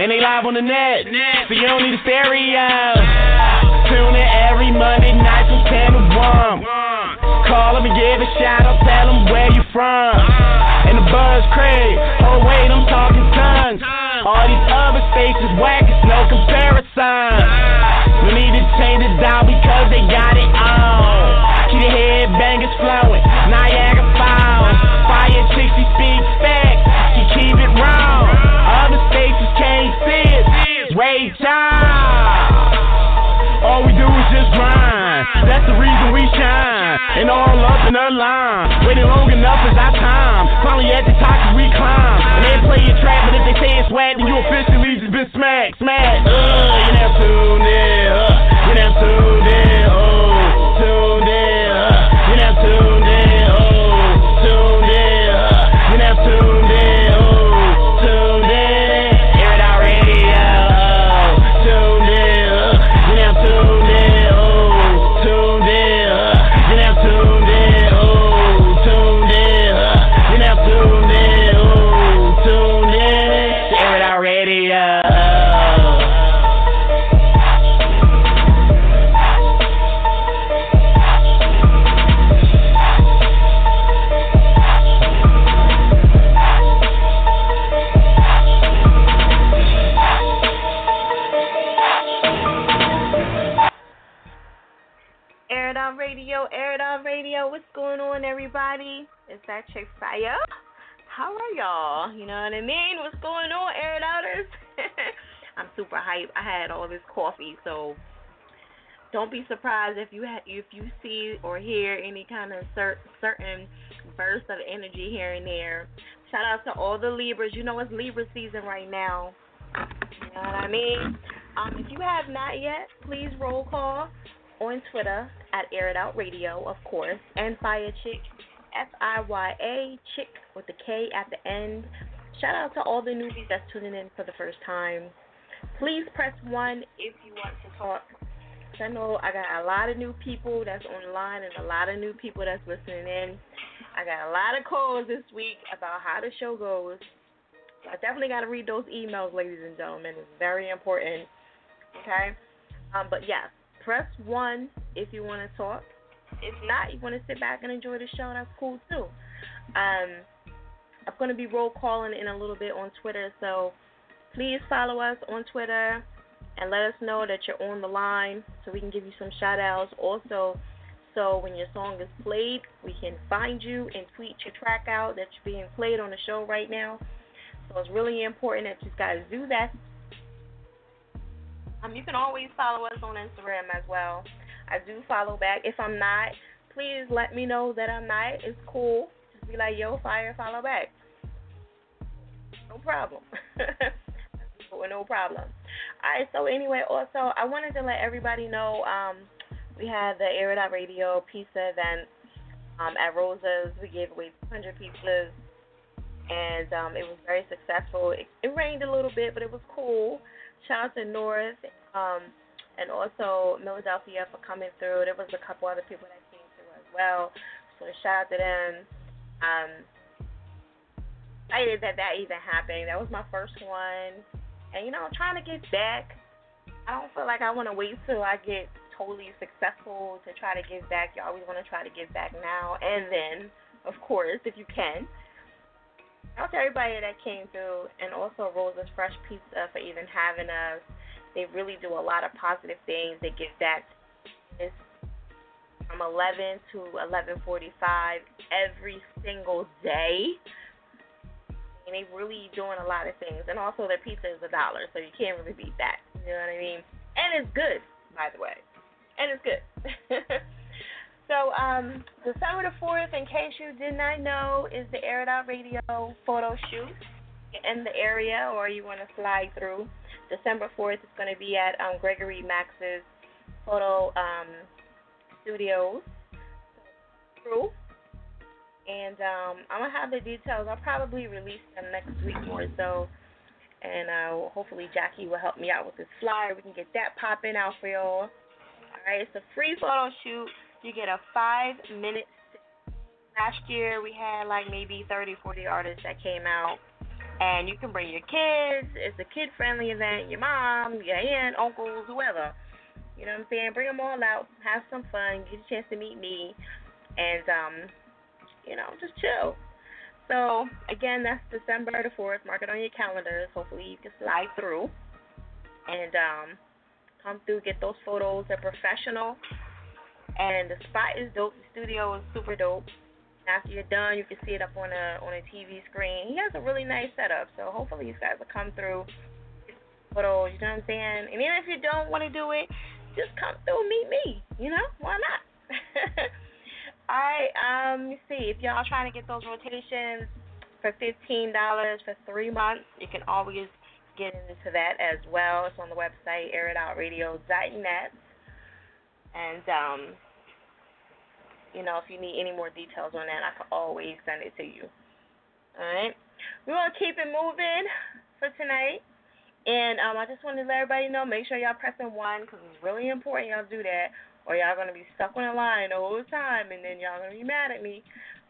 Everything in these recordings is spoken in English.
And they live on the net, so you don't need a stereo. Tune in every Monday night from 10 to 1. Call them and give a shout out, tell them where you from. Uh. And the buzz crazy. oh wait, I'm talking tons. All these other spaces whack, it's no comparison. Uh. No need to change it down because they got it on. Keep the headbangers flowing, Niagara Ray Charles. All we do is just grind. That's the reason we shine. And all up in the line. Waiting long enough is our time. Finally at the top we climb. And they play your trap, but if they say it's whack, then you officially just been smacked, smacked. Uh, you never tuned in. Uh, you never tuned in. Oh, tuned in. Uh, you never tuned in. That chick Fire. How are y'all? You know what I mean? What's going on, air outers? I'm super hype. I had all this coffee, so don't be surprised if you ha- if you see or hear any kind of cer- certain burst of energy here and there. Shout out to all the Libras. You know it's Libra season right now. You know what I mean? Um, if you have not yet, please roll call on Twitter at Air It Out Radio, of course, and Fire Chick, F I Y A Chick with the K at the end. Shout out to all the newbies that's tuning in for the first time. Please press one if you want to talk. I know I got a lot of new people that's online and a lot of new people that's listening in. I got a lot of calls this week about how the show goes. I definitely got to read those emails, ladies and gentlemen. It's very important. Okay? Um, but yes, press one if you want to talk. If not, you want to sit back and enjoy the show, that's cool too. Um, I'm going to be roll calling in a little bit on Twitter, so please follow us on Twitter and let us know that you're on the line so we can give you some shout outs. Also, so when your song is played, we can find you and tweet your track out that's being played on the show right now. So it's really important that you guys do that. Um, you can always follow us on Instagram as well. I do follow back. If I'm not, please let me know that I'm not. It's cool. Just be like, yo, fire, follow back. No problem. no problem. All right. So anyway, also I wanted to let everybody know um, we had the Air Radio pizza event um, at Rosa's. We gave away 200 pizzas, and um, it was very successful. It, it rained a little bit, but it was cool. Shout out to North um, and also Philadelphia for coming through. There was a couple other people that came through as well. So shout out to them. Um, excited that that even happened. That was my first one. And, you know, I'm trying to get back. I don't feel like I want to wait till I get totally successful to try to give back. You always want to try to give back now and then, of course, if you can. Out to everybody that came through, and also Rosa's Fresh Pizza for even having us. They really do a lot of positive things. They give back from 11 to 11:45 every single day. And they really doing a lot of things. And also their pizza is a dollar, so you can't really beat that. You know what I mean? And it's good, by the way. And it's good. So, um, December the 4th, in case you did not know, is the Air Radio photo shoot in the area or you want to slide through. December 4th, it's going to be at um, Gregory Max's photo um, studios. Through. And um, I'm going to have the details. I'll probably release them next week or so. And uh, hopefully Jackie will help me out with this flyer. We can get that popping out for y'all. All right, it's a free photo shoot. You get a five minute. Last year we had like maybe 30, 40 artists that came out, and you can bring your kids. It's a kid friendly event. Your mom, your aunt, uncles, whoever. You know what I'm saying? Bring them all out, have some fun, get a chance to meet me, and um, you know, just chill. So again, that's December the fourth. Mark it on your calendars. Hopefully you can slide through and um, come through, get those photos. They're professional, and the spot is dope. The studio is super dope. After you're done, you can see it up on a on a TV screen. He has a really nice setup, so hopefully you guys will come through. Photos, you know what I'm saying? And even if you don't want to do it, just come through, and meet me. You know, why not? All right, um, let me see. If y'all trying to get those rotations for fifteen dollars for three months, you can always get into that as well. It's on the website airitoutradio.net. And um, you know, if you need any more details on that, I can always send it to you. All right, we're gonna keep it moving for tonight. And um, I just wanted to let everybody know, make sure y'all pressing one because it's really important y'all do that, or y'all gonna be stuck on the line the whole time, and then y'all gonna be mad at me.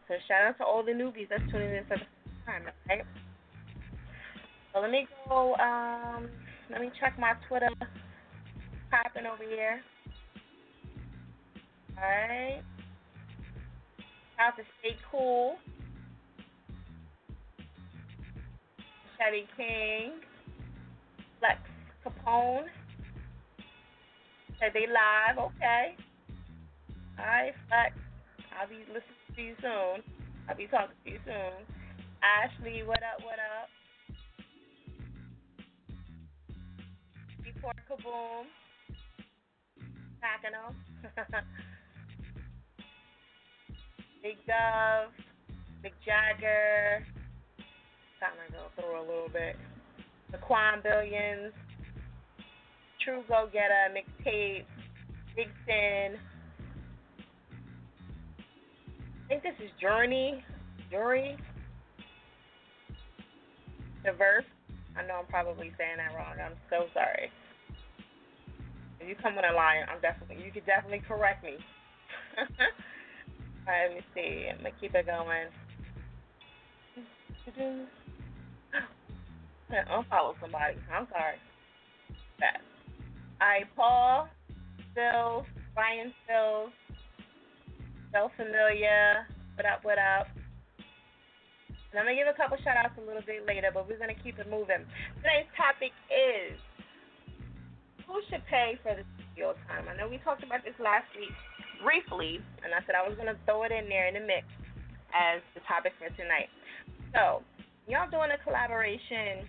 So shout out to all the newbies that's tuning in for the first time, right? So let me go. Um, let me check my Twitter popping over here. All right. Out to stay cool. Chevy King. Flexx Kapone. Said they live. Okay. Right, Flex. I'll be listening to you soon. I'll be talking to you soon. Ashley, what up? What up? Before Kaboom. Packing them. Big Dove, Big Jagger. Kind of go through a little bit. The Quan Billions, True Go Getter, Mixtape, Big Sin. I think this is Journey, Journey. The verse. I know I'm probably saying that wrong. I'm so sorry. If you come with a line, I'm definitely you could definitely correct me. All right, let me see. I'm gonna keep it going. I'm gonna unfollow somebody. I'm sorry. That. All right, Paul, Phil, Ryan Phil, so familiar. What up? What up? And I'm gonna give a couple shout outs a little bit later, but we're gonna keep it moving. Today's topic is who should pay for the studio time. I know we talked about this last week briefly, and I said I was gonna throw it in there in the mix as the topic for tonight. So, y'all doing a collaboration,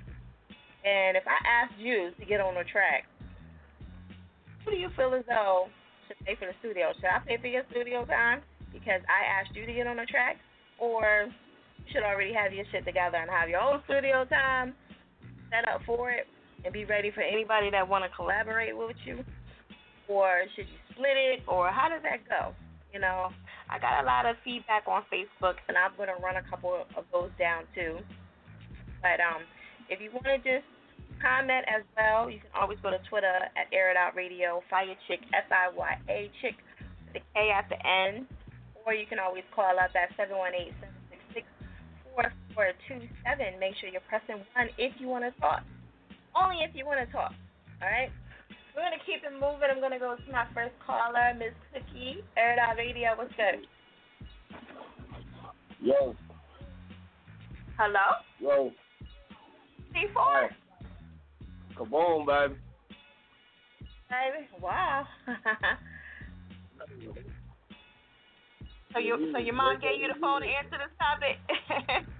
and if I asked you to get on a track, who do you feel as though should pay for the studio? Should I pay for your studio time because I asked you to get on a track, or you should already have your shit together and have your own studio time set up for it and be ready for anybody that want to collaborate with you? Or should you split it? Or how does that go? You know, I got a lot of feedback on Facebook, and I'm going to run a couple of those down too. But um, if you want to just comment as well, you can always go to Twitter at Air It Out Radio, Fire Chick, F I Y A Chick, the K at the end. Or you can always call up at 718 766 4427. Make sure you're pressing 1 if you want to talk. Only if you want to talk. All right? We're going to keep it moving. I'm going to go to my first caller, Miss Cookie, Air Radio. What's good? Yo, Hello? yo, C4? come on, baby. Baby? Wow. so, you, so your mom gave you the phone to answer this topic?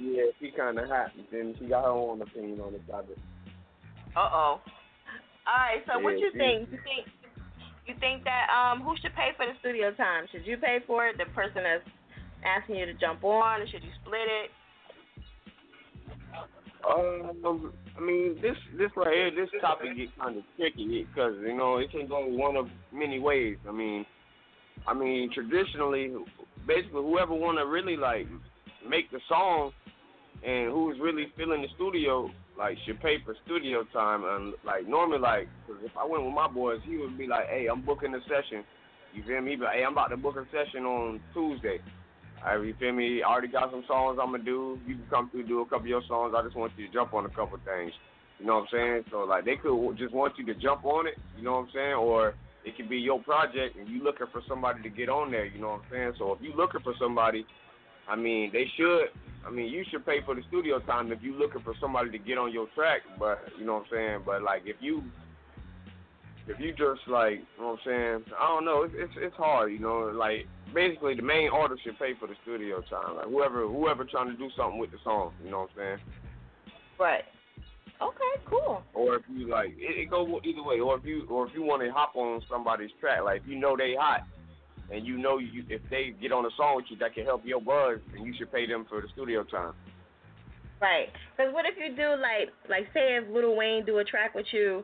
Yeah, she kind of hot, and she got her own opinion on the topic. Uh oh. All right. So what Yeah, you she- think? You think you think that um who should pay for the studio time? Should you pay for it? The person that's asking you to jump on, or should you split it? Um, I mean, this this right here, this topic get kind of tricky because you know it can go one of many ways. I mean, I mean traditionally, basically whoever want to really like make the song and who's really feeling the studio like should pay for studio time and like normally like cause if I went with my boys, he would be like, hey, I'm booking a session. You feel me? But hey, I'm about to book a session on Tuesday. All right, you feel me? I already got some songs I'm gonna do. You can come through do a couple of your songs. I just want you to jump on a couple things. You know what I'm saying? So like they could just want you to jump on it. You know what I'm saying? Or it could be your project and you looking for somebody to get on there. You know what I'm saying? So if you looking for somebody, I mean they should. I mean you should pay for the studio time if you're looking for somebody to get on your track. But you know what I'm saying? But like if you if you just like, you know what I'm saying? I don't know. It's it's, it's hard, you know. Like basically, the main artist should pay for the studio time. Like whoever whoever trying to do something with the song, you know what I'm saying? Right. Okay, cool. Or if you like, it, it go either way. Or if you or if you want to hop on somebody's track, like if you know they hot, and you know you if they get on a song with you that can help your buzz, and you should pay them for the studio time. Right. Because what if you do like like say if Lil Wayne do a track with you,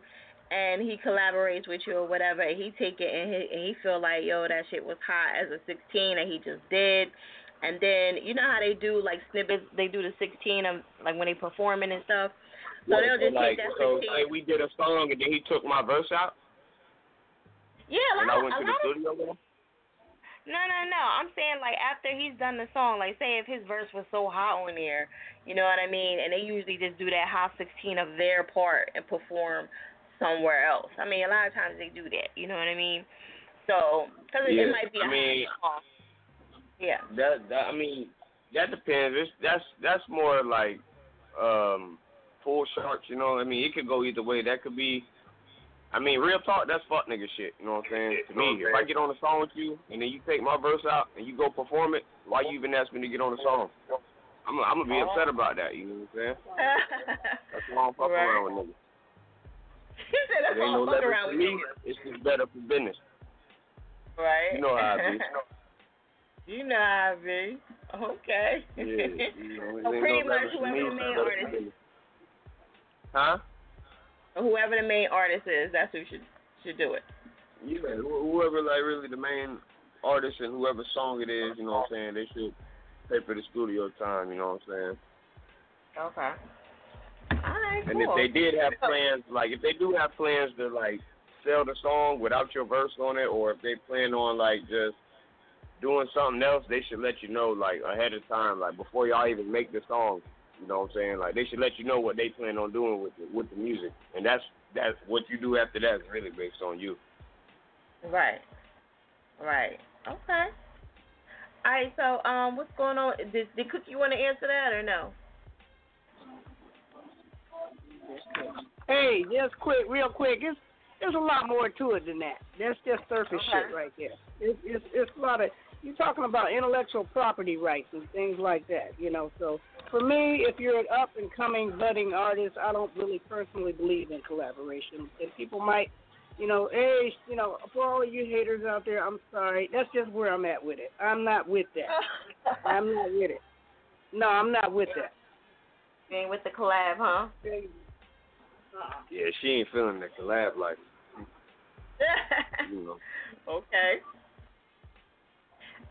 and he collaborates with you or whatever, and he take it and he, and he feel like yo that shit was hot as a 16 and he just did, and then you know how they do like snippets, they do the 16 of like when they performing and stuff. So What, they'll just like, take that so 16. say we did a song and then he took my verse out, yeah, a and lot, I went a to the of studio with him. No, no, no. I'm saying like after he's done the song, like say if his verse was so hot on there, you know what I mean? And they usually just do that hot 16 of their part and perform somewhere else. I mean, a lot of times they do that. You know what I mean? So, because Yeah, it might be a I mean- song. Yeah. That that I mean that depends. It's that's that's more like um full sharks, you know. I mean it could go either way. That could be I mean, real talk, that's fuck nigga shit, you know what I'm saying? To me, if I get on a song with you and then you take my verse out and you go perform it, why you even ask me to get on the song? I'm I'm gonna be upset about that, you know what I'm saying? That's why I'm fucking Right. around with niggas. he said that's It ain't no all fuck around with me, you. it's just better for business. Right. You know how I be. you know how I be. Okay. Yeah, you know, it So pretty no much leverage for me, whoever it's the main artist. Huh? Whoever the main artist is, that's who should should do it. Yeah, wh- whoever like really the main artist and whoever song it is, you know what I'm saying, they should pay for the studio time, you know what I'm saying. Okay. All right, And cool. if they did have plans, like if they do have plans to like sell the song without your verse on it, or if they plan on like just doing something else, they should let you know like ahead of time, like before y'all even make the song. You know what I'm saying? Like they should let you know what they plan on doing with the, with the music, and that's that's what you do after that is really based on you. Right. Right. Okay. All right. So, um, what's going on? Did, did Cookie want to answer that or no? Hey, just quick, real quick. It's there's a lot more to it than that. That's just surface Okay. shit right there. It's it's it's a lot of you're talking about intellectual property rights and things like that. You know, so for me, if you're an up and coming budding artist, I don't really personally believe in collaboration. And people might, you know, hey, you know, for all of you haters out there, I'm sorry. That's just where I'm at with it. I'm not with that. I'm not with it. No, I'm not with that. Ain't with the collab, huh? Yeah, she ain't feeling the collab like you know. okay.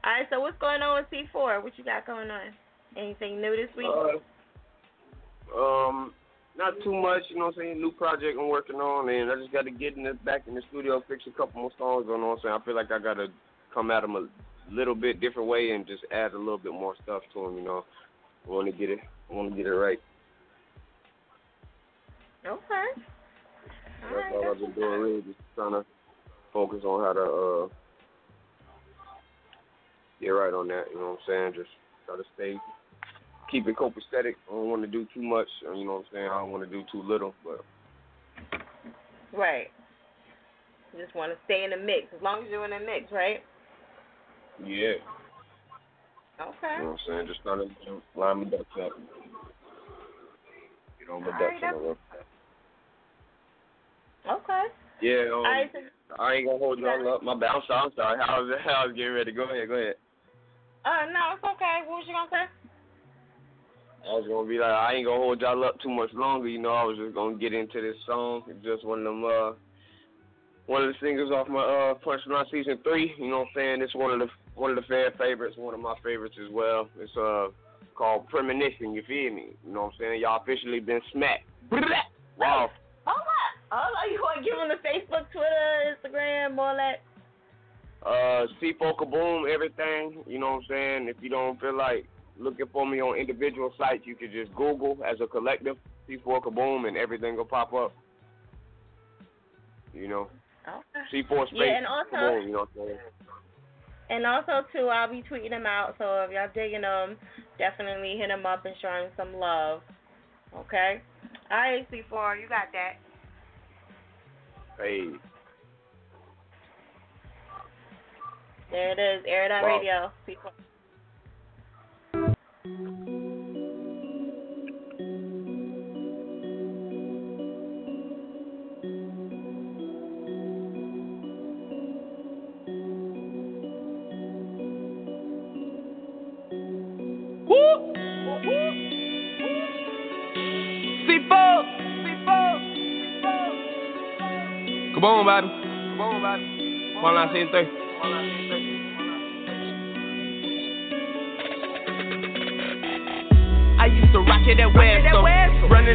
All right. So, what's going on with C4? What you got going on? Anything new this week? Uh, um, not too much, you know what I'm saying? New project I'm working on, and I just got to get in the, back in the studio, fix a couple more songs, you know what I'm saying? I feel like I got to come at them a little bit different way and just add a little bit more stuff to them, you know. I want to get it, I want to get it right. okay. All That's right. all I've been doing, really, just trying to focus on how to uh get right on that, you know what I'm saying? Just try to stay, keep it copacetic. I don't want to do too much, you know what I'm saying? I don't want to do too little, but Right. You just want to stay in the mix as long as you're in the mix, right? yeah. Okay. You know what I'm saying? Just trying to line my ducks up. Get on my ducks right, in a row. Okay. Yeah, um, All right. So, I ain't gonna hold y'all up. My bad. I'm sorry. I'm sorry. I was, I was getting ready. Go ahead. Go ahead. Uh, no, it's okay. What was you gonna say? I was gonna be like, I ain't gonna hold y'all up too much longer. You know, I was just gonna get into this song. It's just one of them, uh, one of the singles off my uh Punchline season three. You know what I'm saying? It's one of the one of the fan favorites, one of my favorites as well. It's uh called Premonition. You feel me? You know what I'm saying? Y'all officially been smacked. Wow. Hold up. Hold up. You want to give them the Facebook, Twitter, Instagram, all that? Uh, C4 Kaboom, everything. You know what I'm saying? If you don't feel like looking for me on individual sites, you can just Google as a collective C4 Kaboom, and everything will pop up. You know, Okay. C4 space Yeah, and also- Kaboom. You know what I'm saying? And also too, I'll be tweeting them out. So if y'all digging them, definitely hit them up and show them some love. Okay. All right, C4, you got that. Hey, There it is. Air it out Wow. radio. C4. C4. Come on, baby. Come on, baby. One line, scene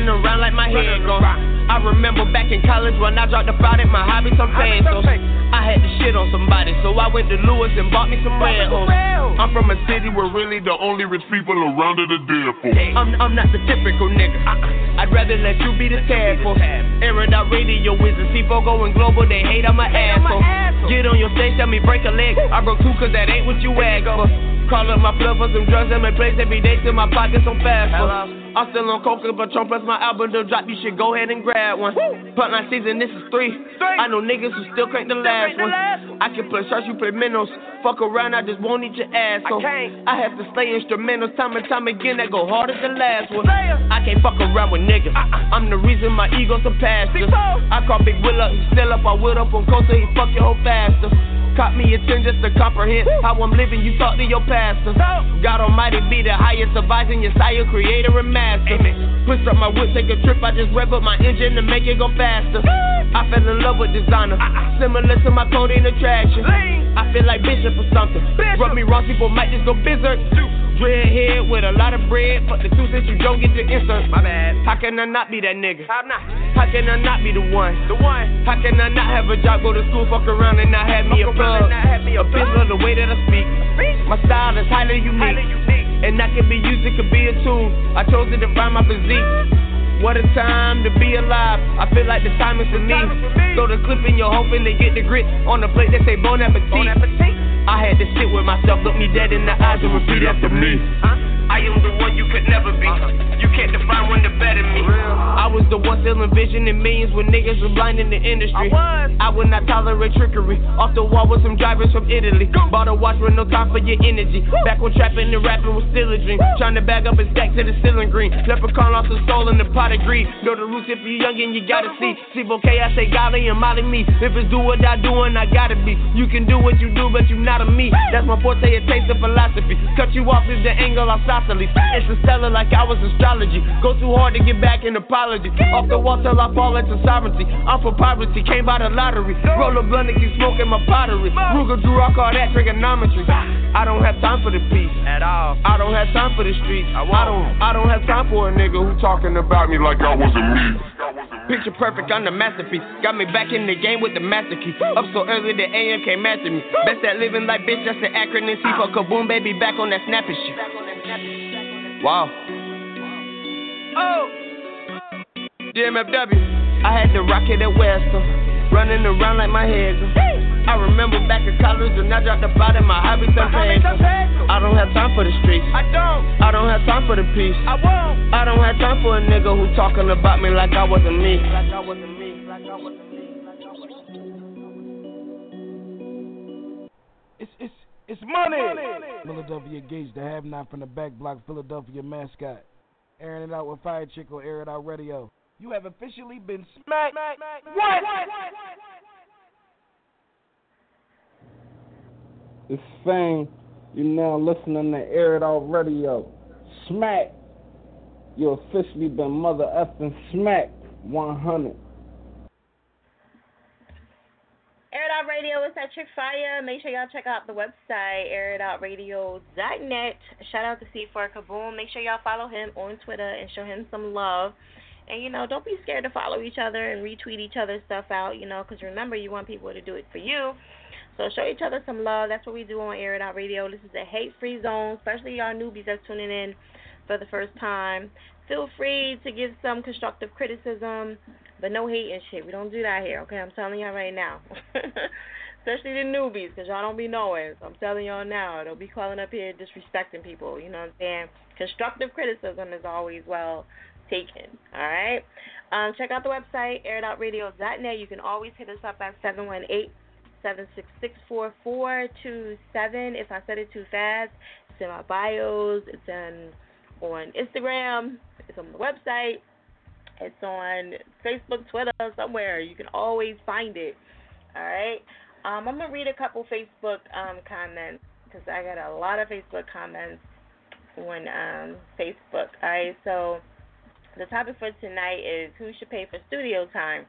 running around like my head gone. I remember back in college when I dropped the out at my hobby, some pesos. I had to shit on somebody, so I went to Lewis and bought me some red O's. I'm from a city where really the only rich people around are the dead folk. I'm, I'm not the typical nigga. Uh-uh. I'd rather let you be the tadpole. Air it out radio is a C4 going global. They hate I'm an asshole. Get on your stage, tell me break a leg. I broke two cause that ain't what you asked for. Call up my plug for some drugs in my place every day till my pockets on fast. I'm still on coca, but Trump plus my album to drop. You should go ahead and grab one. Frontline season, this is three. I know niggas who still crank the last one. I can play shirts, you play minnows. Fuck around, I just won't eat your ass. So I have to slay instrumentals time and time again that go harder than the last one. I can't fuck around with niggas. Uh-uh. I'm the reason my ego's a pastor. I call Big Will up, he still up. I wheel up on coaster, he fuck your whole faster. Caught me a 10 just to comprehend how I'm living. You talk to your pastor. God Almighty be the highest, advising your sire, creator, and master. Push up my whip, take a trip. I just rev up my engine to make it go faster. I fell in love with designer, similar to my coding attraction. I feel like Bishop or something. Rub me wrong, people might just go berserk. Dreadhead with a lot of bread, Fuck the two cents you don't get the insert. My bad. How can I not be that nigga? How not? How can I not be the one? The one. How can I not have a job, go to school, fuck around and not have me a plug? A bitch love the way that I speak. My style is highly unique. And that can be used, it could be a tool. I chose to define my physique. What a time to be alive. I feel like the time is for me. Throw the clip in your hoping they get the grit on the plate that say bon appetit. I had to sit with myself, look me dead in the eyes and repeat after me. I am the one you could never be. You can't define one to better me. I was the one still envisioning millions when niggas was blind in the industry. I I would not tolerate trickery. Off the wall with some drivers from Italy. Bought a watch with no time for your energy. Back when trapping and rapping was still a dream. Trying to bag up and stack to the ceiling green. Leprechaun lost his soul in the pot of greed. Know the roots if you young and you gotta see. See, okay, I say golly and molly me. If it's do what I do and I gotta be. You can do what you do, but you not a me. That's my forte, a taste of philosophy. Cut you off is the angle isosceles. Interstellar like I was astrology. Go too hard to get back an apology. Off the wall till I fall into sovereignty. I'm for poverty, came by the lottery. Roll a blunt and keep smoking my pottery. Ruger drew, I call that trigonometry. I don't have time for the peace at all. I don't have time for the streets. I don't. I don't have time for a nigga who talking about me like I wasn't me. Picture perfect, I'm the masterpiece. Got me back in the game with the master key. Up so early the AM came after me. Best at living like bitch, that's the acronym. C for kaboom, baby, back on that snapping shit. Wow. Oh. DMFW. I had to rock it at Western. Running around like my head. I remember back in college when I dropped the bot in my hobby some pesos. I don't have time for the streets. I don't. I don't have time for the peace. I won't. I don't have time for a nigga who talking about me like I wasn't me. Like I wasn't me. Like I wasn't me. Like I wasn't me. It's it's it's money. Philadelphia Gates, the have not from the back block, Philadelphia mascot. Airing it out with Fire Chick on Air It Out Radio. You have officially been smacked. What? It's Fang. You now listening to Air It Out Radio. Smack. You officially been mother effing smacked 100. Air It Out Radio is that Chick Fire. Make sure y'all check out the website, airitoutradio.net. Shout out to C4 Kaboom. Make sure y'all follow him on Twitter and show him some love. And, you know, don't be scared to follow each other and retweet each other's stuff out, you know, because remember, you want people to do it for you. So show each other some love. That's what we do on Air It Out Radio. This is a hate free zone, especially y'all newbies that's tuning in for the first time. Feel free to give some constructive criticism, but no hate and shit. We don't do that here, okay? I'm telling y'all right now. Especially the newbies, because y'all don't be knowing. So I'm telling y'all now. Don't be calling up here disrespecting people. You know what I'm saying? Constructive criticism is always well taken, all right? Um, check out the website, airitoutradio.net. You can always hit us up at 718 766 4427. If I said it too fast, it's in my bios. It's in, on Instagram. It's on the website. It's on Facebook, Twitter, somewhere. You can always find it. All right. Um, I'm gonna read a couple Facebook um, comments because I got a lot of Facebook comments on um, Facebook. All right. So the topic for tonight is who should pay for studio time.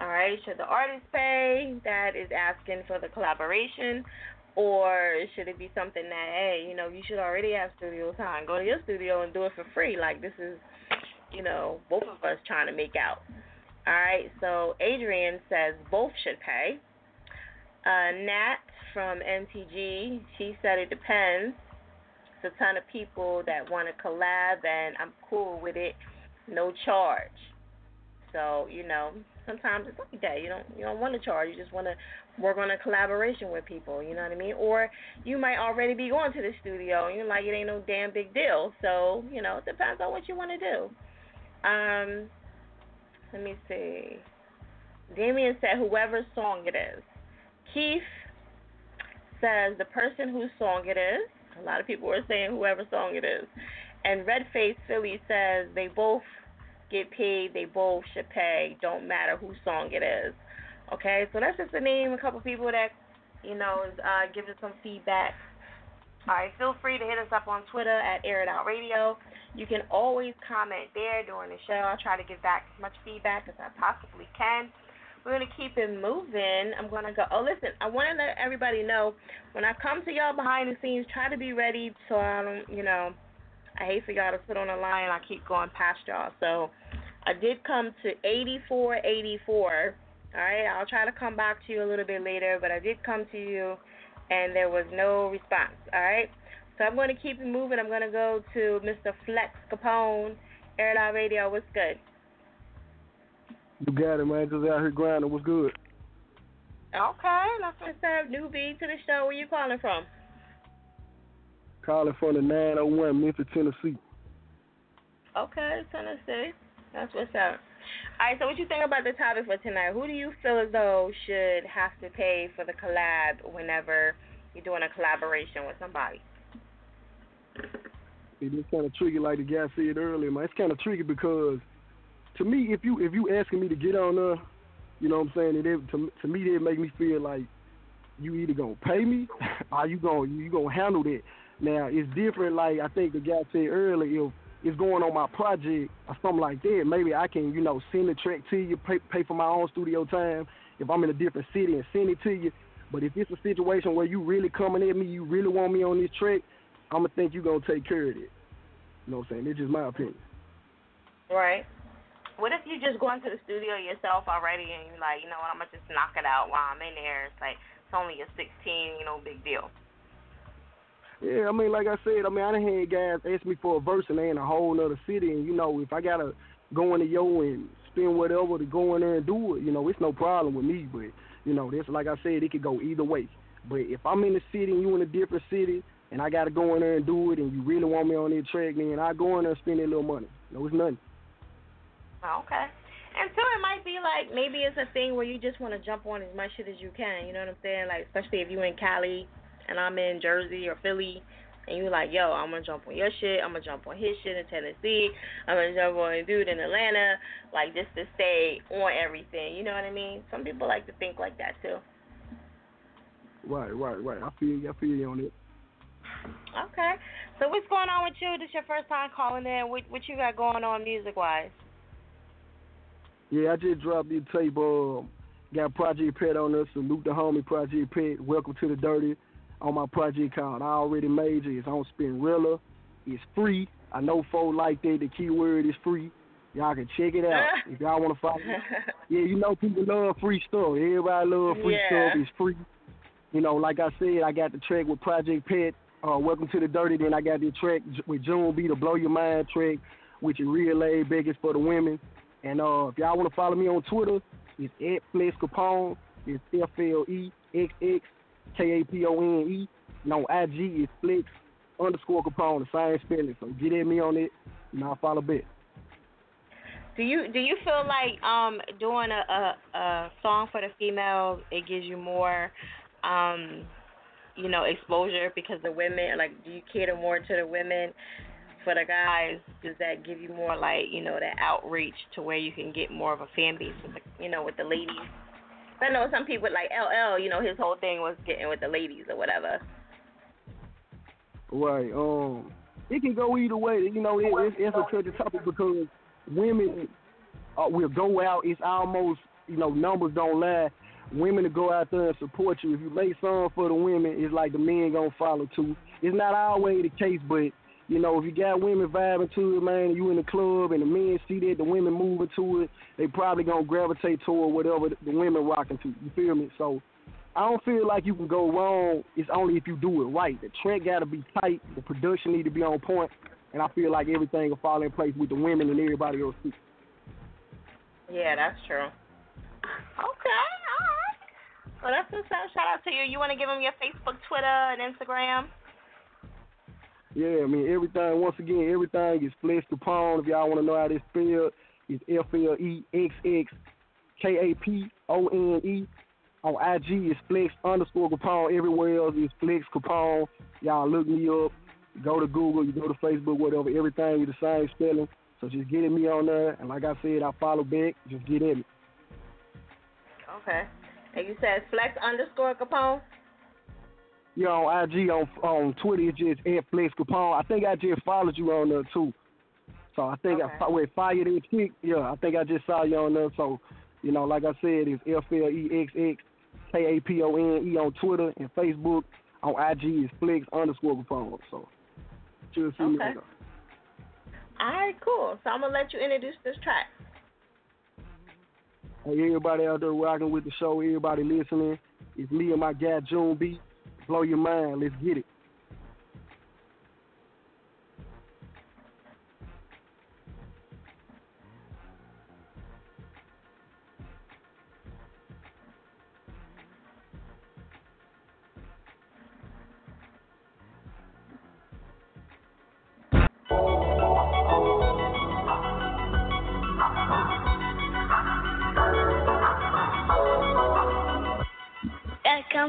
All right. Should the artist pay that is asking for the collaboration, or should it be something that hey, you know, you should already have studio time. Go to your studio and do it for free. Like this is you know, both of us trying to make out. All right, so Adrian says both should pay. Uh, Nat from MTG, she said it depends. It's a ton of people that want to collab, and I'm cool with it, no charge. So you know, sometimes it's like that. You don't you don't want to charge. You just want to work on a collaboration with people. You know what I mean? Or you might already be going to the studio, and you're like, it ain't no damn big deal. So you know, it depends on what you want to do. Um, let me see. Damien said whoever's song it is. Keith says the person whose song it is. A lot of people are saying whoever song it is. And Redface Philly says they both get paid, they both should pay, don't matter whose song it is. Okay, so that's just to name a couple people that, you know, is uh, giving some feedback. All right, feel free to hit us up on Twitter at Air It Out Radio. You can always comment there during the show. I'll try to give back as much feedback as I possibly can. We're going to keep it moving. I'm going to go. Oh, listen, I want to let everybody know when I come to y'all behind the scenes, try to be ready so I don't, you know, I hate for y'all to sit on the line I keep going past y'all. So I did come to 8484. All right, I'll try to come back to you a little bit later, but I did come to you and there was no response. All right. So I'm going to keep it moving. I'm going to go to Mr. Flexx Kapone, Air It Radio. What's good? You got it, man. Just out here grinding. What's good? Okay, let's just have newbie to the show. Where you calling from? Calling from the 901 Memphis, Tennessee. Okay, Tennessee. That's what's up. All right, so what you think about the topic for tonight? Who do you feel as though should have to pay for the collab whenever you're doing a collaboration with somebody? It is kind of tricky, like the guy said earlier, man. It's kind of tricky because, to me, if you if you asking me to get on there, you know what I'm saying? It, to to me, it make me feel like you either gonna pay me or you gonna you gonna handle that. Now it's different. Like I think the guy said earlier, if it's going on my project or something like that, maybe I can you know send the track to you, pay pay for my own studio time if I'm in a different city and send it to you. But if it's a situation where you really coming at me, you really want me on this track, I'm gonna think you're gonna take care of it. You know what I'm saying? It's just my opinion. Right. What if you just go into the studio yourself already and you're like, you know what, I'm gonna just knock it out while I'm in there. It's like it's only a 16, you know, big deal. Yeah, I mean, like I said, I mean, I done had guys ask me for a verse and they in a whole other city, and you know, if I gotta go into yo and spend whatever to go in there and do it, you know, it's no problem with me. But you know, this like I said, it could go either way. But if I'm in the city and you in a different city, and I got to go in there and do it, and you really want me on that track, then I go in there and spend that little money. No, it's nothing. Okay. And so it might be like maybe it's a thing where you just want to jump on as much shit as you can. You know what I'm saying? Like especially if you in Cali and I'm in Jersey or Philly, and you like, yo, I'm gonna jump on your shit. I'm gonna jump on his shit in Tennessee. I'm gonna jump on a dude in Atlanta, like just to stay on everything. You know what I mean? Some people like to think like that too. Right, right, right. I feel you. I feel you on it. Okay. So what's going on with you? This your first time calling in. What what you got going on music wise? Yeah, I just dropped the tape. Um, got Project Pet on there. Salute the homie Project Pet. Welcome to the Dirty. On my project called I Already Major. It's on Spinrilla. It's free. I know folks like that. The keyword is free. Y'all can check it out if y'all want to follow. yeah, you know people love free stuff. Everybody love free Yeah. stuff. It's free. You know, like I said, I got the track with Project Pet. Uh, Welcome to the Dirty. Then I got the track with June B, the Blow Your Mind track, which is real laid. It's for the women. And uh, if y'all want to follow me on Twitter, it's at Flexx Kapone. It's F L E X X K A P O N E. And on IG, it's Flexx underscore Kapone, the same spelling. So get at me on it, and I'll follow back. Do you do you feel like um doing a, a a song for the females it gives you more um you know exposure because the women like do you cater more to the women for the guys does that give you more like you know that outreach to where you can get more of a fan base with the, you know with the ladies I know some people like LL you know his whole thing was getting with the ladies or whatever Right. Um, it can go either way. You know, it, it's, it's a touchy topic because women uh, will go out. It's almost you know numbers don't lie. Women to go out there and support you. If you lay something for the women, it's like the men gonna follow too. It's not always the case, but you know if you got women vibing to it, man, you in the club and the men see that the women moving to it, they probably gonna gravitate toward whatever the, women rocking to. You feel me? So I don't feel like you can go wrong. It's only if you do it right. The track got to be tight. The production need to be on point, and I feel like everything will fall in place with the women and everybody else too. yeah that's true okay well that's what's up shout out to you you want to give them your Facebook Twitter and Instagram Yeah, I mean everything. Once again, everything is Flexx Kapone. If y'all want to know how this spelled, it's F L E X X K A P O N E. On IG, it's Flexx underscore Kapone. Everywhere else is Flexx Kapone. Y'all look me up. Go to Google. You go to Facebook. Whatever. Everything is the same spelling. So just get at me on there. And like I said, I follow back. Just get at me. Okay. And you said flexx underscore Kapone? Yeah, on IG, on on Twitter, it's just at Flexx Kapone. I think I just followed you on there too. So I think Okay. I with Fire That Chick, yeah, I think I just saw you on there. So, you know, like I said, it's F L E X X K A P O N E on Twitter and Facebook. On IG is Flexx underscore Kapone. So you'll see Okay. on there. All right, cool. So I'm going to let you introduce this track. Hey, everybody out there rocking with the show, everybody listening, it's me and my guy June B. Blow your mind. Let's get it.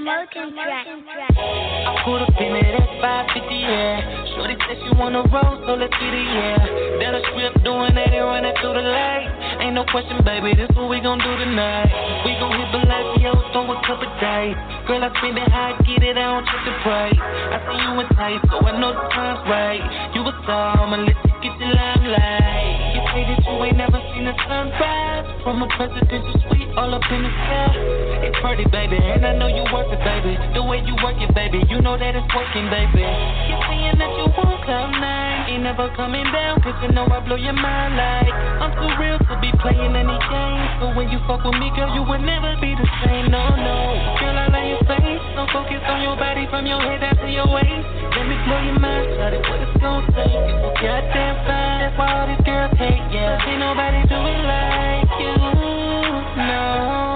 Commotion track. I put up in it at 550, yeah. Shorty said she wanna roll, so let's get it, yeah. That a strip doing 80 running through the light. Ain't no question, baby, this what we gon' do tonight. We gon' hit Bellagio, throw a couple dice. Girl, I spend it I get it, I don't trip the price. I see you in tight, so I know the time's right. You a star, I'ma let you get your limelight. You say that you ain't never seen the sunrise. From a presidential suite all up in the sky. It's pretty, baby, and I know you worth it, baby. The way you work it, baby, you know that it's working, baby. You're saying that you want cloud nine. Ain't never coming down, cause you know I blow your mind like I'm too real to be playing any games. So when you fuck with me, girl, you would never be the same, no, no. Girl, I love your face. So focus on your body from your head down to your waist. Let me blow your mind, it, what it's gonna take. You so goddamn fine, that's why all these girls hate, yeah. Can't nobody do like you, no.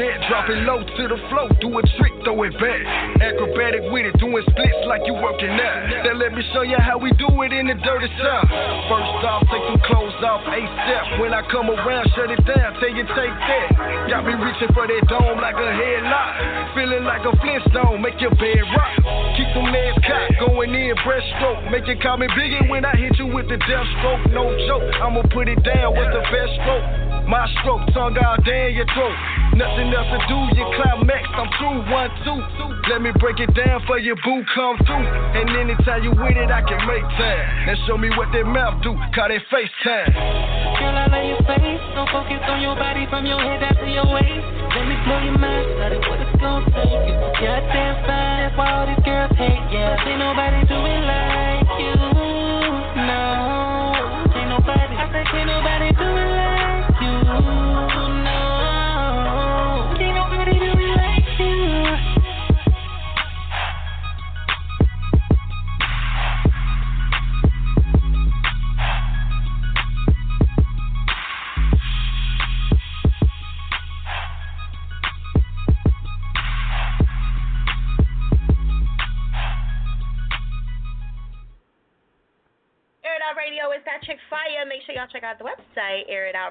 That. Drop it low to the flow, do a trick, throw it back. Acrobatic with it, doing splits like you working out. Then let me show you how we do it in the dirty south. First off, take them clothes off ASAP. When I come around, shut it down, tell you take that. Got me reaching for that dome like a headlock. Feeling like a Flintstone, make your bed rock. Keep them legs cocked, going in breaststroke. Make you call me Biggie when I hit you with the death stroke. No joke, I'ma put it down with the best stroke. My stroke, tongue out in your throat. Nothing else to do, you climax, I'm through. One, two. Let me break it down for you, boo, come through. And anytime you with it, I can make time. And show me what that mouth do, call that FaceTime. Girl, I love your face. Don't focus on your body from your head down to your waist. Let me blow your mind, started what it's gonna take. You goddamn fine, that's why all these girls hate. Yeah, ain't nobody do it like you.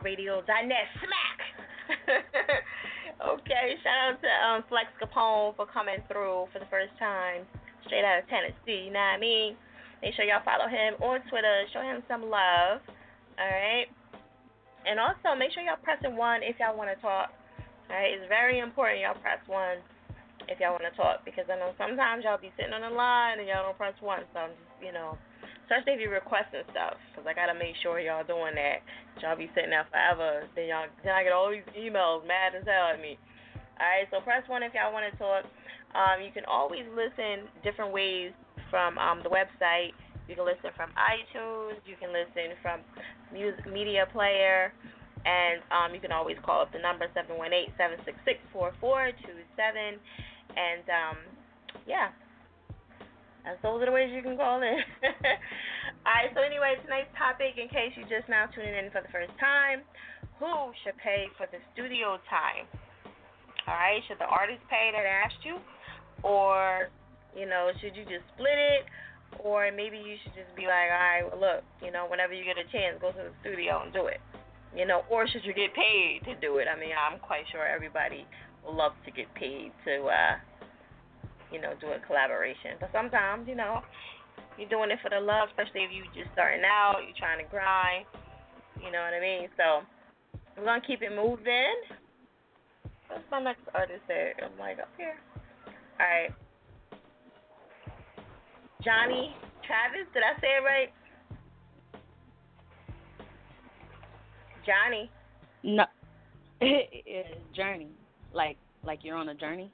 airitoutradio.net. Smack! okay, shout out to um, Flexx Kapone for coming through for the first time, straight out of Tennessee. You know what I mean? Make sure y'all follow him on Twitter. Show him some love. All right. And also, make sure y'all pressing one if y'all want to talk. All right, it's very important y'all press one if y'all want to talk because I know sometimes y'all be sitting on the line and y'all don't press one. So I'm just, you know, especially if you're requesting stuff, because I gotta make sure y'all doing that. Y'all be sitting there forever, then y'all then I get all these emails mad as hell at me. All right, so press one if y'all want to talk. Um, you can always listen different ways from um, the website. You can listen from iTunes. You can listen from music media player. And um, you can always call up the number 718-766-4427. And um, yeah, those are the ways you can call in. Alright, so anyway, tonight's topic, in case you're just now tuning in for the first time, who should pay for the studio time? Alright, should the artist pay that asked you? Or, you know, should you just split it? Or maybe you should just be like, alright, well, look, you know, whenever you get a chance, go to the studio and do it. You know, or should you get paid to do it? I mean, I'm quite sure everybody will love to get paid to, uh, you know, do a collaboration. But sometimes, you know, you're doing it for the love, especially if you just starting out, you're trying to grind. You know what I mean? So we're gonna keep it moving. What's my next artist there? I'm like up here. All right. Johnny Travis, did I say it right? Johnny. No, it's journey. Like like you're on a journey.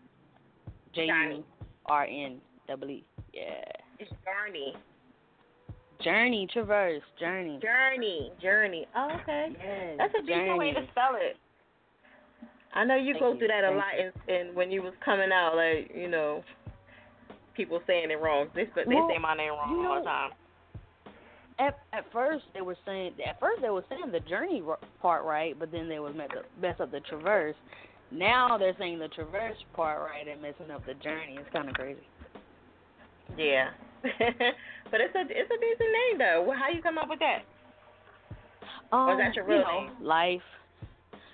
J U R N double E. Yeah. It's Journey. Journey, traverse, journey. Journey, journey. Oh, okay. Yes, That's a decent way to spell it. I know you Thank go you, through that a thank lot and, in when you was coming out, like you know, people saying it wrong. They but they Well, say my name wrong you all the time. At at first they were saying at first they were saying the journey part right, but then they mess up, mess up the traverse. Now they're saying the traverse part right and messing up the journey. It's kind of crazy. Yeah, but it's a it's a decent name though. How you come up with that? Um, or is that your real you know, name? Life.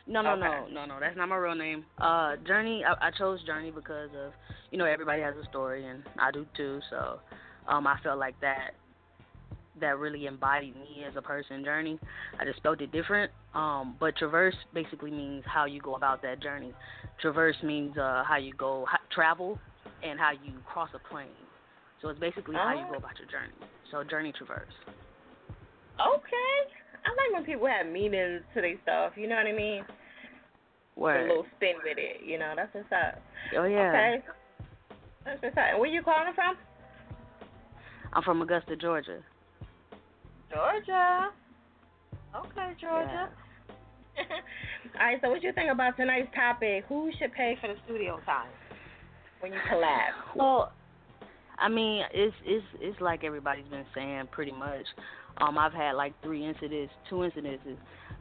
No, no, Okay. no, no, no. That's not my real name. Uh, Journey. I, I chose Journey because of, you know, everybody has a story, and I do too. So, um, I felt like that that really embodied me as a person. Journey. I just spelled it different. Um, but traverse basically means how you go about that journey. Traverse means uh how you go how, travel and how you cross a plane. So it's basically how you Oh. go about your journey. So journey traverse. Okay, I like when people have meanings to their stuff. You know what I mean? Word. A little spin with it. You know, that's what's up. Oh yeah. Okay. That's what's up. Where you calling from? I'm from Augusta, Georgia. Georgia. Okay, Georgia. All right. So, what you think about tonight's topic? Who should pay for the studio time when you collab? Well, I mean, it's it's it's like everybody's been saying pretty much. Um, I've had like three incidents, two incidences.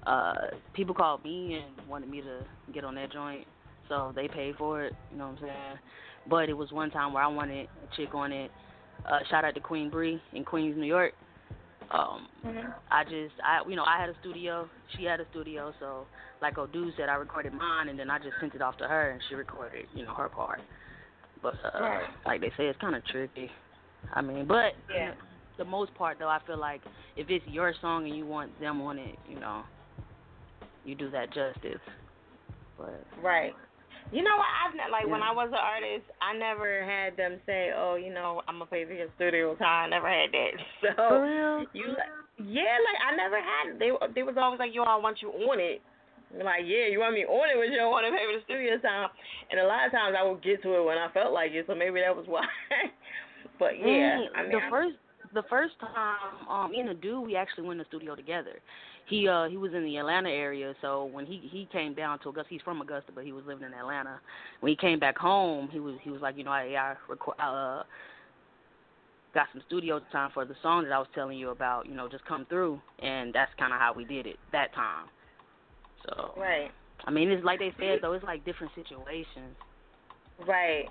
Uh, people called me and wanted me to get on that joint, so they paid for it. You know what I'm saying? But it was one time where I wanted a chick on it. Uh, shout out to Queen Bree in Queens, New York. Um, Mhm. I just, I, you know, I had a studio, she had a studio, so like Odu said, I recorded mine, and then I just sent it off to her, and she recorded, you know, her part. But uh, Right. like they say, it's kind of tricky. I mean, but Yeah. the most part though, I feel like if it's your song and you want them on it, you know, you do that justice. But Right. You know what? I've not, like when I was an artist, I never had them say, "Oh, you know, I'm gonna pay for your studio time." I never had that. So you, yeah, like I never had. They they was always like, "Yo, I want you on it." I'm like, yeah, you want me on it, but you don't want to pay for the studio time. And a lot of times I would get to it when I felt like it, so maybe that was why. but yeah, Mm, I mean, the I- first the first time um me and the dude we actually went to the studio together. He uh he was in the Atlanta area, so when he he came down to Augusta, he's from Augusta, but he was living in Atlanta. When he came back home, he was he was like, you know, I I record uh got some studio time for the song that I was telling you about, you know, just come through, and that's kind of how we did it that time. So right. I mean, it's like they said though, it's like different situations. Right.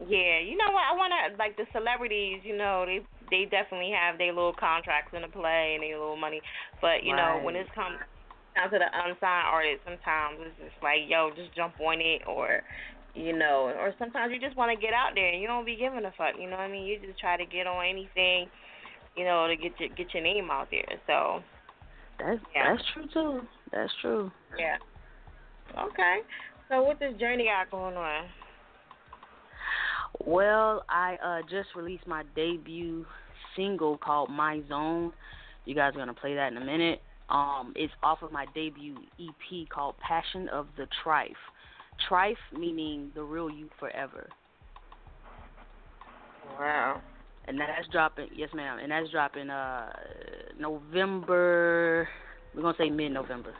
Yeah, you know what? I want to like the celebrities. You know, they they definitely have their little contracts in the play and their little money. But you know, when Right. it's come down to the unsigned artists, sometimes it's just like, yo, just jump on it, or you know, or sometimes you just want to get out there and you don't be giving a fuck. You know what I mean? You just try to get on anything, you know, to get your get your name out there. So That's Yeah. that's true too. That's true. yeah. Okay. So what this journey got going on? Well, I uh just released my debut single called My Zone. You guys are gonna play that in a minute. Um, it's off of my debut EP called Passion of the Trife. Trife meaning the real you forever. Wow. And that's dropping yes ma'am, and that's dropping uh November we're gonna say mid November.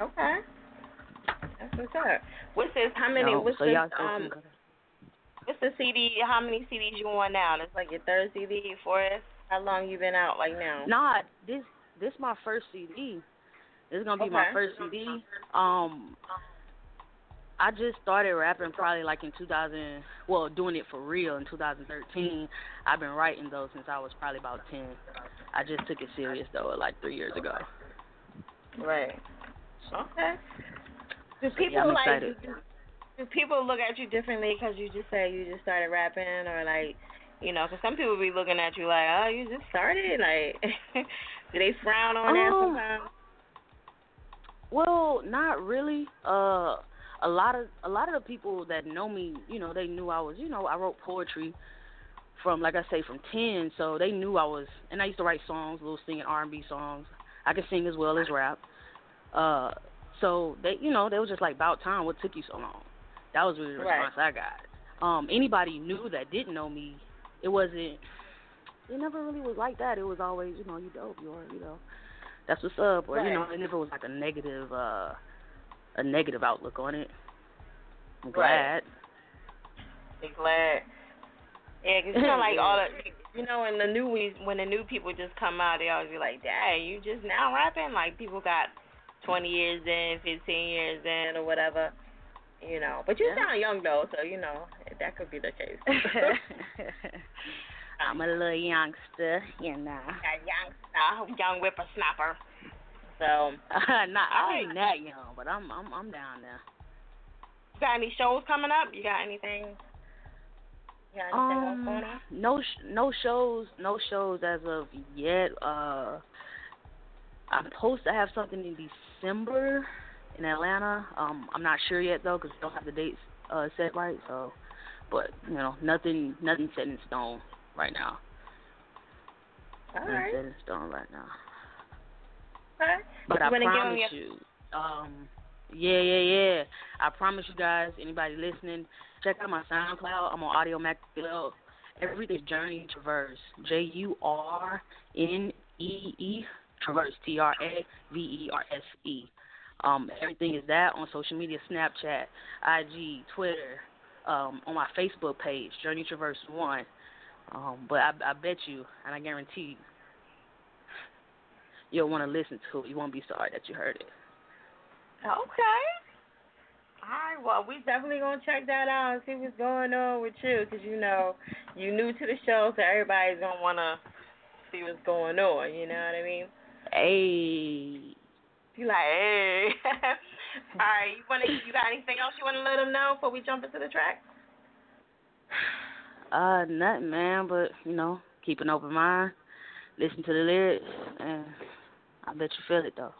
Okay. That's what's up. What's this? How many? No, what's so this? Um, what's the CD? How many CDs you on now? It's like your third CD, fourth. How long you been out? Like now? Nah, this this my first CD. This is gonna be my first CD. Um, I just started rapping probably like in 2000. Well, doing it for real in 2013. I've been writing though since I was probably about 10. I just took it serious though like three years ago. Right. Okay. Do people yeah, like? Do, do people look at you differently because you just say you just started rapping, or like, you know, 'cause some people be looking at you like, oh, you just started. Like, do they frown on that Oh. sometimes? Well, not really. Uh, a lot of a lot of the people that know me, you know, they knew I was, you know, I wrote poetry from, like I say, from ten, so they knew I was, and I used to write songs, little singing R and B songs. I could sing as well as rap. Uh, so they, you know, they was just like, about time. What took you so long? That was really the Right. response I got. Um, anybody knew that didn't know me, it wasn't. It never really was like that. It was always, you know, you dope, you are, you know, that's what's up, or you Right. know, it never was like a negative, uh, a negative outlook on it. I'm Right. glad. Be glad. Yeah, 'cause you know, like all the, you know, when the new when the new people just come out, they always be like, "Dang, you just now rapping?" Like people got 20 years in, 15 years in, or whatever. You know, but you Yeah. sound young though, so you know that could be the case. I'm a little youngster, you know. A young, uh, young whippersnapper. So, Not, I ain't that young, but I'm I'm I'm down there. you got any shows coming up? You got anything? You got anything Um, no sh- no shows no shows as of yet. Uh, I'm supposed to have something in December in Atlanta. Um, I'm not sure yet though because don't have the dates uh set right. So, but you know nothing nothing set in stone right now. All Nothing right. set in stone right now. Okay. But You I promise your- you, um, yeah, yeah, yeah. I promise you guys, anybody listening, check out my SoundCloud. I'm on Audiomack. Everything's Journey Traverse. J U R N E E Traverse. T R A V E R S E. Um, everything is that on social media, Snapchat, IG, Twitter, um, on my Facebook page, Journey Traverse One. Um, but I, I bet you, and I guarantee you, you'll want to listen to it. You won't be sorry that you heard it. Okay. All right. Well, we definitely gonna check that out and see what's going on with you, cause you know you new to the show, so everybody's gonna wanna see what's going on. You know what I mean? Hey. You like, hey. All right. You wanna? You got anything else you wanna let them know before we jump into the track? Uh, nothing, man, but, you know, keep an open mind, listen to the lyrics, and I bet you feel it though.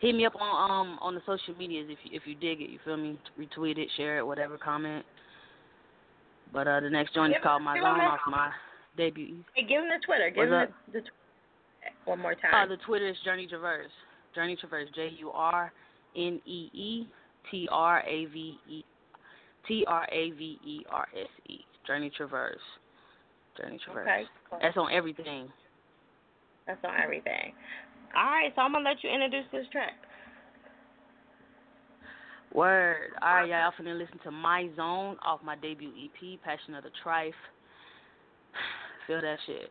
Hit me up on um on the social medias if you if you dig it. You feel me? Retweet it, share it, whatever, comment. But uh, the next joint is called My Zone off my debut. Hey, give him the Twitter. Give What's him the, the tw- one more Uh, time. the Twitter is Journey Traverse. Journey Traverse. J U R N E E T R A V E T R A V E R S E. Journey Traverse. Journey Traverse. Okay, cool. That's on everything. That's on everything. All right, so I'm gonna let you introduce this track. Word. All right, y'all. Y'all finna listen to My Zone off my debut EP, Passion of the Trife. Feel that shit.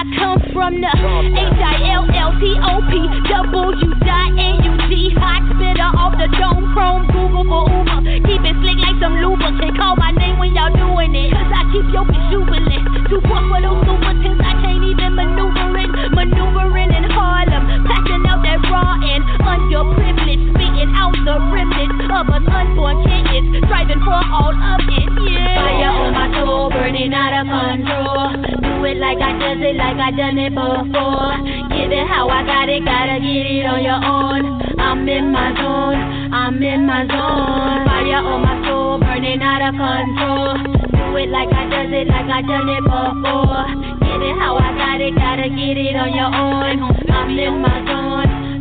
I come from the H I L L T O P W N U G hot spitter off the dome chrome Google for Uber. Keep it slick like some lubricant. Call my name when y'all doing it. Cause I keep your bitch jubilant. Too poor for those super tens. I can't even maneuver it. Maneuvering in Harlem. Packing out that raw and underprivileged. Out the remnants of us unborn kittens. Striving for all of it. Yeah. Fire on my soul, burning out of control. Do it like I does it, like I done it before. Give it how I got it, gotta get it on your own. I'm in my zone, I'm in my zone. Fire on my soul, burning out of control. Do it like I does it, like I done it before. Give it how I got it, gotta get it on your own. I'm in my zone.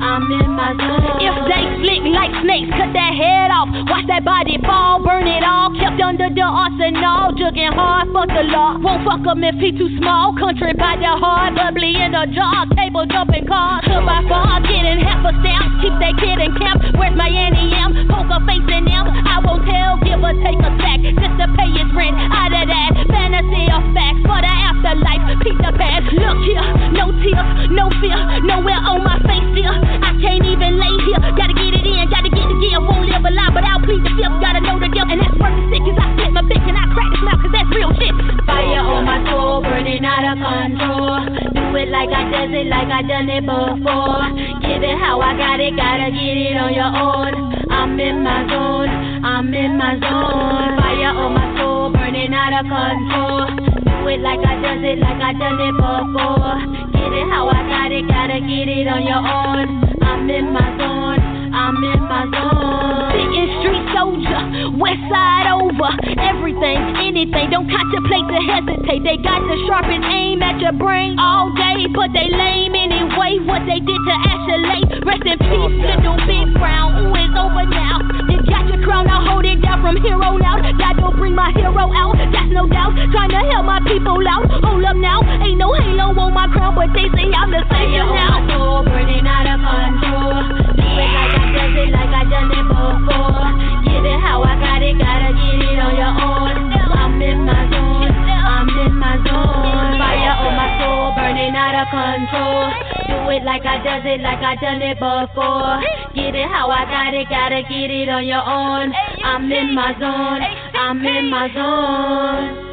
I'm in my zone. If they slick like snakes, cut that head off. Watch that body fall, burn it all. Kept under the arsenal, jugging hard, fuck the law. Won't fuck 'em if he too small. Country by the hard, bubbly in the jar. Table jumping car, hood by far, getting half a stamp. Keep that kid in camp. Where's my Annie? Poker facing them. I won't tell, give or take a sack just to pay his rent. Out of that fantasy of facts for the afterlife. Peep the past. Look here, no tears, no fear, nowhere on my face here. I lay here. Gotta get it in, gotta get it in. Won't live a lie, but I'll plead the fifth. Gotta know the guilt, and that's worth the sick. Cause I split my pick and I crack his mouth, cause that's real shit. Fire on my soul, burning out of control. Do it like I does it, like I done it before. Give it how I got it, gotta get it on your own. I'm in my zone, I'm in my zone. Fire on my soul, burning out of control. It like I does it, like I done it before. Get it how I got it, gotta get it on your own. I'm in my zone, I'm in my zone. Sitting street soldier, west side over. Everything, anything, don't contemplate to hesitate. They got the sharpest aim at your brain all day, but they lame anyway. What they did to Ashley, rest in peace, little big brown. Ooh, it's over now. You got your crown, I'll hold it down from here on out. God don't bring my hero out, that's no doubt. Trying to help my people out. Hold up now, ain't no halo on my crown, but they say I'm the savior now. Soul burning out of control. Do it like does it, like I done it before. Give it how I got it, gotta get it on your own. I'm in my zone, I'm in my zone. Fire on my soul, burning out of control. Do it like I does it, like I done it before. Get it how I got it, gotta get it on your own. I'm in my zone, I'm in my zone.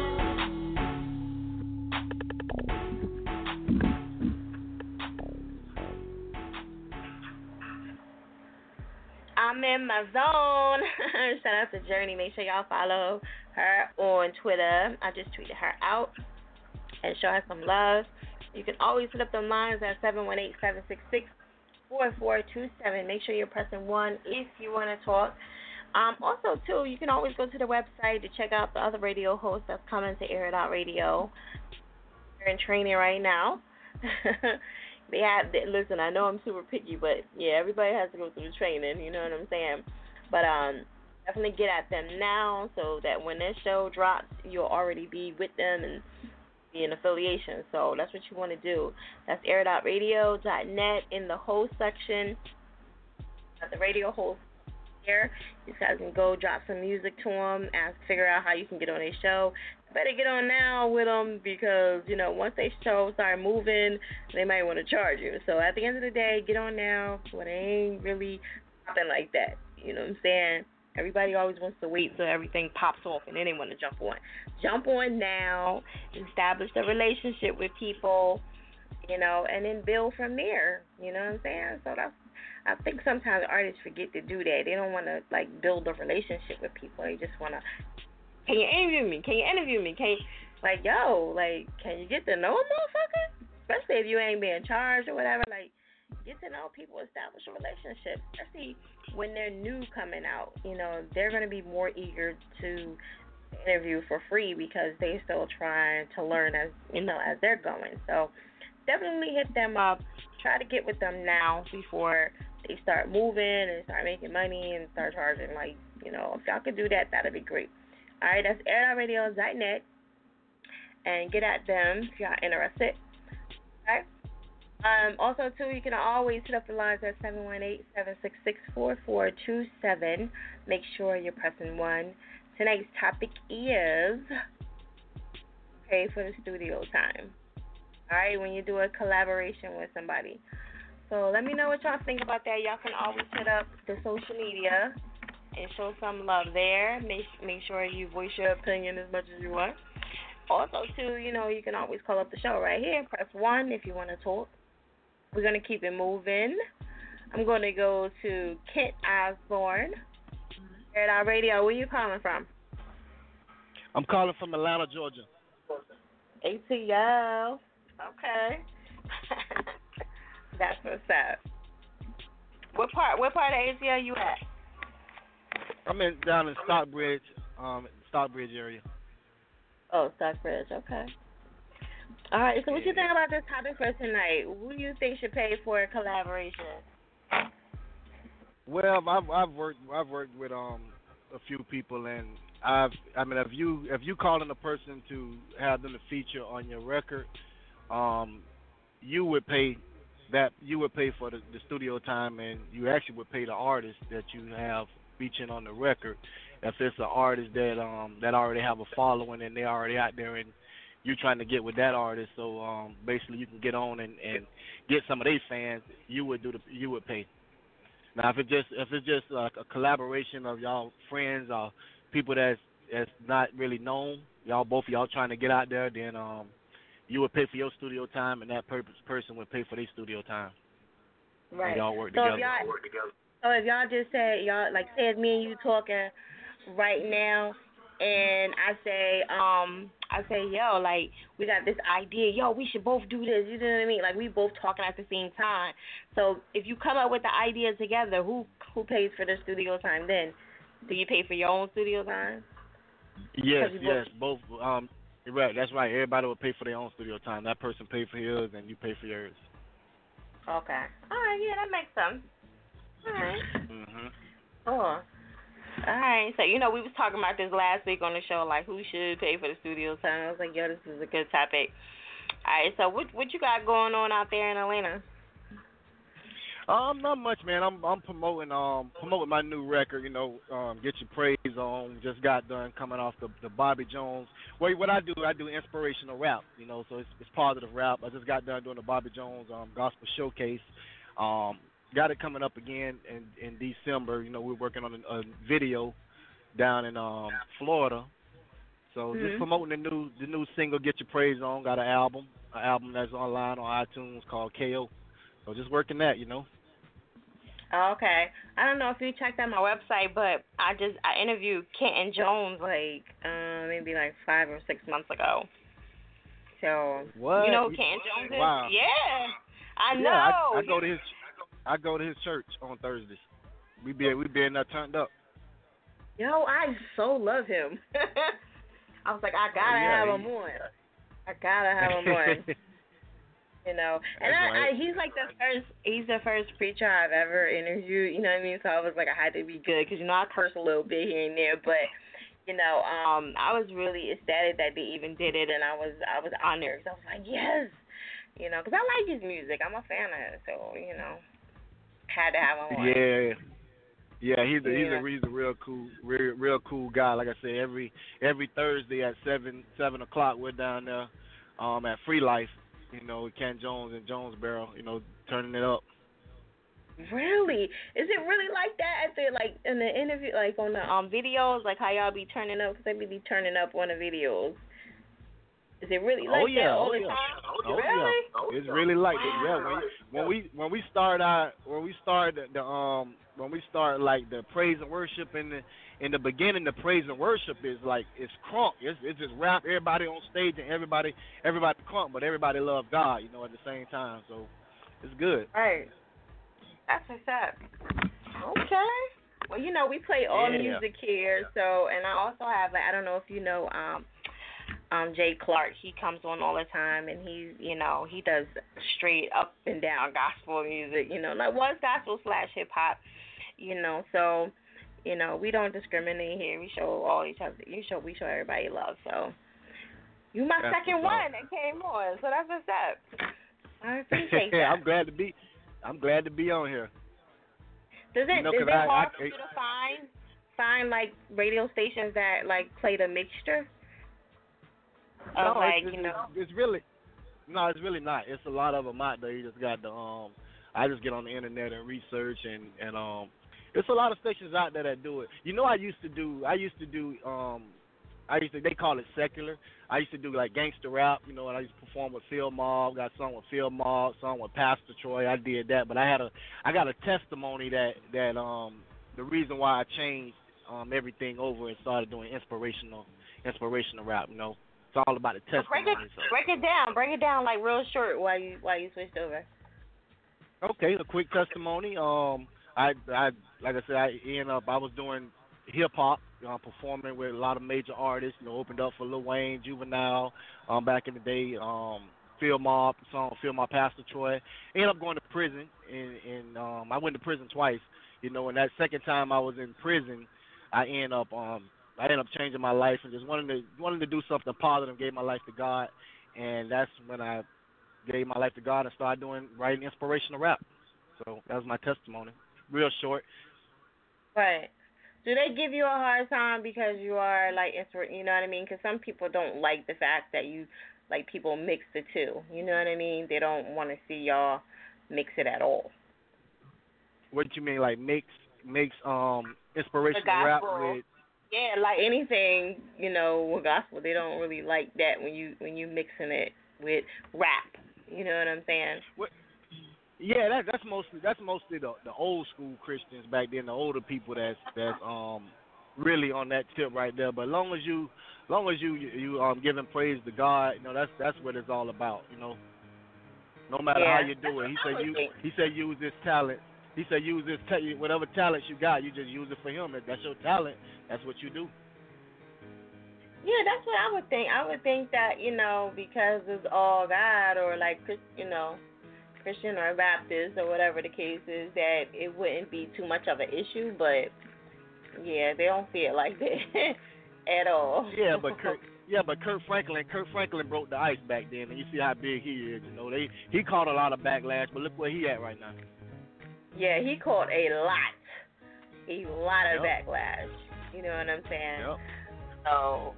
I'm in my zone. Shout out to Journey. Make sure y'all follow her on Twitter. I just tweeted her out and show her some love. You can always hit up them lines at 718-766-4427. Make sure you're pressing 1 if you want to talk. Um, also, too, you can always go to the website to check out the other radio hosts that's coming to Air It Out Radio. They're in training right now. they have they, listen. I know I'm super picky, but yeah, everybody has to go through the training. You know what I'm saying? But um, definitely get at them now so that when this show drops, you'll already be with them and be in affiliation. So that's what you want to do. That's airitoutradio.net in the host section. The radio host here. You guys can go drop some music to them, ask, figure out how you can get on a show. Better get on now with them because you know once they show start moving, they might want to charge you. So at the end of the day, get on now. When they ain't really popping like that, you know what I'm saying? Everybody always wants to wait till everything pops off and then they want to jump on. Jump on now. Establish a relationship with people. you know, and then build from there. You know what I'm saying? So that's I think sometimes artists forget to do that. They don't want to like build a relationship with people. They just want to. Can you interview me? Can you interview me? Can you, like yo like can you get to know a motherfucker? Especially if you ain't being charged or whatever. Like get to know people, establish a relationship. Especially when they're new coming out. You know they're gonna be more eager to interview for free because they still trying to learn as you know as they're going. So definitely hit them up. Try to get with them now before they start moving and start making money and start charging. Like you know, if y'all could do that, that'd be great. All right, that's airitoutradio.net, and get at them if y'all interested. Okay. Um, also, too, you can always hit up the lines at 718-766-4427. Make sure you're pressing 1. Tonight's topic is pay for the studio time. All right, when you do a collaboration with somebody. So let me know what y'all think about that. Y'all can always hit up the social media and show some love there. Make make sure you voice your opinion as much as you want. Also, too, you know, you can always call up the show right here. Press one if you want to talk. We're gonna keep it moving. I'm gonna go to Kent Osbourne. At our radio, where you calling from? I'm calling from Atlanta, Georgia. ATL. Okay. That's what's up. What part? What part of ATL you at? I'm in down in Stockbridge, um, Stockbridge area. Oh, Stockbridge. Okay. All right. So, what do you think about this topic for tonight? Who do you think should pay for a collaboration? Well, I've I've worked I've worked with um a few people and I've I mean if you if you calling a person to have them to feature on your record, um, you would pay that you would pay for the, the studio time and you actually would pay the artist that you have featuring on the record. If it's an artist that um that already have a following and they already out there and you're trying to get with that artist, so um basically you can get on and and get some of their fans. You would do the you would pay. Now if it just if it's just like a collaboration of y'all friends or people that's that's not really known, y'all both of y'all trying to get out there, then um you would pay for your studio time and that purpose person would pay for their studio time. Right. And y'all work so together. If y'all, So if y'all just say y'all like say it's me and you talking right now and I say, um, I say, yo, like we got this idea, yo, we should both do this. You know what I mean? Like we both talking at the same time. So if you come up with the idea together, who who pays for the studio time then? Do you pay for your own studio time? Yes, yes, both. Um, right. That's right. Everybody will pay for their own studio time. That person pay for his, and you pay for yours. Okay. All right. Yeah, that makes sense. All right. Mhm. Cool. All right. So you know we was talking about this last week on the show, like who should pay for the studio time. I was like, yo, this is a good topic. All right. So what what you got going on out there in Atlanta? Um, not much, man. I'm I'm promoting um promoting my new record. You know, um, get your praise on. Just got done coming off the the Bobby Jones. Well, what I do, I do inspirational rap. You know, so it's it's positive rap. I just got done doing the Bobby Jones um gospel showcase. Um, got it coming up again in in December. You know, we're working on a, a video down in um Florida. So Mhm. just promoting the new the new single "Get Your Praise On." Got an album, an album that's online on iTunes called KO. So just working that, you know. Okay. I don't know if you checked out my website, but I just I interviewed Canton Jones like uh, maybe like five or six months ago. So What? you know who Canton Jones is? Wow. Yeah, I know. Yeah, I, I go to his I go to his church on Thursdays. We be we be in there turned up. Yo, I so love him. I was like, I gotta Oh, yeah, have he- him on. I gotta have him on. You know, and I, I, he's like the first. He's the first preacher I've ever interviewed. You know what I mean? So I was like, I had to be good because you know I curse a little bit here and there, but you know, um, I was really ecstatic that they even did it, and I was I was honored. I was like, yes, you know, because I like his music. I'm a fan of it, so you know, had to have him on. Yeah. Yeah, he's a he's a he's a real cool real real cool guy. Like I said, every every Thursday at seven seven o'clock we're down there um at Free Life, you know, with Ken Jones and Jones Barrel, you know, turning it up. Really? Is it really like that at the like in the interview, like on the um videos, like how y'all be turning up? Cause they be be turning up on the videos. Is it really oh yeah, that all oh the yeah, time? oh really? yeah. It's really like that. Yeah, when when we when we start our when we start the, the um when we start like the praise and worship in the in the beginning, the praise and worship is like it's crunk. It's it's just rap. Everybody on stage and everybody everybody crunk, but everybody love God. You know, at the same time. So it's good. Right. That's what's up. Okay. Well, you know, we play all Yeah. music here, so and I also have like I don't know if you know um um Jay Clark. He comes on all the time and he you know, he does straight up and down gospel music, you know, like was gospel slash hip hop, you know, so you know, we don't discriminate here. We show all each other you show we show everybody love, so you my That's second one that came on, so that's what's up. I appreciate that. I'm glad to be. I'm glad to be on here. Does it You know, is it I- hard I- for you to find find like radio stations that like play the mixture no, like it's, you know it's, it's really no, it's really not. It's a lot of them out there. You just got the um. I just get on the internet and research and and um. There's a lot of stations out there that do it. You know, I used to do. I used to do. Um, I used to. They call it secular. I used to do like gangster rap. You know, and I used to perform with Phil Mob. Got song with Phil Mob. Song with Pastor Troy. I did that. But I had a. I got a testimony that that um the reason why I changed um everything over and started doing inspirational inspirational rap. You know, it's all about the testimony. break it so. break it down break it down like real short while you while you switched over. Okay, a quick testimony. Um, I, I, like I said, I ended up. I was doing hip hop, you know, performing with a lot of major artists. You know, opened up for Lil Wayne, Juvenile, um, back in the day. Um, Phil Mob, song Phil My Pastor Troy. Ended up going to prison, and, and um, I went to prison twice. You know, and that second time I was in prison, I ended up, um, I ended up changing my life and just wanted to wanted to do something positive. Gave my life to God, and that's when I gave my life to God and started doing writing inspirational rap. So that was my testimony. Real short. Right. Do they give you a hard time because you are like inspir- you know what I mean? Because some people don't like the fact that you like people mix the two. You know what I mean? They don't want to see y'all mix it at all. What do you mean, like mix mix um inspirational rap with? Yeah, like anything, you know, with gospel, they don't really like that when you when you mixing it with rap. You know what I'm saying? Yeah, that, that's mostly that's mostly the the old school Christians back then, the older people that's that's um really on that tip right there. But as long as you long as you you, you um giving praise to God, you know that's that's what it's all about. You know, no matter Yeah, how you do it. He said you he said use this talent. He said use this ta- whatever talents you got, you just use it for him. If that's your talent, that's what you do. Yeah, that's what I would think. I would think that you know because it's all God or like you know Christian or Baptist or whatever the case is, that it wouldn't be too much of an issue. But yeah, they don't see it like that at all. Yeah, but Kirk, yeah, but Kirk Franklin, Kirk Franklin broke the ice back then, and you see how big he is. You know, they he caught a lot of backlash, but look where he at right now. Yeah, he caught a lot, a lot of Yep. backlash. You know what I'm saying? Yep. So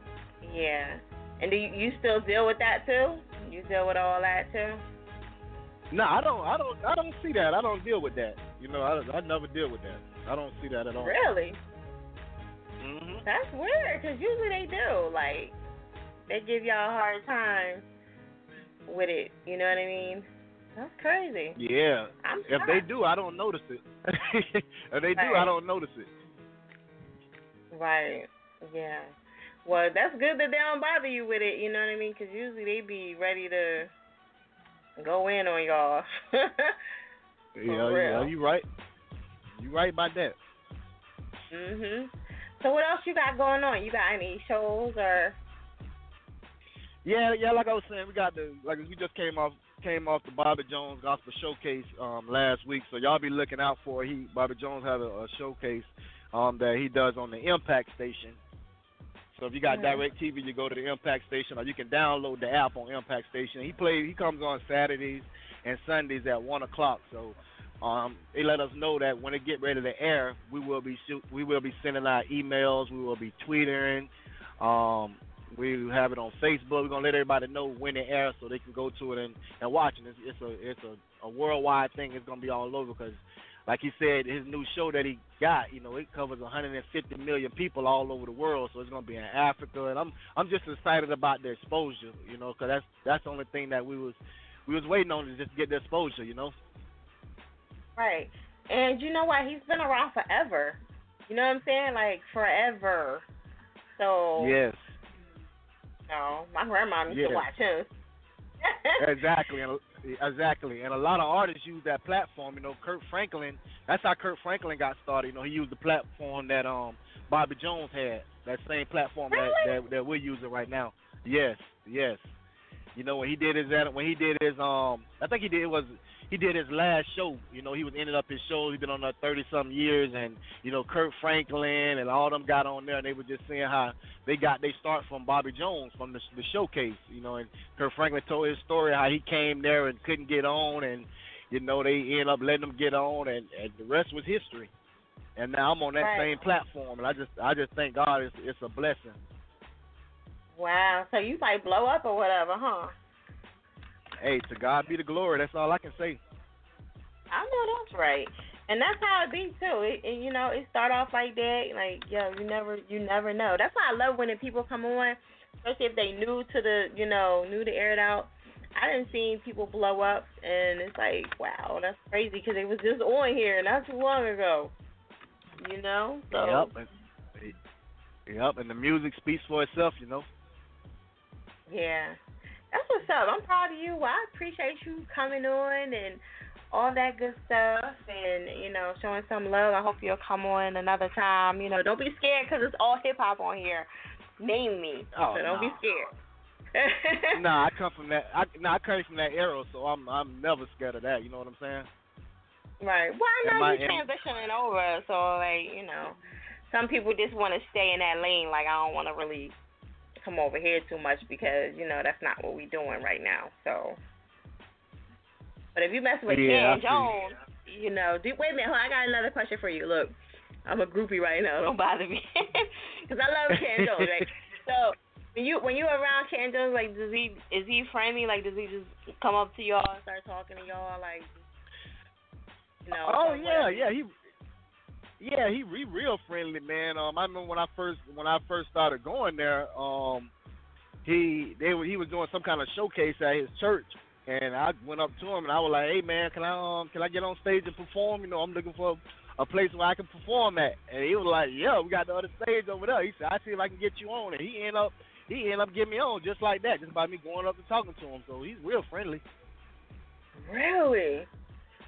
yeah, and do you, you still deal with that too? You deal with all that too? No, I don't, I don't, I don't see that. I don't deal with that. You know, I, I never deal with that. I don't see that at all. Really? hmm That's weird, cause usually they do. Like, they give y'all a hard time with it. You know what I mean? That's crazy. Yeah. I'm if they do, I don't notice it. if they do, I don't notice it. Right. Yeah. Well, that's good that they don't bother you with it. You know what I mean? Cause usually they be ready to go in on y'all. Yeah, yeah, you right. You right about that. mhm. So what else you got going on? You got any shows or? Yeah, yeah. Like I was saying, we got the like we just came off came off the Bobby Jones Gospel Showcase um, last week, so y'all be looking out for it. He Bobby Jones had a, a showcase um, that he does on the Impact Station. So if you got Mhm. Direct TV, you go to the Impact Station, or you can download the app on Impact Station. He plays. He comes on Saturdays and Sundays at one o'clock. So um, they let us know that when it get ready to air, we will be shoot, we will be sending out emails. We will be tweeting. Um, we have it on Facebook. We're gonna let everybody know when it airs so they can go to it and, and watch it. It's, it's a it's a, a worldwide thing. It's gonna be all over because like he said, his new show that he got, you know, it covers 150 million people all over the world. So it's gonna be in Africa, and I'm I'm just excited about the exposure, you know, because that's that's the only thing that we was we was waiting on to just get the exposure, you know. Right. And you know what? He's been around forever. You know what I'm saying? Like forever. So Yes. No, my grandma used Yeah. to watch him. exactly, and, exactly. And a lot of artists use that platform. You know, Kirk Franklin. That's how Kirk Franklin got started. You know, he used the platform that um Bobby Jones had. That same platform that, that that we're using right now. Yes, yes. You know when he did his when he did his um I think he did it was he did his last show. You know he was ending up his show. He's been on there thirty something years, and you know Kirk Franklin and all them got on there, and they were just saying how they got they start from Bobby Jones from the, the showcase. You know, and Kirk Franklin told his story how he came there and couldn't get on, and you know they ended up letting him get on, and, and the rest was history. And now I'm on that Right. same platform, and I just I just thank God it's it's a blessing. Wow. So you might blow up or whatever, huh? Hey, to God be the glory. That's all I can say. I know that's right. And that's how it be too. It, it you know, it start off like that, like yo, you never you never know. That's why I love when the people come on, especially if they new to the you know new to air it out. I didn't see people blow up, and it's like wow, that's crazy because it was just on here not too long ago. You know, so Yep. Yep. And the music speaks for itself. You know. Yeah. That's what's up. I'm proud of you. I appreciate you coming on and all that good stuff and, you know, showing some love. I hope you'll come on another time. You know, don't be scared because it's all hip hop on here. Name me. Oh, so don't be no. scared. nah, I come from that. I, nah, I came from that era, so I'm I'm never scared of that. You know what I'm saying? Right. Well, I know you're transitioning over, so, like, you know, some people just want to stay in that lane. Like, I don't want to really come over here too much because, you know, that's not what we're doing right now. So. But if you mess with Yeah, Ken. Jones, you know, do, wait a minute, hold I got another question for you. Look, I'm a groupie right now. Don't bother me, because I love Ken Jones. Right? So when you when you around Ken Jones, like, does he is he friendly? Like, does he just come up to y'all and start talking to y'all? Like, you know? oh yeah, yeah. He yeah he he real friendly man. Um, I remember when I first when I first started going there. Um, he they were he was doing some kind of showcase at his church. And I went up to him and I was like, "Hey man, can I um can I get on stage and perform? You know, I'm looking for a place where I can perform at." And he was like, "Yeah, we got the other stage over there." He said, "I see if I can get you on." And he ended up he ended up getting me on just like that, just by me going up and talking to him. So he's real friendly. Really?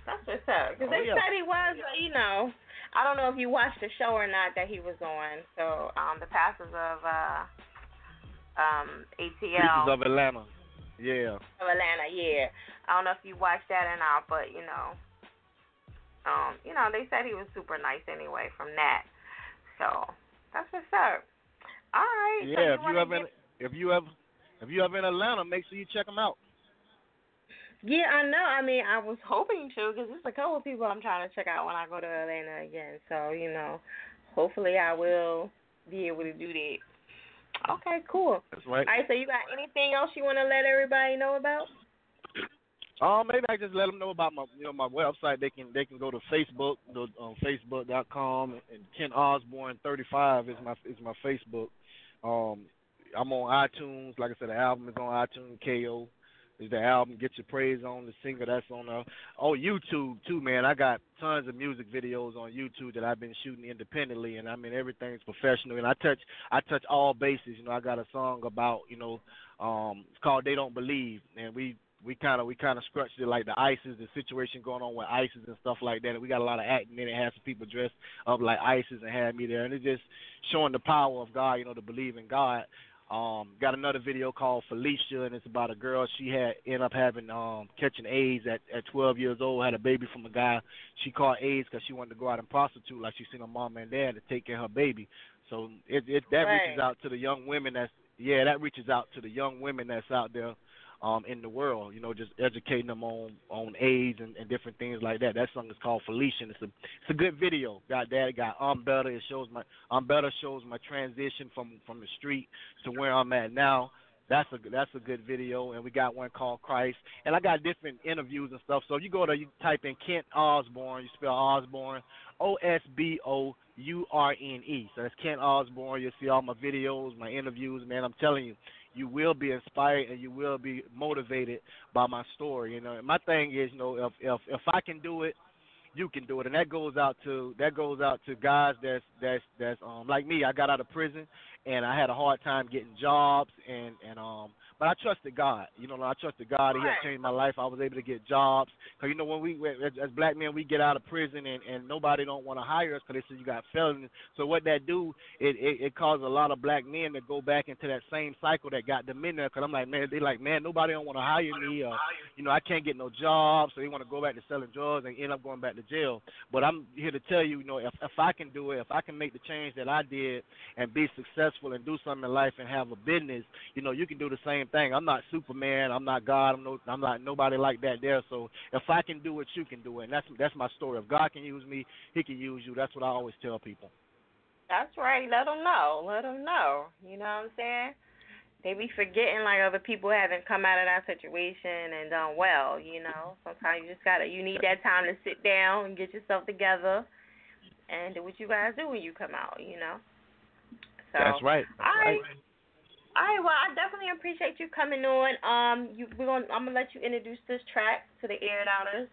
That's what's up. Because Oh, they yeah. said he was, uh, you know, I don't know if you watched the show or not that he was on. So, um, the pastors of uh, um, Pieces ATL of Atlanta. Yeah. of Atlanta, yeah. I don't know if you watched that or not, but you know, um, you know, they said he was super nice anyway from that. So that's what's up. All right. so Yeah, if you ever in, if you ever if you ever in Atlanta, make sure you check him out. Yeah, I know. I mean, I was hoping to because there's a couple of people I'm trying to check out when I go to Atlanta again. So, you know, hopefully I will be able to do that. Okay, cool. That's right. All right, so you got anything else you want to let everybody know about? Um, maybe I just let them know about my, you know, my website. They can they can go to Facebook, the um, Facebook.com, and Ken Osbourne 35 is my is my Facebook. Um, I'm on iTunes. Like I said, the album is on iTunes. Ko is the album. Get your praise on the singer that's on uh, oh YouTube too, man. I got tons of music videos on YouTube that I've been shooting independently, and I mean everything's professional. And I touch I touch all bases. You know, I got a song about you know, um, it's called They Don't Believe, and we we kind of we kind of scratched it like the ISIS, the situation going on with ISIS and stuff like that. And we got a lot of acting in it. Had some people dressed up like ISIS and had me there, and it's just showing the power of God, you know, to believe in God. Um, got another video called Felicia, and it's about a girl. She had end up having um, catching AIDS at at 12 years old. Had a baby from a guy. She caught AIDS because she wanted to go out and prostitute, like she seen her mom and dad to take care of her baby. So it, it that Right. reaches out to the young women. That's yeah, that reaches out to the young women that's out there um, in the world. You know, just educating them on on AIDS and, and different things like that. That song is called Felicia. And it's a it's a good video. Got that. Got I'm better. It shows my I'm better shows my transition from from the street to where I'm at now. That's a that's a good video, and we got one called Christ, and I got different interviews and stuff. So if you go to you type in Kent Osbourne, you spell Osbourne, O S B O U R N E. So that's Kent Osbourne. You'll see all my videos, my interviews. Man, I'm telling you, you will be inspired and you will be motivated by my story. You know, and my thing is, you know, if if if I can do it, you can do it, and that goes out to that goes out to guys that's that's that's um like me. I got out of prison and I had a hard time getting jobs and and um but I trusted God. You know, I trusted God. He had changed my life. I was able to get jobs. Cause you know when we as, as black men we get out of prison and and nobody don't want to hire us because they say you got felonies. So what that do it, it it causes a lot of black men to go back into that same cycle that got them in there. Cause I'm like man, they like man nobody don't want to hire me. Or, you know I can't get no jobs, so they want to go back to selling drugs and end up going back to jail. But I'm here to tell you, you know, if if I can do it, if I can make the change that I did and be successful and do something in life and have a business, you know, you can do the same thing. I'm not Superman. I'm not God. I'm no. I'm not nobody like that there. So if I can do it, you can do it. And that's that's my story. If God can use me, He can use you. That's what I always tell people. That's right. Let them know. Let them know. You know what I'm saying? They be forgetting like other people haven't come out of that situation and done well. You know, sometimes you just gotta. You need that time to sit down and get yourself together and do what you guys do when you come out. You know. So, that's right. That's all right. right. All right, well, I definitely appreciate you coming on. Um, you, we're gonna, I'm gonna let you introduce this track to the air outers.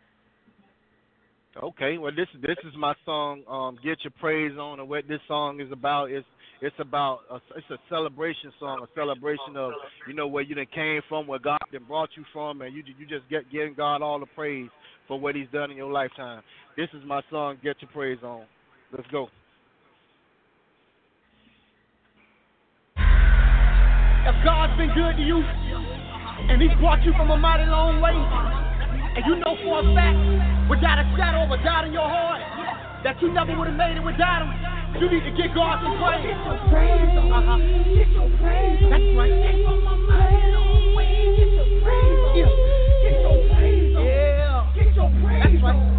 Okay, well, this this is my song. Um, Get your praise on, and what this song is about is it's about a, it's a celebration song, a celebration of you know where you done came from, where God then brought you from, and you you just get giving God all the praise for what He's done in your lifetime. This is my song. Get your praise on. Let's go. If God's been good to you, and He's brought you from a mighty long way, and you know for a fact, without a shadow of a doubt in your heart, that you never would have made it without Him, you need to get God some praise. Get your praise. Uh-huh. Get your praise. That's right. Get from a mighty long way. Get your praise. Yeah. Get your praise. Yeah. Get your praise That's right.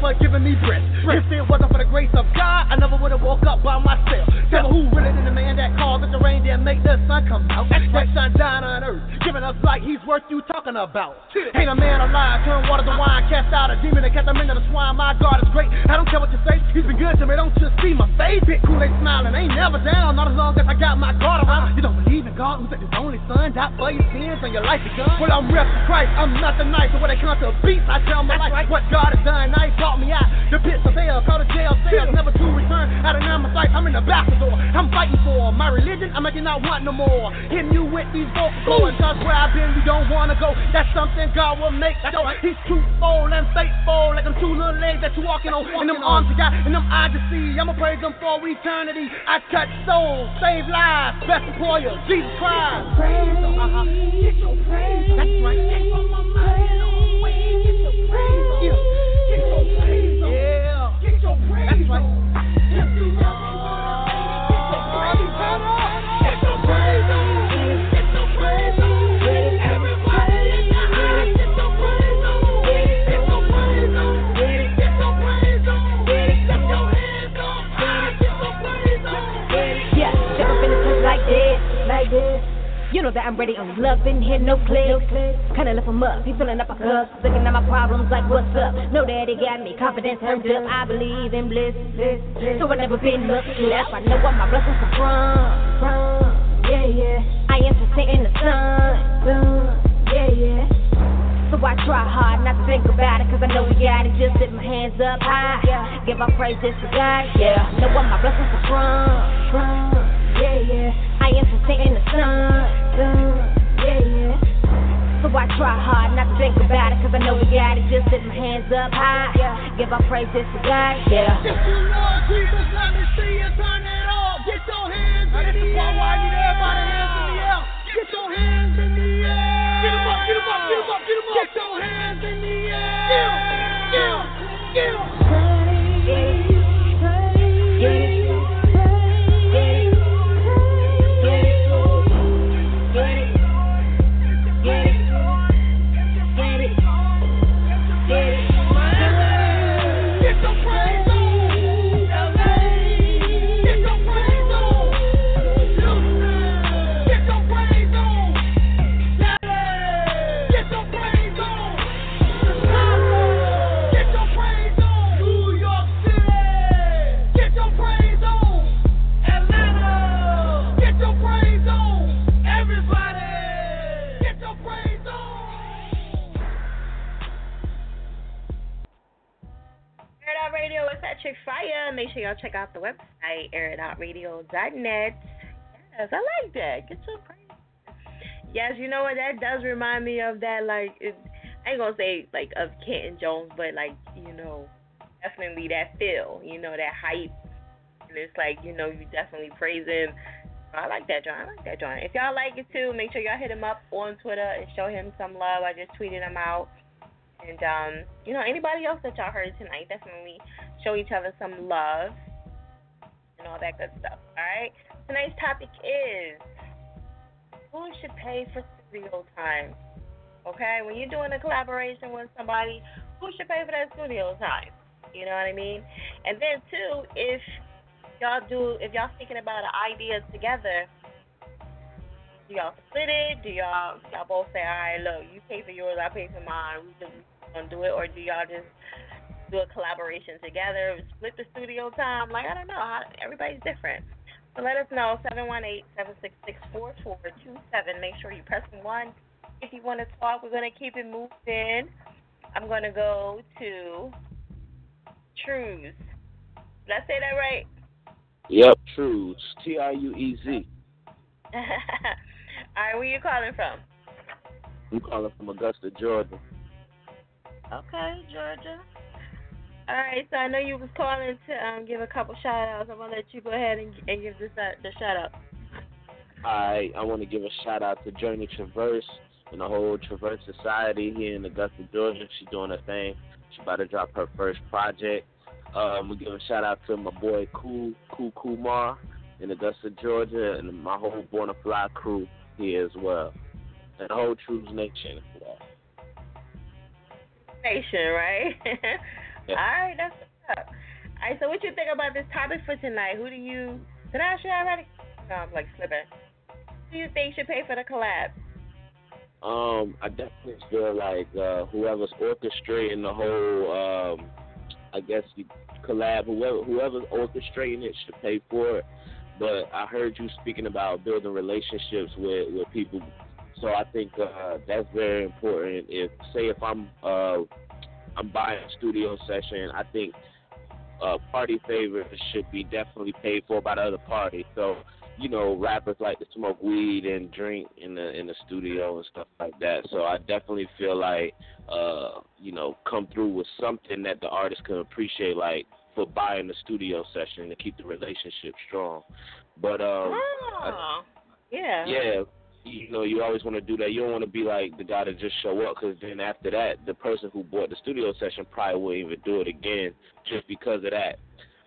For giving me breath. If it wasn't for the grace of God, I never would have woke up by myself. Tell me who really than the man that caused the rain make the sun come out. That sun down on earth, giving us light. He's worth you talking about. Ain't a man alive, turn water to wine, cast out a demon and cast him into the swine. My God is great. I don't care what you say, he's been good to me. Don't just see my face. Big cool, they smiling, ain't never down. Not as long as I got my God around. You don't believe in God who sent his only son, died for your sins and your life begun. Well, I'm rep Christ, I'm nothing nice. So when it comes to beats, I tell my life what God has done. Now he brought me out the pits of hell, called a jail cells, never to return. Out of nine, my sight, I'm in the an ambassador. I'm fighting for my religion. I'm making not want no more. Hitting you with these vocals, going just where I've been. You don't wanna go. That's something God will make. That's right. He's truthful and faithful, like them two little legs that you walking on, and them arms you got, and them eyes you see. I'ma praise Him for eternity. I touch souls, save lives, best employer, Jesus Christ. Praise Him. Uh-huh. Get your praise. That's right. Get from my mind. Get your praise. Yeah. Get your praise. Yeah. Get your praise. That's right. If you love me, get your praise. Get your You know that I'm ready, I'm loving, here no clicks. Kinda lift 'em up, he filling up a cup. Looking at my problems like, what's up? Know that got me, confidence turned up. I believe in bliss, bliss, bliss. So I never been left. I know what my blessings are from, from. Yeah, yeah. I am just in the sun, sun. Yeah, yeah. So I try hard not to think about it, cause I know we got it. Just lift my hands up high. Yeah. Give our praises to God. Yeah. Know what my blessings are from, from. Yeah, yeah. I am just in the sun, sun. Yeah, yeah. So I try hard not to think about it, cause I know we got it. Just lift my hands up high. Yeah. Give our praises to God. Yeah. If you love Jesus, let me see you turn it off. Get your hands in the air. Why I need everybody hands in the air. Get your hands in the air. Get 'em up, get 'em up, get 'em up, get 'em up. Get your hands in the air. Get get get. Sure y'all check out the website, airitoutradio.net. Yes, I like that. Get your praise. Yes, you know what? That does remind me of that, like, it, I ain't gonna say, like, of Canton Jones, but, like, you know, definitely that feel, you know, that hype. And it's like, you know, you definitely praise him. I like that joint. I like that joint. If y'all like it too, make sure y'all hit him up on Twitter and show him some love. I just tweeted him out. And um, you know, anybody else that y'all heard tonight, definitely show each other some love and all that good stuff. All right. Tonight's topic is who should pay for studio time. Okay, when you're doing a collaboration with somebody, who should pay for that studio time? You know what I mean? And then too, if y'all do, if y'all thinking about an idea together, do y'all split it? Do y'all y'all both say, all right, look, you pay for yours, I pay for mine. We just gonna do it, or do y'all just do a collaboration together, split the studio time? Like I don't know, how, everybody's different. So let us know, 718-766-4427. Make sure you press 1 if you want to talk. We're going to keep it moving. I'm going to go to Truez. Did I say that right? Yep, Truez. T R U E Z. All right, where you calling from? I'm calling from Augusta, Georgia. Okay, Georgia. All right, so I know you was calling to um, give a couple shout outs. I'm gonna let you go ahead and, and give this uh, the shout out. I I want to give a shout out to Journey Traverse and the whole Traverse Society here in Augusta, Georgia. She's doing her thing. She's about to drop her first project. Um, we give a shout out to my boy Cool Cool Kumar in Augusta, Georgia, and my whole Born to Fly crew here as well, and the whole Truez Nation as well. Right? All right, that's what's up. All right, so what you think about this topic for tonight? Who do you? Did I ask you already? No, I'm like slipping. Who do you think should pay for the collab? Um, I definitely feel like uh, whoever's orchestrating the whole, um, I guess you collab, whoever whoever's orchestrating it should pay for it. But I heard you speaking about building relationships with with people, so I think uh, that's very important. If say if I'm uh, I'm buying a studio session, I think uh, party favors should be definitely paid for by the other party. So you know, rappers like to smoke weed and drink in the in the studio and stuff like that. So I definitely feel like uh, you know, come through with something that the artist can appreciate like for buying the studio session to keep the relationship strong. But um oh, yeah. Yeah, you know, you always want to do that. You don't want to be like the guy that just show up because then after that, the person who bought the studio session probably wouldn't even do it again just because of that.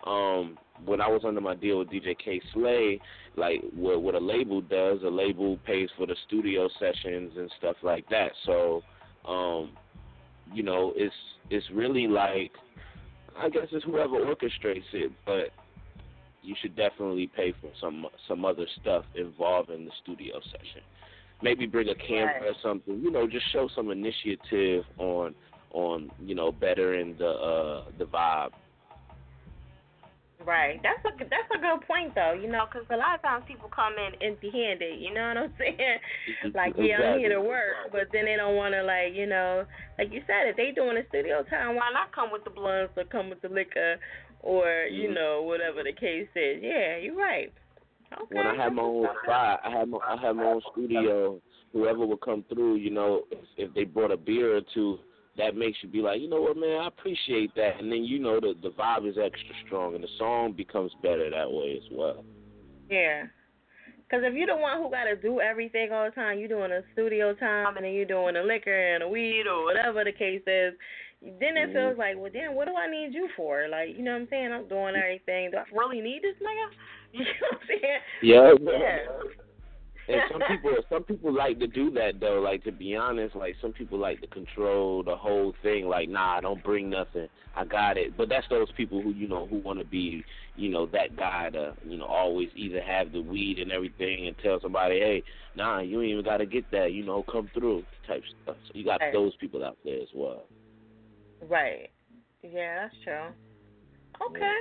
Um, when I was under my deal with DJ Kay Slay, like what what a label does, a label pays for the studio sessions and stuff like that. So, um, you know, it's it's really like I guess it's whoever orchestrates it, but you should definitely pay for some some other stuff involving the studio session. Maybe bring a camera Right. or something. You know, just show some initiative on on you know bettering the uh the vibe. Right. That's a that's a good point though. You know, because a lot of times people come in empty-handed. You know what I'm saying? like, yeah, I'm here to work, but then they don't want to like, you know, like you said, if they doing a studio time, why not come with the blunts or come with the liquor, or you Mhm. know, whatever the case is. Yeah, you're right. Okay. when I had my own spot, I had my I had my own studio. Whoever would come through, you know, if, if they brought a beer or two, that makes you be like, you know what, man, I appreciate that. And then you know the the vibe is extra strong, and the song becomes better that way as well. Yeah. Because if you're the one who got to do everything all the time, you're doing a studio time and then you're doing the liquor and the weed or whatever the case is, then it Mhm. feels like, well, damn, what do I need you for? Like, you know what I'm saying? I'm doing everything. Do I really need this nigga? You know what I'm saying? Yeah. Yeah. And some people some people like to do that though. Like to be honest, like some people like to control the whole thing. Like, nah, I don't bring nothing. I got it. But that's those people who you know who want to be, you know, that guy to you know always either have the weed and everything and tell somebody, hey, nah, you ain't even got to get that. You know, come through type stuff. So you got Right. those people out there as well. Right. Yeah, that's true. Okay.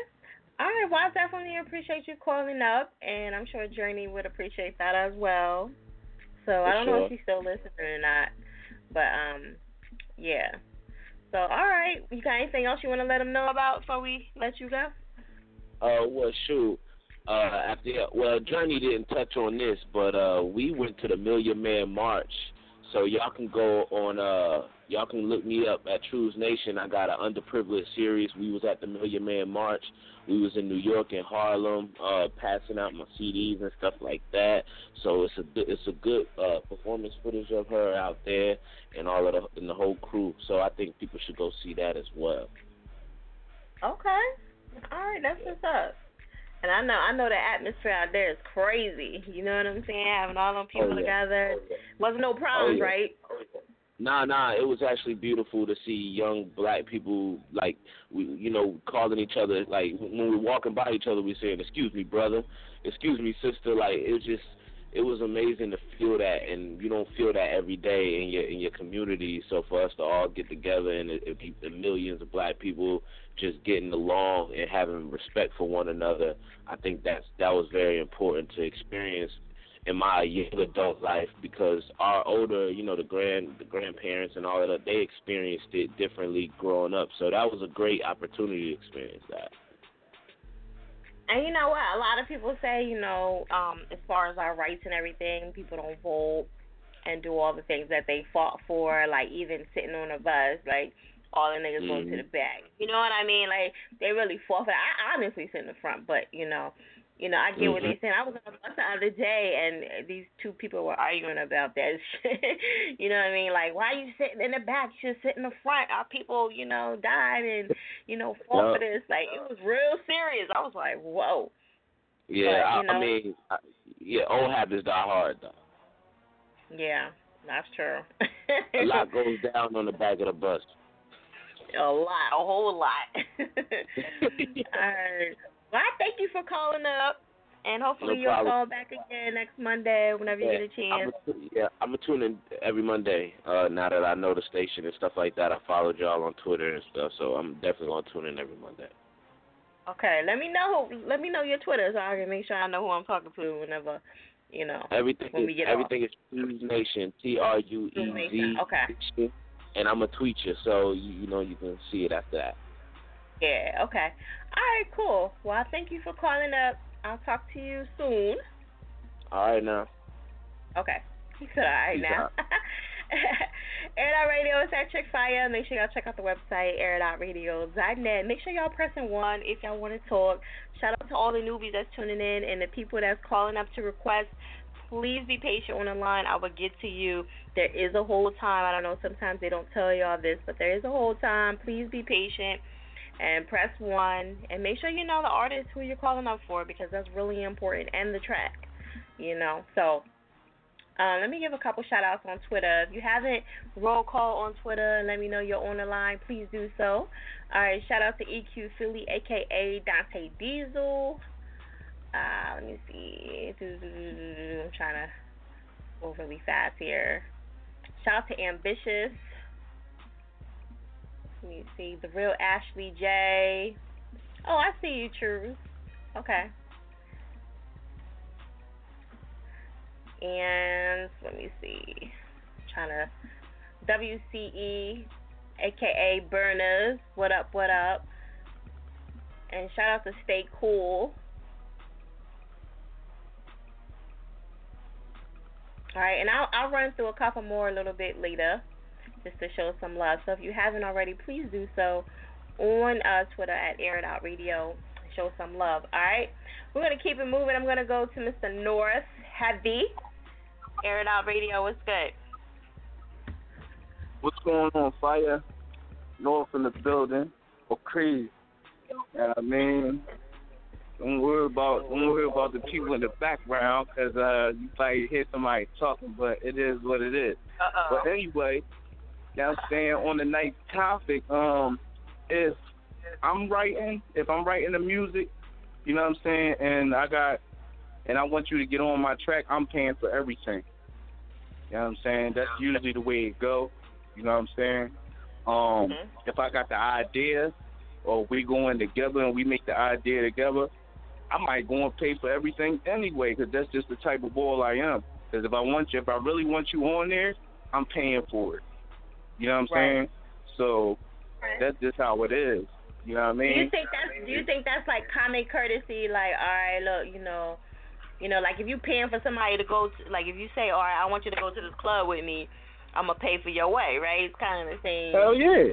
All right. Well, I definitely appreciate you calling up, and I'm sure Journey would appreciate that as well. So I don't know if she's still listening or not, but um, yeah. So all right, you got anything else you want to let them know about before we let you go? Uh, well, shoot. Uh, after well, Journey didn't touch on this, but uh, we went to the Million Man March. So y'all can go on. Uh, y'all can look me up at Truez Nation. I got an underprivileged series. We was at the Million Man March. We was in New York and Harlem, uh, passing out my CDs and stuff like that. So it's a it's a good uh, performance footage of her out there and all of the and the whole crew. So I think people should go see that as well. Okay. All right, that's what's up. And I know I know the atmosphere out there is crazy. You know what I'm saying? Having all them people Oh, yeah. together. Wasn't no problems, yeah. right? Nah, nah, it was actually beautiful to see young black people like we, you know, calling each other like when we're walking by each other, we saying, "Excuse me, brother," "Excuse me, sister." Like it was just, it was amazing to feel that, and you don't feel that every day in your in your community. So for us to all get together and it, it be the millions of black people just getting along and having respect for one another, I think that's that was very important to experience in my young adult life because our older, you know, the grand the grandparents and all of that, they experienced it differently growing up. So that was a great opportunity to experience that. And you know what? A lot of people say, you know, um, as far as our rights and everything, people don't vote and do all the things that they fought for, like even sitting on a bus, like all the niggas going to the back. You know what I mean? Like they really fought for that. I honestly sit in the front, but you know, you know, I get what mm-hmm. they're saying. I was on the bus the other day, and these two people were arguing about that shit. you know what I mean? Like, why are you sitting in the back? You should sit in the front. Our people, you know, died and you know fought for this. Like, it was real serious. I was like, whoa. Yeah, But, I, you know- I mean, I, yeah, old habits die hard though. Yeah, that's true. A lot goes down on the back of the bus. A lot, a whole lot. Alright. Well, I thank you for calling up, and hopefully No you'll problem. call back again next Monday whenever you get a chance. I'm a, yeah, I'm gonna tune in every Monday. Uh, now that I know the station and stuff like that, I followed y'all on Twitter and stuff, so I'm definitely gonna tune in every Monday. Okay, let me know. Let me know your Twitter so I can make sure I know who I'm talking to whenever, you know. Everything when is we get everything is Truez Nation, T R U E Z. Okay. And I'm a tweet you, so you, you know you can see it after that. Yeah. Okay. All right. Cool. Well, thank you for calling up. I'll talk to you soon. All right now. Okay. He said, all right now. Air Out Radio is at Chick Fire. Make sure y'all check out the website, airitoutradio.net. Make sure y'all pressing one if y'all want to talk. Shout out to all the newbies that's tuning in and the people that's calling up to request. Please be patient on the line. I will get to you. There is a hold time. I don't know, sometimes they don't tell y'all this, but there is a hold time. Please be patient and press one. And make sure you know the artist who you're calling up for because that's really important and the track, you know. So, uh, let me give a couple shout outs on Twitter. If you haven't roll call on Twitter let me know you're on the line, please do so. All right, shout out to EQ Philly, aka Dante Diesel. Uh, let me see. I'm trying to go really fast here. Shout out to Ambitious. Let me see. The real Ashley J. Oh, I see you, Truth. Okay. And let me see. trying to WCE, aka Burners. What up? What up? And shout out to Stay Cool. All right, and I'll I'll run through a couple more a little bit later, just to show some love. So if you haven't already, please do so on uh, Twitter at Air It Out Radio. Show some love. All right, we're gonna keep it moving. I'm gonna go to Mr. Norris Heavy. Air It Out Radio. What's good? What's going on, Fire? North in the building. Or crazy. And I mean, don't worry about don't worry about the people in the background 'cause uh, you probably hear somebody talking, but it is what it is. Uh-oh. But anyway, now staying on the night topic, um, if I'm writing, if I'm writing the music, you know what I'm saying, and I got, and I want you to get on my track, I'm paying for everything. You know what I'm saying? That's usually the way it go. You know what I'm saying? Um, if I got the idea, or we going together and we make the idea together, I might go and pay for everything anyway, 'cause that's just the type of boy I am. 'Cause if I want you, if I really want you on there, I'm paying for it. You know what I'm Right. saying? So that's just how it is. You know what I mean? Do you think that's do you think that's like common courtesy? Like, all right, look, you know, you know, like if you paying for somebody to go, to, like if you say, all right, I want you to go to this club with me, I'm gonna pay for your way, right? It's kind of the same. Hell yeah.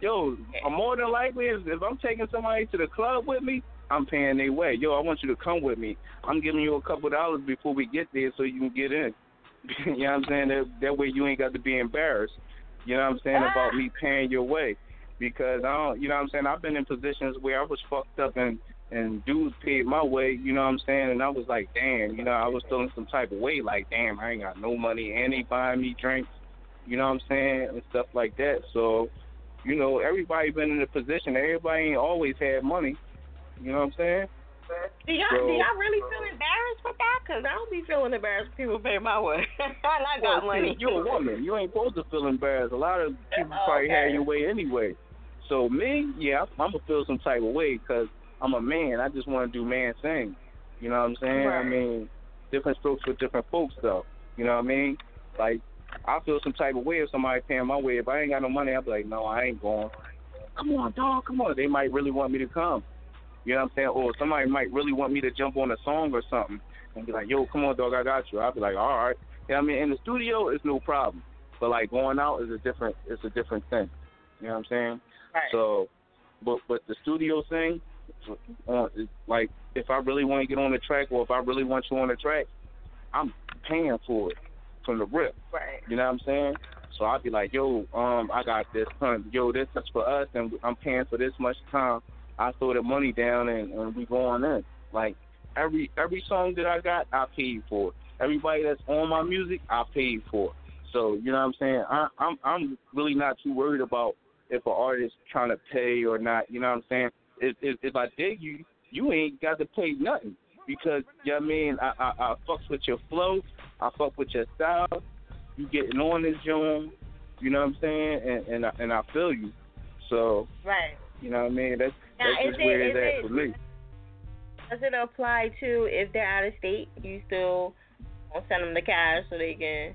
Yo, more than likely if, if I'm taking somebody to the club with me, I'm paying their way. Yo, I want you to come with me. I'm giving you a couple of dollars before we get there so you can get in. you know what I'm saying? That that way you ain't got to be embarrassed. You know what I'm saying about ah. me paying your way. Because I don't you know what I'm saying, I've been in positions where I was fucked up and and dudes paid my way, you know what I'm saying, and I was like, damn, you know, I was feeling some type of way, like, damn, I ain't got no money and they buying me drinks, you know what I'm saying, and stuff like that. So, you know, everybody been in a position. Everybody ain't always had money. You know what I'm saying? Do y'all So- do y'all really feel uh, embarrassed with that? Cause I don't be feeling embarrassed when people pay my way. I got Well, money. You're a woman. You ain't supposed to feel embarrassed. A lot of people Oh, probably okay. had your way anyway. So me, yeah, I'm gonna feel some type of way because I'm a man. I just want to do man things. You know what I'm saying? I mean, different strokes for different folks, though. You know what I mean? Like, I feel some type of way if somebody paying my way. If I ain't got no money, I'll be like, no, I ain't going. Come on, dog. Come on. They might really want me to come. You know what I'm saying? Or somebody might really want me to jump on a song or something and be like, yo, come on, dog, I got you. I'll be like, all right. You know what I mean? In the studio, it's no problem. But, like, going out is a different, it's a different thing. You know what I'm saying? Right. So, but but the studio thing, uh, like if I really want to get on the track or if I really want you on the track, I'm paying for it from the rip. Right. You know what I'm saying? So I'd be like, yo, um, I got this, son. Yo, this is for us, and I'm paying for this much time. I throw the money down, and, and we on in. Like every every song that I got, I paid for. Everybody that's on my music, I paid for. So you know what I'm saying? I, I'm I'm really not too worried about if an artist trying to pay or not. You know what I'm saying? If if, if I dig you, you ain't got to pay nothing because you know what I mean. I I, I fucks with your flow. I fuck with your style. You getting on this joint. You know what I'm saying? And and I, and I feel you. So Right. you know what I mean? That's Now, that's just it- where it's it- for me. Does it apply to if they're out of state? You still send them the cash so they can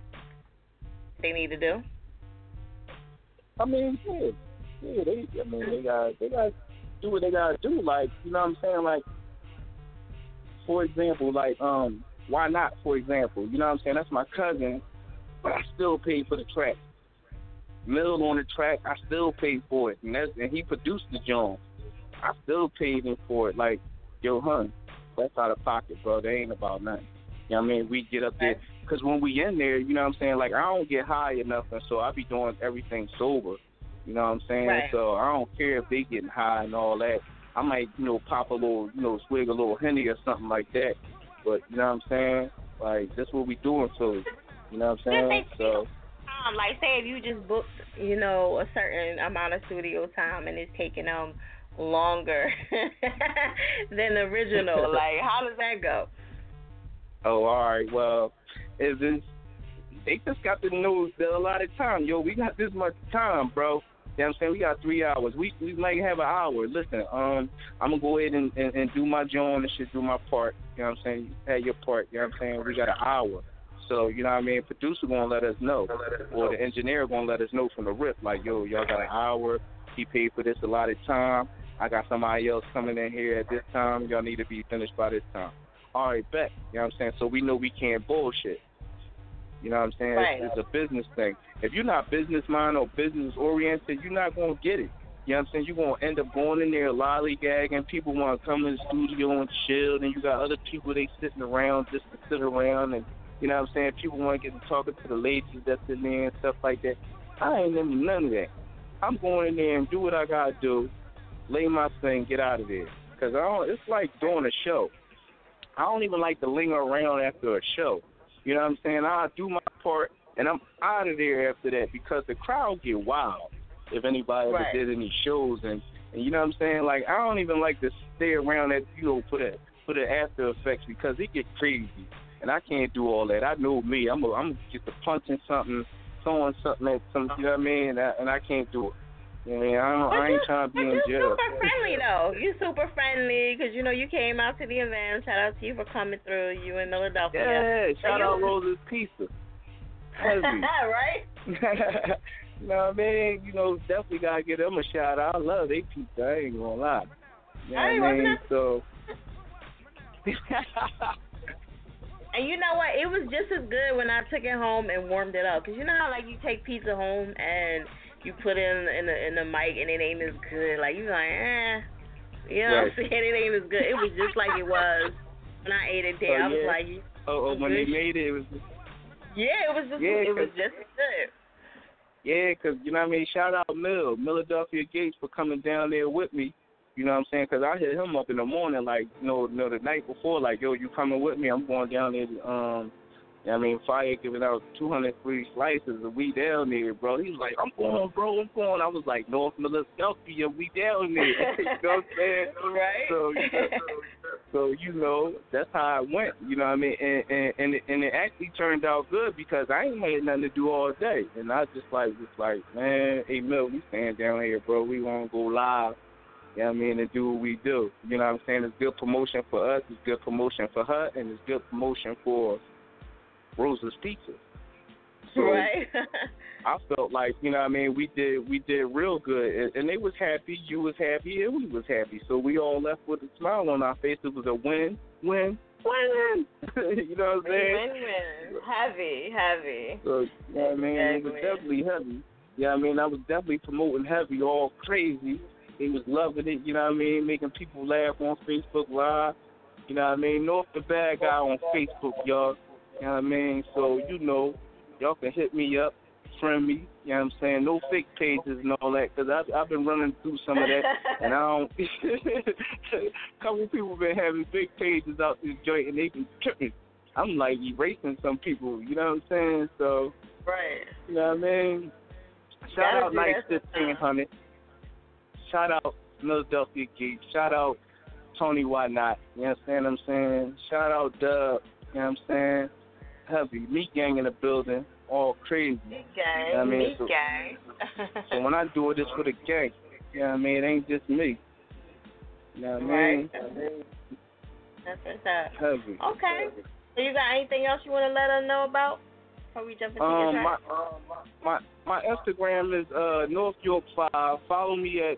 they need to do. I mean, yeah, yeah. They, I mean, they got, they got to do what they got to do. Like, you know what I'm saying? Like, for example, like, um, why not? For example, you know what I'm saying? That's my cousin, but I still paid for the track. Mill on the track, I still paid for it, and that's and he produced the joint. I still paid him for it. Like, yo, hun, that's out of pocket, bro. They ain't about nothing. You know what I mean? We get up there because when we in there, you know what I'm saying. Like, I don't get high enough, and so I be doing everything sober. You know what I'm saying? Right. So I don't care if they getting high and all that. I might, you know, pop a little, you know, swig a little henny or something like that. But you know what I'm saying? Like that's what we doing to You know what I'm saying? So Um, like say if you just booked, you know, a certain amount of studio time and it's taking them longer than the original, like how does that go? Oh, all right. Well, is this? They just got the news that a lot of time. Yo, we got this much time, bro. You know what I'm saying? We got three hours. We we might have an hour. Listen, um, I'm gonna go ahead and, and, and do my joint and shit, do my part. You know what I'm saying? You have your part. You know what I'm saying? We got an hour. So, you know what I mean? Producer gonna let us know. Or the engineer gonna let us know from the rip, like, yo, y'all got an hour. He paid for this a lot of time. I got somebody else coming in here at this time. Y'all need to be finished by this time. All right, bet. You know what I'm saying? So we know we can't bullshit. You know what I'm saying? Right. It's, it's a business thing. If you're not business mind or business oriented, you're not gonna get it. You know what I'm saying? You're gonna end up going in there lollygagging. People wanna come in the studio and chill, and you got other people they sitting around just to sit around and you know what I'm saying? People wanna get to talking to the ladies that's in there and stuff like that. I ain't into none of that. I'm going in there and do what I gotta do, lay my thing, get out of there. Cause I don't. It's like doing a show. I don't even like to linger around after a show. You know what I'm saying? I do my part and I'm out of there after that because the crowd get wild. If anybody ever Right. did any shows and and you know what I'm saying? Like I don't even like to stay around that you know for the for the after effects because it get crazy and I can't do all that. I know me. I'm a, I'm get to punching something, throwing something at some. You know what I mean? And I, and I can't do it. You what I don't, I ain't trying to be But in you jail. super friendly though. You super friendly because you know you came out to the event. Shout out to you for coming through. You in Philadelphia. Yeah, shout And out you- Rosa's Pizza. Right? You know what I mean? You know, definitely gotta give them a shout out. I love they pizza. I ain't gonna lie. You know what I mean? So. And you know what? It was just as good when I took it home and warmed it up. Cause you know how like you take pizza home and you put in in the in the mic and it ain't as good. Like you like, eh. You know what I'm saying? It ain't as good. It was just like it was when I ate it there. Oh, I was yeah. like, Oh, oh when they made it, it was. yeah, it was just Yeah, it was just as good. Yeah, 'cause you know what I mean. Shout out Mill, Philadelphia Gates for coming down there with me. You know what I'm saying? 'Cause I hit him up in the morning, like you know, you know, the night before, like, yo, you coming with me? I'm going down there. to, Um, you know what I mean, Fire giving out 200 free slices, and we down there, bro. He was like, I'm going, bro, I'm going. I was like, North Philadelphia, we down there. you know what I'm saying? Right. So, so you know, that's how it went. You know what I mean? And and and it, and it actually turned out good because I ain't had nothing to do all day, and I just like just like, man, hey Mill, we stand down here, bro. We want to go live. You know what I mean? And do what we do. You know what I'm saying? It's good promotion for us. It's good promotion for her, and it's good promotion for Rosa's Pizza. So right. I felt like you know what I mean we did we did real good. And, and they was happy you was happy and we was happy. So we all left with a smile on our face. It was a win win win. You know what I'm saying? Win win. Heavy, heavy. so you know what I mean? It was definitely heavy. Yeah I mean? I was definitely promoting heavy all crazy. They was loving it you know what I mean? Making people laugh on Facebook Live. You know what I mean? North the bad guy on Facebook y'all you know what I mean so you know y'all can hit me up friend me. You know what I'm saying? No fake pages and all that, because I've, I've been running through some of that, and I don't. a couple people been having fake pages out this joint, and they been tripping. I'm like erasing some people. You know what I'm saying? So, Right. you know what I mean? Shout out Nice Fifteen Hundred. Shout out Philadelphia Geek. Shout out Tony Why Not. You know what I'm saying? I'm saying. Shout out Dub. You know what I'm saying? Heavy Meat Gang in the building. All crazy. Meat gang. I mean, meat so- gang. So when I do it, it's for the gang. You know what I mean? It ain't just me. You know what I mean? Right. That's what's up. Heavy. Okay. So you got anything else you want to let us know about before we jump into your Um, my, my my Instagram is uh North York Five. Follow me at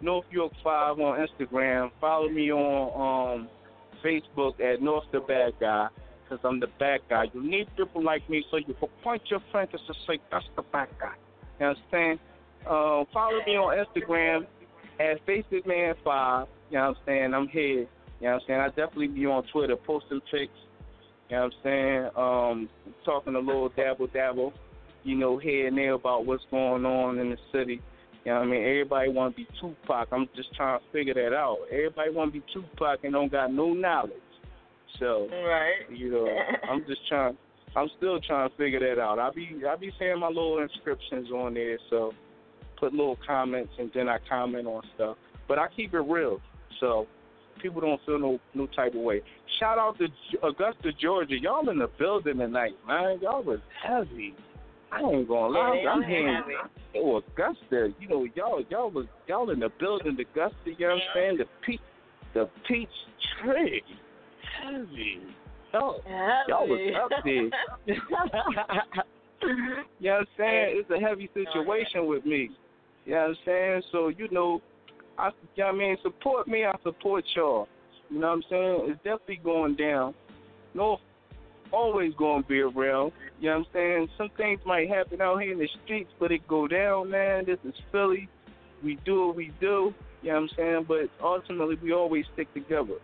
North York Five on Instagram. Follow me on um Facebook at North the Bad Guy, cause I'm the bad guy. You need people like me so you can point your friend to say that's the bad guy. You understand? Uh, follow me on Instagram at Facebook Man Five. You know what I'm saying? I'm here. You know what I'm saying? I definitely be on Twitter posting pics. You know what I'm saying? Um, talking a little dabble dabble, you know, here and there about what's going on in the city. You know what I mean? Everybody want to be Tupac. I'm just trying to figure that out. Everybody want to be Tupac and don't got no knowledge. So, Right. you know, I'm just trying. I'm still trying to figure that out. I be I be saying my little inscriptions on there, so put little comments and then I comment on stuff. But I keep it real, so people don't feel no no type of way. Shout out to Augusta, Georgia. Y'all in the building tonight, man. Y'all was heavy. I ain't gonna lie, Yeah, I'm hearing oh Augusta. You know, y'all y'all was y'all in the building, Augusta. You know what I'm saying? The peach the peach tree, heavy. Y'all, y'all was up there. you know what I'm saying? It's a heavy situation with me. You know what I'm saying? So, you know, I you know what I mean, support me, I support y'all. You know what I'm saying? It's definitely going down. No always gonna be around. You know what I'm saying? Some things might happen out here in the streets, but it go down, man. This is Philly. We do what we do. You know what I'm saying? But ultimately we always stick together.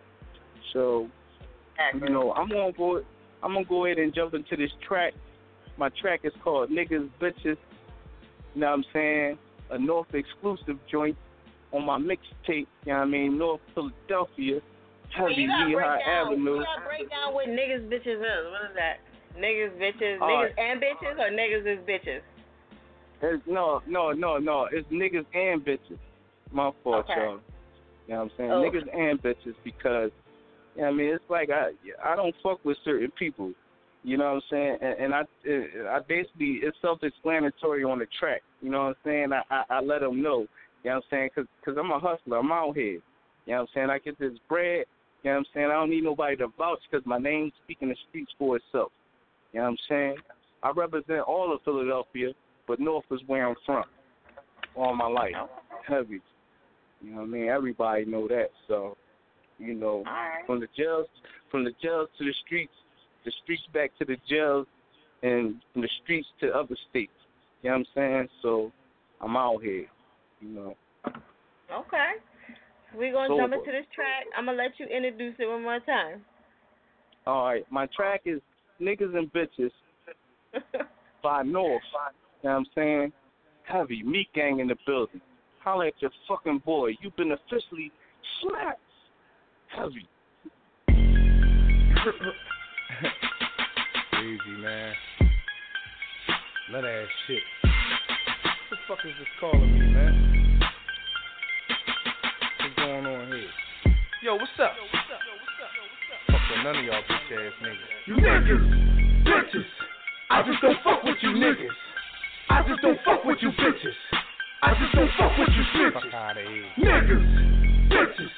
So you know, I'm gonna go I'm gonna go ahead and jump into this track. My track is called Niggas Bitches. You know what I'm saying? A North exclusive joint on my mixtape, you know what I mean, North Philadelphia, Heavy you gotta break Lehigh. Avenue. You gotta break down what niggas bitches is. What is that? Niggas bitches, All niggas right. and bitches, or niggas is bitches? It's, no, no, no, no. It's niggas and bitches. My fault, Okay. y'all. You know what I'm saying? Oh. Niggas and bitches because, you know what I mean, it's like I I don't fuck with certain people. You know what I'm saying? And, and I I basically it's self-explanatory on the track. You know what I'm saying? I I, I let them know. You know what I'm saying? Cause, Cause I'm a hustler. I'm out here. You know what I'm saying? I get this bread. You know what I'm saying? I don't need nobody to vouch because my name's speaking the streets for itself. You know what I'm saying? I represent all of Philadelphia. but North is where I'm from all my life. Heavy. You know what I mean? Everybody know that. So, you know, right. from the jails from the jails to the streets, the streets back to the jails and from the streets to other states. You know what I'm saying? So I'm out here, you know. Okay. We're gonna Sober. jump into this track. I'm gonna let you introduce it one more time. All right, my track is Niggas and Bitches by North. You know what I'm saying? Heavy, Meat Gang in the building. Holla at your fucking boy. You've been officially slapped. Heavy. Easy, man. None of that shit. What the fuck is this calling me, man? What's going on here? Yo, what's up? Fuck with none of y'all bitch ass niggas. You niggas, bitches. I just don't fuck with you niggas. I just don't fuck with you bitches. I just don't fuck with you snitches. Fuck out of here. Niggas, bitches.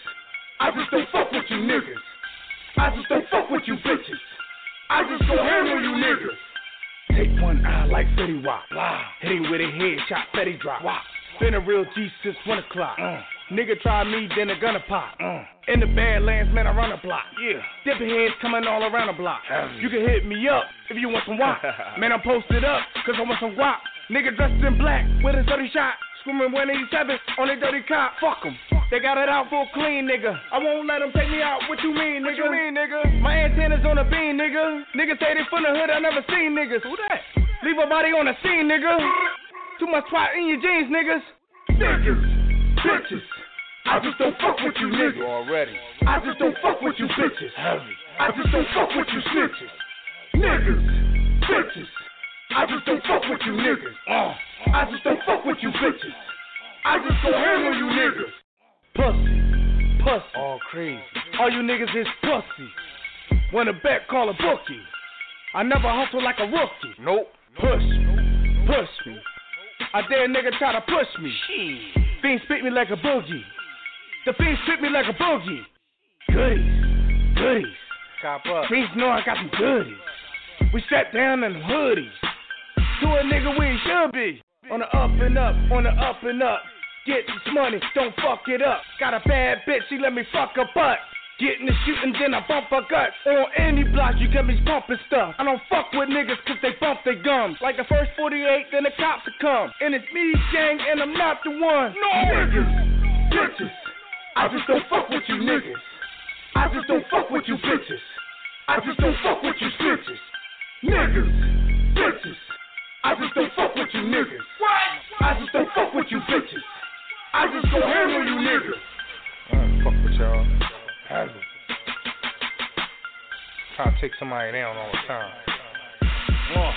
I just don't fuck with you niggas. I just don't fuck with you bitches. I just don't handle you niggas. Take one eye like Fetty Wap. Hit him with a headshot, Fetty drop. Been a real G since one o'clock. Nigga try me, then a gonna pop. In the Badlands, man, I run a block. Yeah. Dipping heads coming all around the block. You can hit me up if you want some wop. man, I'm posted up, cause I want some wop. Nigga dressed in black with a 30 shot. Screaming 187 on a dirty cop. Fuck 'em. They got it out for a clean nigga. I won't let them take me out. What you mean, nigga? What you mean, nigga? My antennas on a beam, nigga. Niggas say they from the hood, I never seen niggas. Who that? Leave a body on the scene, nigga. Too much twat in your jeans, niggas. Niggas, bitches. I just don't fuck with you niggas. already. I just don't fuck with you bitches. Heavy. I just don't fuck with you snitches. Niggas, bitches. I just don't fuck with you niggas. Uh, I just don't fuck with you bitches. I just don't handle you niggas. Pussy, pussy. All crazy. All you niggas is pussy. When a bet, call a bookie. I never hustle like a rookie. Nope. Push me, push me. I dare a nigga try to push me. Fiend spit me like a boogie. The fiend spit me like a boogie. Goodies, goodies. Cop up. Fiends know I got some goodies. We sat down in the hoodies. To a nigga we should be. On the up and up, on the up and up. Get this money, don't fuck it up. Got a bad bitch, she let me fuck her butt. Get in the shooting, then I bump her guts. On any block, you get me pumping stuff. I don't fuck with niggas cause they bump their gums. Like the first 48, then the cops will come. And it's me, gang, and I'm not the one. No! Niggas, bitches. I just don't fuck with you niggas. I just don't fuck with you bitches. I just don't fuck with you snitches. Niggas, bitches. I just don't fuck with you niggas. What? I just don't fuck with you bitches. I just don't handle you niggas. I don't fuck with y'all. Have it. Trying to take somebody down all the time. One.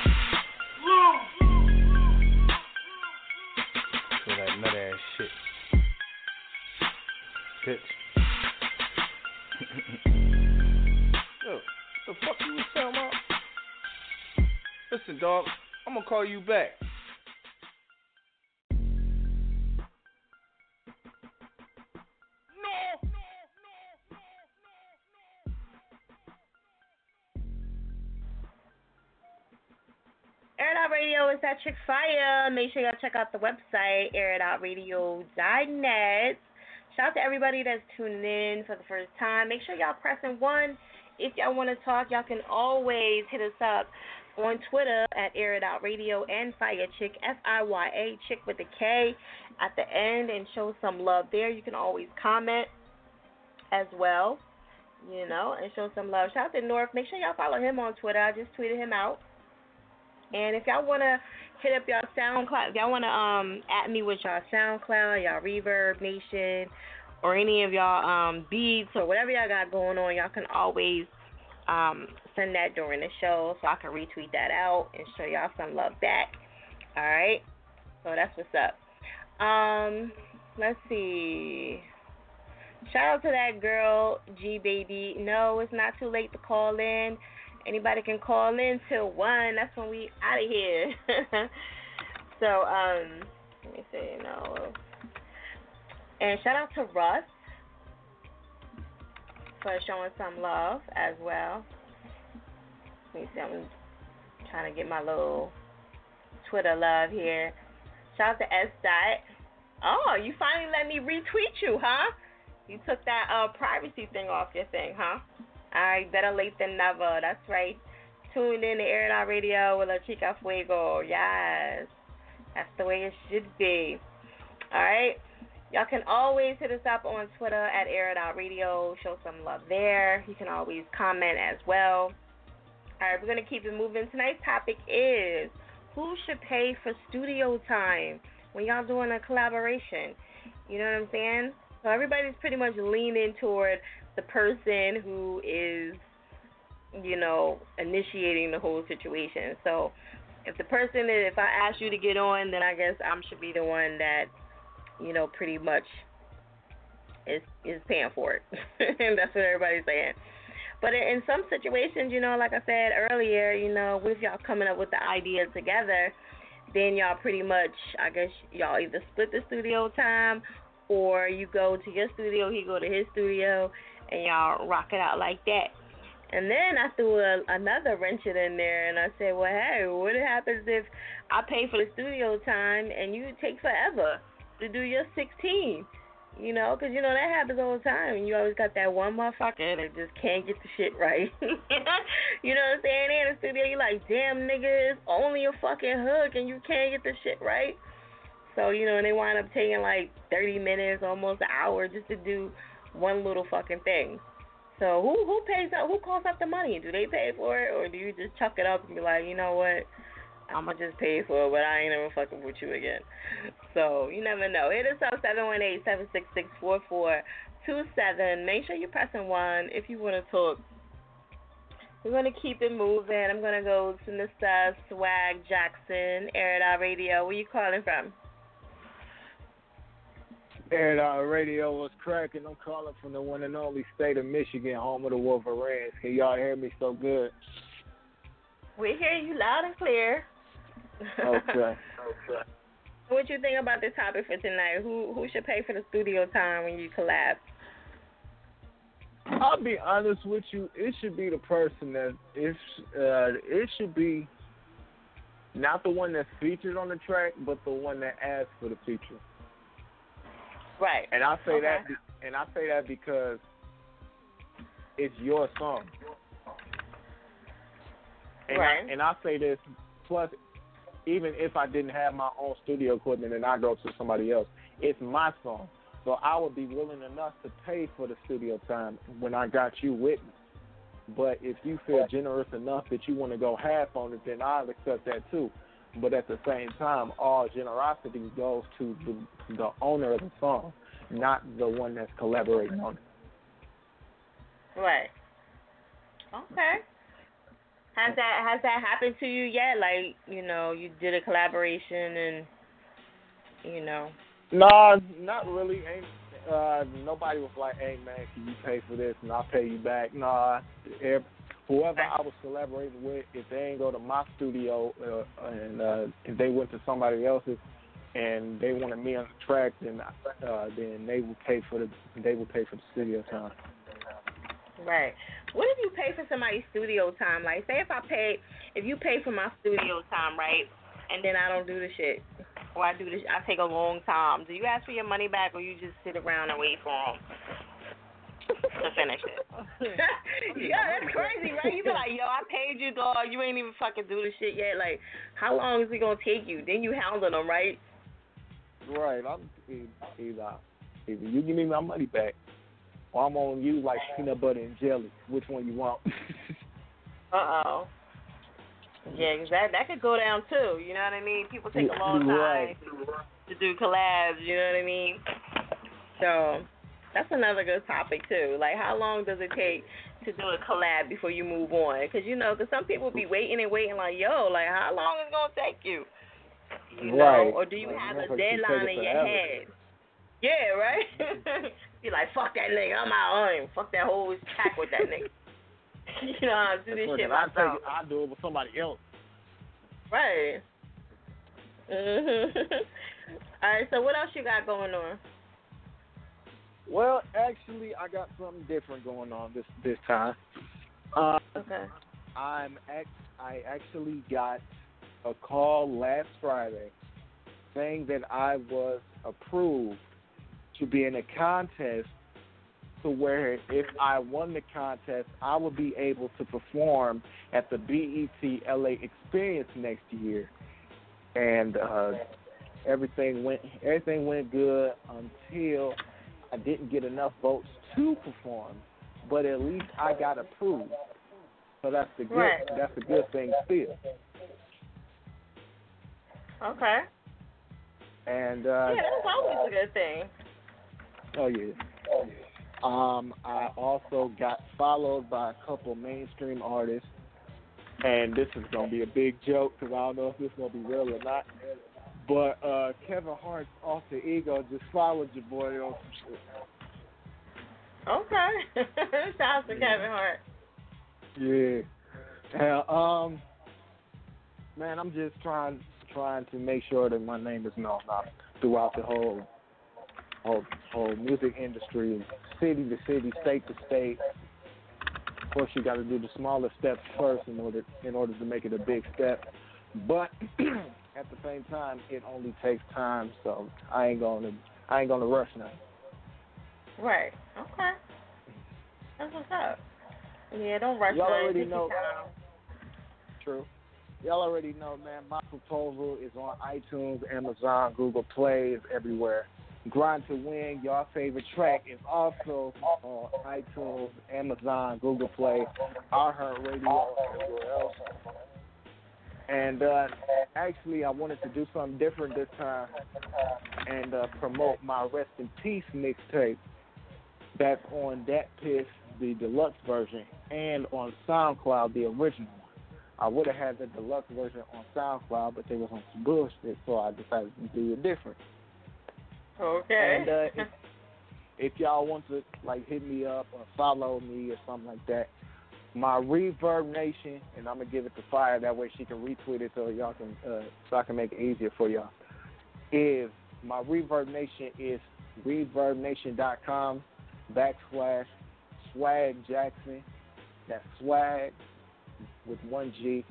For that nut ass shit. Bitch. Yo, the fuck you was talking about? Listen, dog, I'm gonna call you back. Fire. Make sure y'all check out the website, airitoutradio.net. Shout out to everybody that's tuning in for the first time. Make sure y'all pressing one. If y'all want to talk, y'all can always hit us up on Twitter at Air It Out Radio and Fire Chick, F I Y A, Chick with a K at the end, and show some love there. You can always comment as well, you know, and show some love. Shout out to North. Make sure y'all follow him on Twitter. I just tweeted him out. And if y'all wanna hit up y'all SoundCloud, if y'all wanna um at me with y'all SoundCloud, y'all Reverb Nation, or any of y'all um beats or whatever y'all got going on, y'all can always um send that during the show so I can retweet that out and show y'all some love back. All right, so that's what's up. Um, let's see. Shout out to that girl, G Baby. No, it's not too late to call in. Anybody can call in till one. That's when we out of here. so um, let me see, you know. And shout out to Russ for showing some love as well. Let me see, I'm trying to get my little Twitter love here. Shout out to S Dot. Oh, you finally let me retweet you, huh? You took that uh privacy thing off your thing, huh? Alright, better late than never. That's right. Tuned in to Air Out Radio with La Chica Fuego. Yes. That's the way it should be. Alright. Y'all can always hit us up on Twitter at Air Out Radio. Show some love there. You can always comment as well. All right, we're going to keep it moving. Tonight's topic is who should pay for studio time when y'all doing a collaboration? You know what I'm saying? So everybody's pretty much leaning toward the person who is, you know, initiating the whole situation. So if the person if I ask you to get on, then I guess I should be the one that, you know, pretty much is is paying for it. and That's what everybody's saying. But in some situations, you know, like I said earlier, you know, with y'all coming up with the idea together, then y'all pretty much, I guess, y'all either split the studio time or you go to your studio, he go to his studio, and y'all rock it out like that. And then I threw a, another wrench in there, and I said, well, hey, what happens if I pay for the studio time and you take forever to do your 16? You know, 'cause you know that happens all the time. And you always got that one motherfucker that just can't get the shit right. you know what I'm saying? In the studio, you're like, damn nigga, it's only a fucking hook, and you can't get the shit right. So you know, and they wind up taking like 30 minutes, almost an hour, just to do one little fucking thing. So who who pays up? Who calls up the money? Do they pay for it, or do you just chuck it up and be like, you know what? I'ma just pay for it, but I ain't ever fucking with you again. So you never know. Hit us up seven one eight seven six six four four two seven. Make sure you're pressing one if you want to talk. We're gonna keep it moving. I'm gonna go to Mr. Swag Jackson, Air It Out Radio. Where you calling from? Air It Out Radio was cracking. I'm calling from the one and only state of Michigan, home of the Wolverines. Can y'all hear me so good? We hear you loud and clear. Okay. okay. What you think about the topic for tonight? Who who should pay for the studio time when you collab? I'll be honest with you. It should be the person that it's. Uh, it should be not the one that's featured on the track, but the one that asks for the feature. Right. And I say Okay. that. And I say that because it's your song. And Right. I, and I say this. Plus, even if I didn't have my own studio equipment and I go to somebody else, it's my song. So I would be willing enough to pay for the studio time when I got you with me. But if you feel generous enough that you want to go half on it, then I'll accept that too. But at the same time, all generosity goes to the, the owner of the song, not the one that's collaborating on it. Right. Okay. Has that has that happened to you yet? Like, you know, you did a collaboration and you know. No, not really. Ain't uh, nobody was like, "Hey man, can you pay for this and I'll pay you back." Nah, whoever I was collaborating with, if they ain't go to my studio uh, and uh, if they went to somebody else's and they wanted me on the track, then uh, then they would pay for the they would pay for the studio time. Right. What if you pay for somebody's studio time? Like, say if I pay, if you pay for my studio time, right, and then I don't do the shit, or I do this, I take a long time. Do you ask for your money back, or you just sit around and wait for them to finish it? yeah, that's crazy, right? You be like, yo, I paid you, dog. You ain't even fucking do the shit yet. Like, how long is it gonna take you? Then you hounding them, right? Right. I'm either either you give me my money back, or I'm on you like peanut butter and jelly. Which one you want? Uh oh. Yeah, 'cause that that could go down too. You know what I mean? People take a long time Right. to do collabs. You know what I mean? So that's another good topic too. Like, how long does it take to do a collab before you move on? Because you know, because some people be waiting and waiting. Like, yo, like, how long is it gonna take you? You know, Right. or do you Like, have a deadline in your head? Yeah, right. be like, fuck that nigga, I'm out on him. Fuck that whole pack with that nigga. you know, I do this shit if I myself. take I do it with somebody else. Right. Mhm. All right. So what else you got going on? Well, actually, I got something different going on this this time. Uh, Okay. I'm act- I actually got a call last Friday saying that I was approved to be in a contest to where if I won the contest, I would be able to perform at the BET LA Experience next year. And uh, everything went everything went good until I didn't get enough votes to perform, but at least I got approved. So that's the good Right. that's a good thing still. Okay. And uh, yeah, that's always a good thing. Oh yeah. Um, I also got followed by a couple mainstream artists, and this is gonna be a big joke because I don't know if this is gonna be real or not. But uh, Kevin Hart's off the ego just followed your boy on some shit. Okay. Shout out to Kevin Hart. Yeah. And, um, man, I'm just trying trying to make sure that my name is known out throughout the whole whole whole music industry, city to city, state to state. Of course, you got to do the smaller steps first in order in order to make it a big step. But at the same time, it only takes time, so I ain't gonna I ain't gonna rush now. Right. Okay. That's what's up. Yeah, don't rush Y'all already know. True. Y'all already know, man. My proposal is on iTunes, Amazon, Google Play, is everywhere. Grind to Win, your favorite track, is also on iTunes, Amazon, Google Play, iHeartRadio, and everywhere else. And uh, actually, I wanted to do something different this time and uh, promote my Rest in Peace mixtape that's on That Piss, the deluxe version, and on SoundCloud, the original one. I would have had the deluxe version on SoundCloud, but they was on some bullshit, so I decided to do it different. Okay. And uh, if, if y'all want to like hit me up or follow me or something like that, my Reverb Nation, and I'm gonna give it to Fire that way she can retweet it so y'all can uh, so I can make it easier for y'all. Is my Reverb Nation is ReverbNation.com backslash Swag Jackson. That's Swag with one G.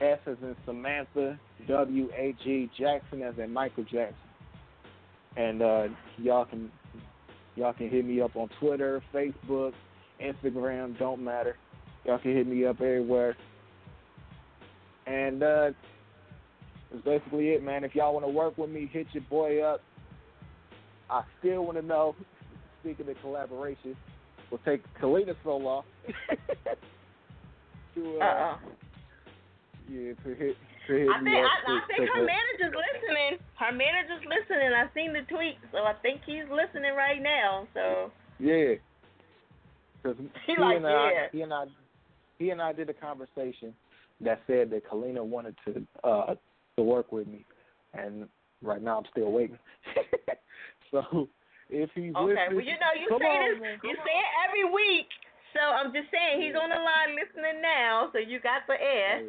S as in Samantha. W A G Jackson as in Michael Jackson. And uh, y'all can y'all can hit me up on Twitter, Facebook, Instagram. Don't matter. Y'all can hit me up everywhere. And uh, that's basically it, man. If y'all want to work with me, hit your boy up. I still want to know. Speaking of collaboration, we'll take Kalina so long. to, uh, Uh-oh. yeah, to hit to hit I me think up. I, I think her manager's listening. Her manager's listening. I've seen the tweet, so I think he's listening right now. So Yeah. Because He like, and I, yeah. he and I, he and I did a conversation that said that Kalina wanted to uh to work with me, and right now I'm still waiting. so if he's okay, listening, well you know you say on, this, man, you come say it every week. So I'm just saying he's on the line listening now. So you got the air.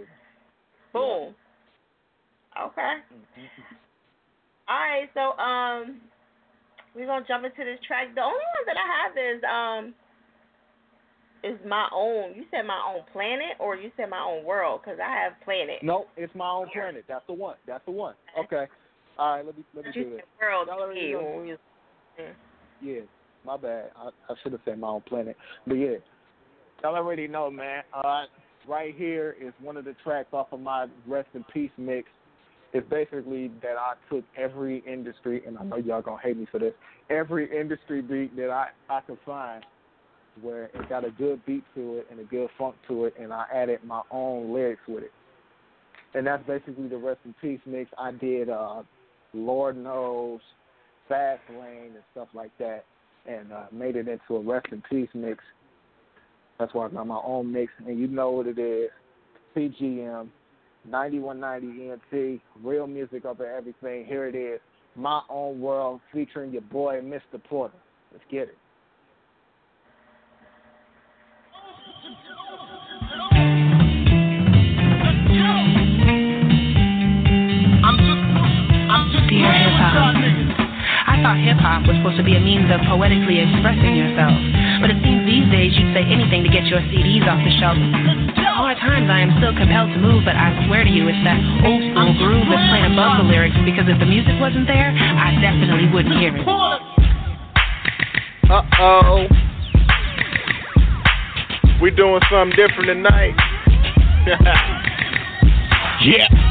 Boom. Okay. All right. So um, we're gonna jump into this track. The only one that I have is um. Is my own. You said my own planet, or you said my own world? Because I have planet. No, it's my own planet. That's the one. That's the one. Okay. All right. Let me let me You do this. world. Y'all already too. know. Yeah. Yeah, my bad. I, I should have said my own planet. But yeah, y'all already know, man. Uh, right here is one of the tracks off of my Rest in Peace mix. It's basically that I took every industry, and I know y'all gonna hate me for this. Every industry beat that I I could find, where it got a good beat to it and a good funk to it, and I added my own lyrics with it. And that's basically the Rest in Peace mix. I did uh, Lord Knows, Fast Lane, and stuff like that, and uh, made it into a Rest in Peace mix. That's why I got my own mix, and you know what it is. PGM, 9190 ENT, real music over everything. Here it is, My Own World, featuring your boy, Mr. Porter. Let's get it. Hip hop. I thought hip hop was supposed to be a means of poetically expressing yourself. But it seems these days you'd say anything to get your CDs off the shelf. hard times, I am still compelled to move, but I swear to you, it's that old school groove that's playing above the lyrics. Because if the music wasn't there, I definitely wouldn't hear it. Uh oh. We doing something different tonight. Yeah.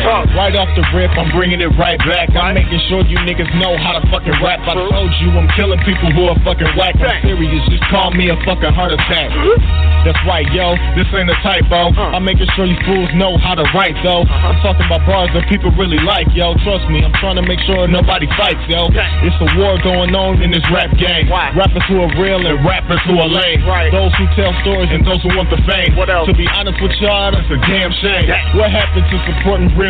Right off the rip, I'm bringing it right back. I'm making sure you niggas know how to fucking rap. I told you I'm killing people who are fucking whack. I'm serious, just call me a fucking heart attack. That's right, yo. This ain't a typo. I'm making sure you fools know how to write, though. I'm talking about bars that people really like, yo. Trust me, I'm trying to make sure nobody fights, yo. It's a war going on in this rap game. Rappers who are real and rappers who are lame. Those who tell stories and those who want the fame. To be honest with y'all, that's a damn shame. What happened to supporting real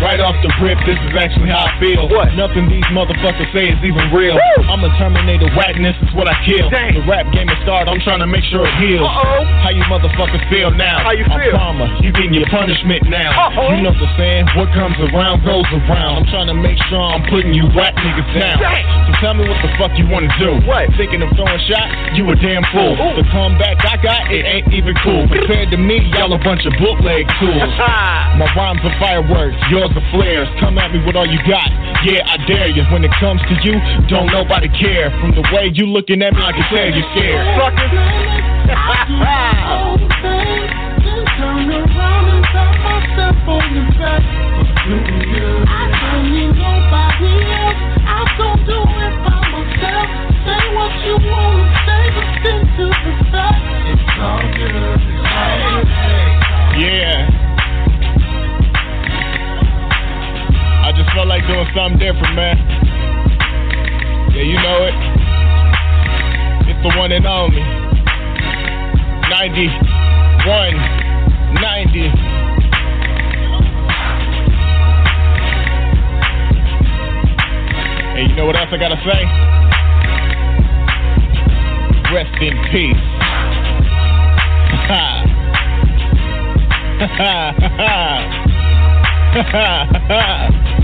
Right off the rip, this is actually how I feel. What? Nothing these motherfuckers say is even real. Woo! I'm a Terminator whackness is what I kill. The rap game is started, I'm trying to make sure it heals. Uh-oh. How you motherfuckers feel now? How you feel? I'm karma, you getting your punishment now. Uh-oh. You know what I'm saying, what comes around goes around. I'm trying to make sure I'm putting you whack niggas down. So tell me what the fuck you wanna do. What? Thinking of throwing shots? You a damn fool. Ooh. The comeback I got, it ain't even cool. Compared to me, y'all a bunch of bootleg tools. My rhymes are fireworks, yours are flares. Come at me with all you got. Yeah, I dare you. When it comes to you, don't nobody care. From the way you looking at me, I can tell you're scared. Yeah. Just felt like doing something different, man. Yeah, you know it. It's the one and only. 91, 90. Hey, you know what else I gotta say? Rest in peace. Ha ha ha.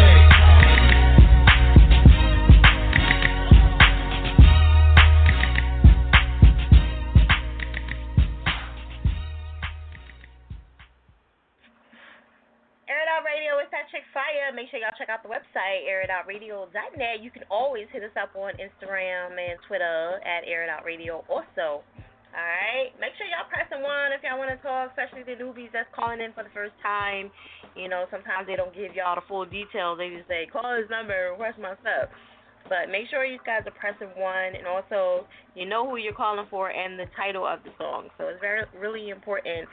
Chick fire. Make sure y'all check out the website, airitoutradio.net. You can always hit us up on Instagram and Twitter at Air It Out Radio also. Alright? Make sure y'all pressing one if y'all want to talk, especially the newbies that's calling in for the first time. You know, sometimes they don't give y'all the full details. They just say, call this number, request my stuff. But make sure you guys are pressing one, and also you know who you're calling for and the title of the song. So it's very really important.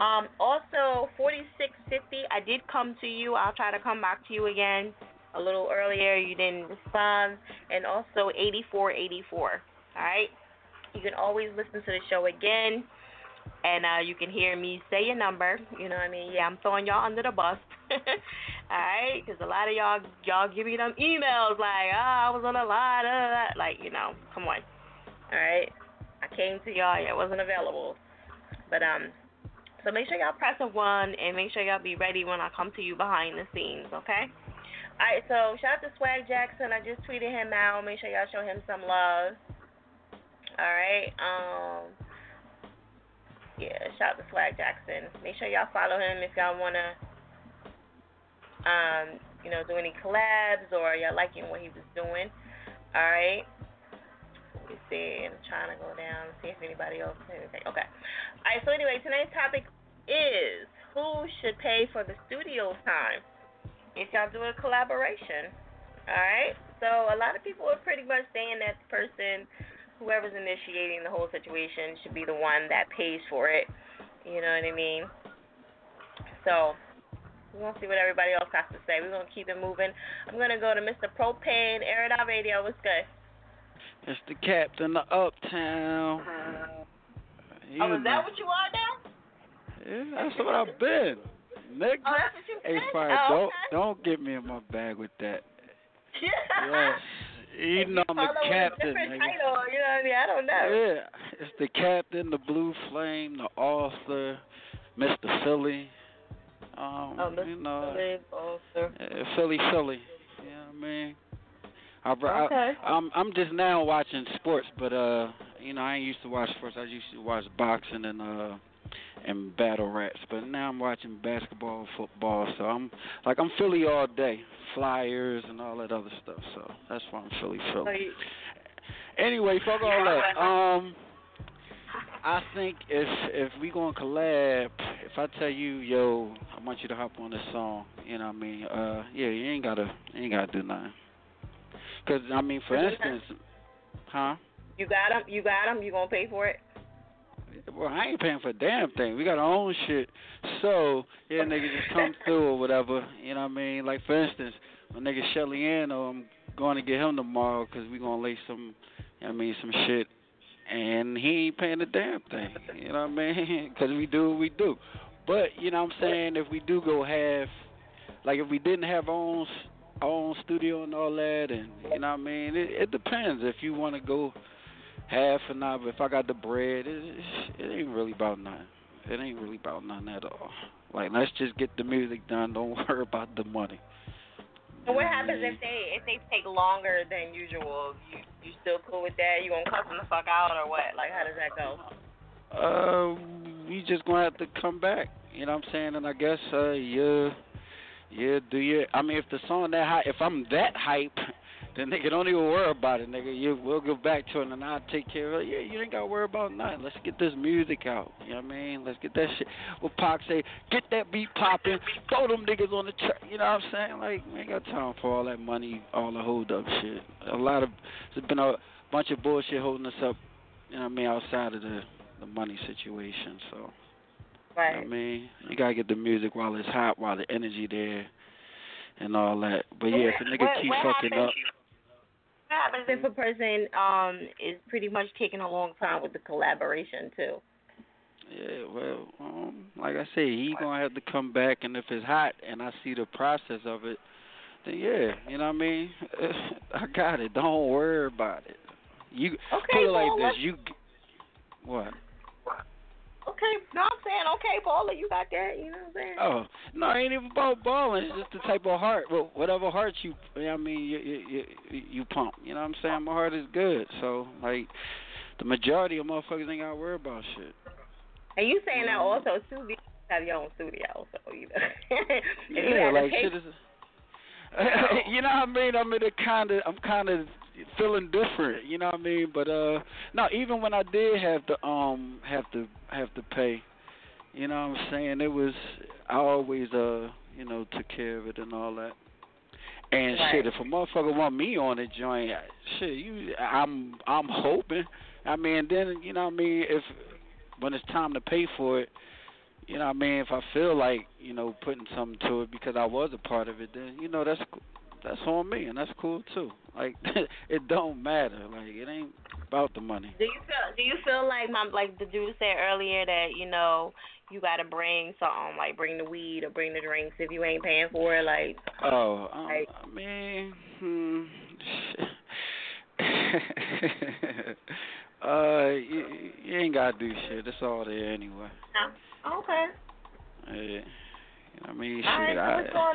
Um, also, 4650, I did come to you. I'll try to come back to you again a little earlier. You didn't respond, and also 8484. All right. You can always listen to the show again, and uh, you can hear me say your number. You know what I mean? Yeah, I'm throwing y'all under the bus. Alright, because a lot of y'all y'all give me them emails like, ah, I was on a line, uh, like you know, come on. Alright, I came to y'all, yeah, I wasn't available, but um, so make sure y'all press a one and make sure y'all be ready when I come to you behind the scenes, okay? Alright, so shout out to Swag Jackson. I just tweeted him out. Make sure y'all show him some love. Alright, um, yeah, shout out to Swag Jackson. Make sure y'all follow him if y'all wanna, um, you know, do any collabs or y'all liking what he was doing. All right. Me see. I'm trying to go down see if anybody else has anything. Okay. All right. So anyway, tonight's topic is who should pay for the studio time if y'all do a collaboration. All right. So a lot of people are pretty much saying that the person, whoever's initiating the whole situation, should be the one that pays for it. You know what I mean? So we're gonna see what everybody else has to say. We're gonna keep it moving. I'm gonna go to Mr. Propane, Air Radio. What's good? It's the captain of Uptown. You oh, is know. that what you are now? Yeah, that's what I've been. Nigga. Oh, that's what you Hey, fire, Oh, don't okay. don't get me in my bag with that. Yeah. Yes. You know I'm the captain, title, you know what I mean? I don't know. Yeah, it's the captain, the blue flame, the author, Mr. Philly. Um, Oh, Mr. you know, Philly, author. uh, Philly, Philly. You know what I mean? I, Okay. I, I'm I'm just now watching sports, but uh, you know I ain't used to watch sports. I used to watch boxing and uh and battle raps, but now I'm watching basketball, football. So I'm like I'm Philly all day, Flyers and all that other stuff. So that's why I'm Philly, So Philly. you, Anyway, fuck all that. Um, I think if if we gonna collab, if I tell you, yo, I want you to hop on this song, you know what I mean? Uh, yeah, you ain't gotta, you ain't gotta do nothing. Cause I mean, for instance, huh? you got him. You got him. You gonna pay for it? Well, I ain't paying for a damn thing. We got our own shit. So, yeah, nigga, just come through or whatever. You know what I mean? Like, for instance, my nigga Shelly Anno, oh, I'm going to get him tomorrow because we to lay some, you know what I mean, some shit. And he ain't paying a damn thing. You know what I mean? Because we do what we do. But, you know what I'm saying? If we do go half, like if we didn't have our own, own studio and all that, and, you know what I mean? It, it depends if you want to go half or not. But if I got the bread, it, it, ain't really about nothing. It ain't really about nothing at all. Like let's just get the music done. Don't worry about the money. So what happens if they if they take longer than usual? You you still cool with that? You gonna cuss them the fuck out or what? Like how does that go? Uh, we just gonna have to come back. You know what I'm saying? And I guess uh, yeah, yeah, do you? I mean, if the song that high, if I'm that hype, then nigga don't even worry about it, nigga. You we'll go back to it and I'll take care of it. Yeah, you ain't gotta worry about nothing. Let's get this music out. You know what I mean? Let's get that shit. What Pac say? Get that beat popping. Throw them niggas on the track. You know what I'm saying? Like, we ain't got time for all that money, all the hold up shit. A lot of there's been a bunch of bullshit holding us up. You know what I mean? Outside of the the money situation. So. Right. You know I mean, you gotta get the music while it's hot, while the energy there, and all that. But yeah, if a nigga What- keep what fucking happens- up, What happens if a person um is pretty much taking a long time with the collaboration too? yeah, well, um, like I say, he gonna have to come back, and if it's hot, and I see the process of it, then yeah, you know what I mean. I got it. Don't worry about it. You Okay, put it like well, this. let's- You what? Okay, no, I'm saying okay, baller, you got that. You know what I'm saying? Oh no, it ain't even about balling. It's just the type of heart. Well, whatever heart you, I mean, you, you you you pump. You know what I'm saying? My heart is good. So like, the majority of motherfuckers ain't gotta worry about shit. And you saying that also too? because You have your own studio, so you know. if you Yeah, like shit is. you know what I mean? I'm in a kind of, I'm kind of feeling different. You know what I mean? But uh, no, even when I did have to um have to have to pay, you know what I'm saying? It was I always uh you know took care of it and all that. And shit, if a motherfucker want me on the joint, shit, you, I'm, I'm hoping. I mean, then you know what I mean. If when it's time to pay for it, you know what I mean. If I feel like you know putting something to it because I was a part of it, then you know that's that's on me and that's cool too. Like it don't matter. Like it ain't about the money. Do you feel do you feel like my like the dude said earlier that you know you gotta bring something like bring the weed or bring the drinks if you ain't paying for it like Oh, um, like I mean, hmm. uh, you, you ain't gotta do shit. It's all there anyway. no. okay. Yeah. You know I mean, All right, shit. so I,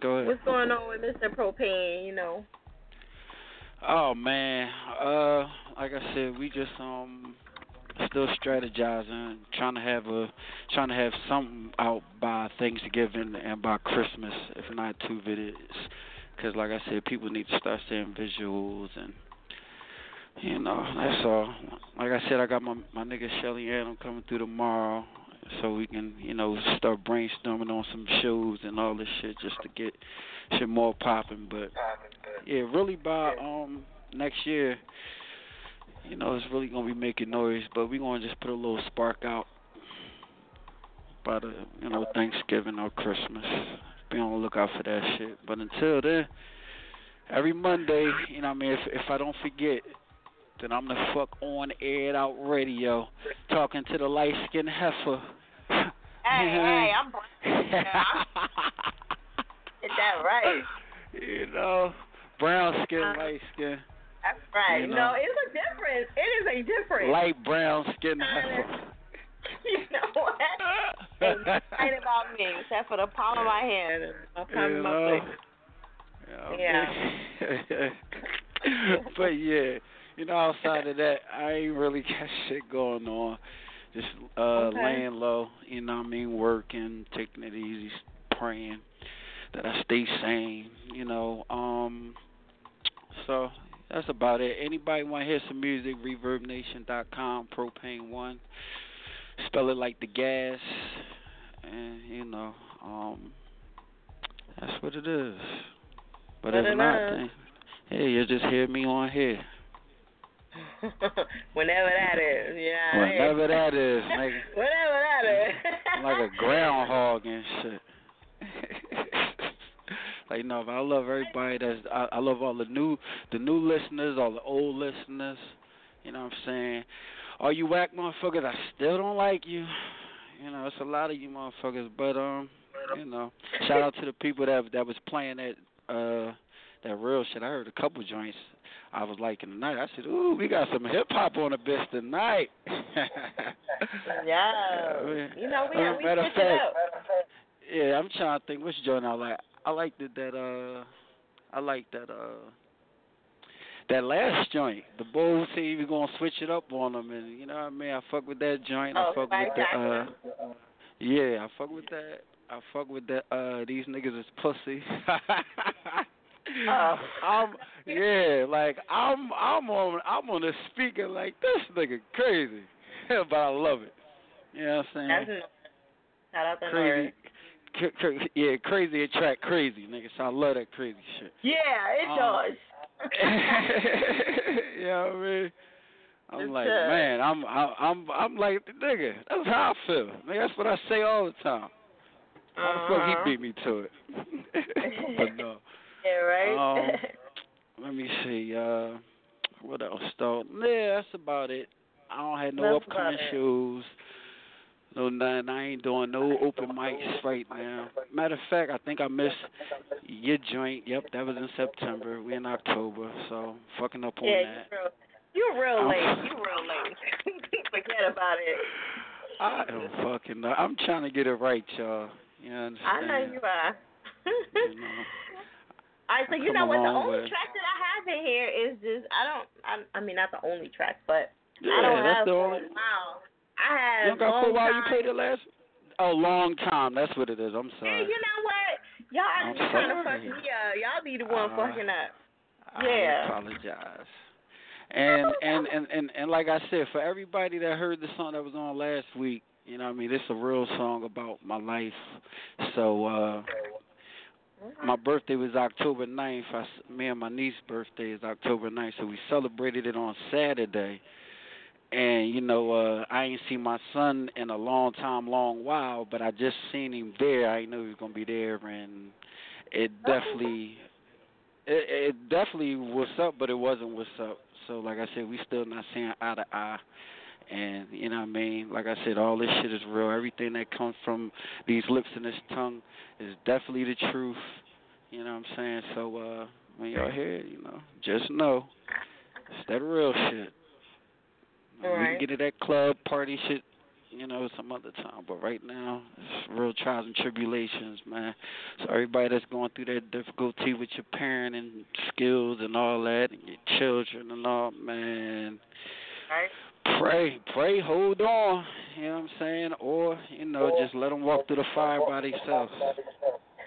go ahead. what's going on with Mr. Propane? You know. Oh man, uh, like I said, we just um, still strategizing, trying to have a trying to have something out by Thanksgiving and by Christmas, if not two videos. Because like I said, people need to start seeing visuals and you know that's all. Like I said, I got my my nigga Shelly Adam coming through tomorrow, so we can you know start brainstorming on some shows and all this shit just to get shit more popping. But yeah, really by um next year, you know, it's really gonna be making noise. But we gonna just put a little spark out by the you know Thanksgiving or Christmas. Be on the lookout for that shit. But until then, every Monday, you know, I mean, if if I don't forget, then I'm the fuck on aired out radio, talking to the light skinned heifer. Hey, hey, I'm brown. Is that right? you know, brown skin, uh, light skin. That's right. You know. No, it's a difference. It is a difference. Light brown skin uh, you know what? Ain't about me except for the palm of my hand and the palm You of my know. face. Yeah. but yeah, you know, outside of that, I ain't really got shit going on. Just uh Okay. laying low, you know what I mean, working, taking it easy, praying that I stay sane, you know. Um so that's about it. Anybody want to hear some music? ReverbNation.com, Propane One. Spell it like the gas, and you know, um, that's what it is. But What if not, then, hey, you just hear me on here. Whenever that is, yeah. Whenever that is, nigga. Whenever that is. like a groundhog and shit. like no, but I love everybody that's I, I love all the new the new listeners, all the old listeners. You know what I'm saying? All you whack motherfuckers, I still don't like you. You know, it's a lot of you motherfuckers, but um, you know, shout out to the people that that was playing that uh that real shit. I heard a couple joints I was liking tonight. I said, "Ooh, we got some hip hop on the bitch tonight." Yeah. You know, we, Uh, we matter of switch it fact, up. Yeah, I'm trying to think which joint I like. I liked it that uh I like that uh that last joint. The Bulls say he was gonna switch it up on them and you know what I mean? I fuck with that joint. I Oh, fuck with the uh Yeah, I fuck with that. I fuck with that uh these niggas is pussy. Oh. I'm yeah, like I'm I'm on I'm on the speaker like this nigga crazy. but I love it. You know what I'm saying? That's. Shout out to crazy. Cra- cra- yeah, crazy attract crazy, nigga. So I love that crazy shit. Yeah, it Um, does. you know what I mean? I'm It like, does. man, I'm I'm I'm I'm like nigga. That's how I feel. Nigga, that's what I say all the time. How the fuck Uh-huh. he beat me to it? but no. Yeah, right? Um, let me see. Uh, what else though? Yeah, that's about it. I don't have no That's upcoming shows. No, none. I ain't doing no open mics right now. Matter of fact, I think I missed your joint. Yep, that was in September. We're in October, so fucking up on yeah, that. you're real, you're real late. You're real late. Forget about it. I don't fucking know. I'm trying to get it right, y'all. You understand? I know you are. You know. Right, so you know what? The only way. track that I have in here is just I don't. I, I mean, not the only track, but Yeah, I don't that's have the only. a while. I have. You don't got for a Long while. You played it last. Oh, long time. That's what it is. I'm Yeah, sorry. you know what? Y'all are just trying to fuck me up. Y'all be the one Uh, fucking up. Yeah. I apologize. And and and and and like I said, for everybody that heard the song that was on last week, you know, what I mean, this is a real song about my life. So uh my birthday was October 9th. I, s- me and my niece's birthday is October 9th, so we celebrated it on Saturday. And you know, uh I ain't seen my son in a long time, long while, but I just seen him there. I didn't he was gonna be there, and it definitely, it, it definitely was up, but it wasn't what's up. So like I said, we still not seeing eye to eye. And you know what I mean? Like I said, all this shit is real. Everything that comes from these lips and this tongue is definitely the truth. You know what I'm saying? So uh when y'all hear it, you know, just know it's that real shit. We can get to that club party shit, you know, some other time. But right now, it's real trials and tribulations, man. So everybody that's going through that difficulty with your parenting skills and all that, and your children and all, man, Right. Pray, pray, hold on. You know what I'm saying? Or you know, just let them walk through the fire by themselves.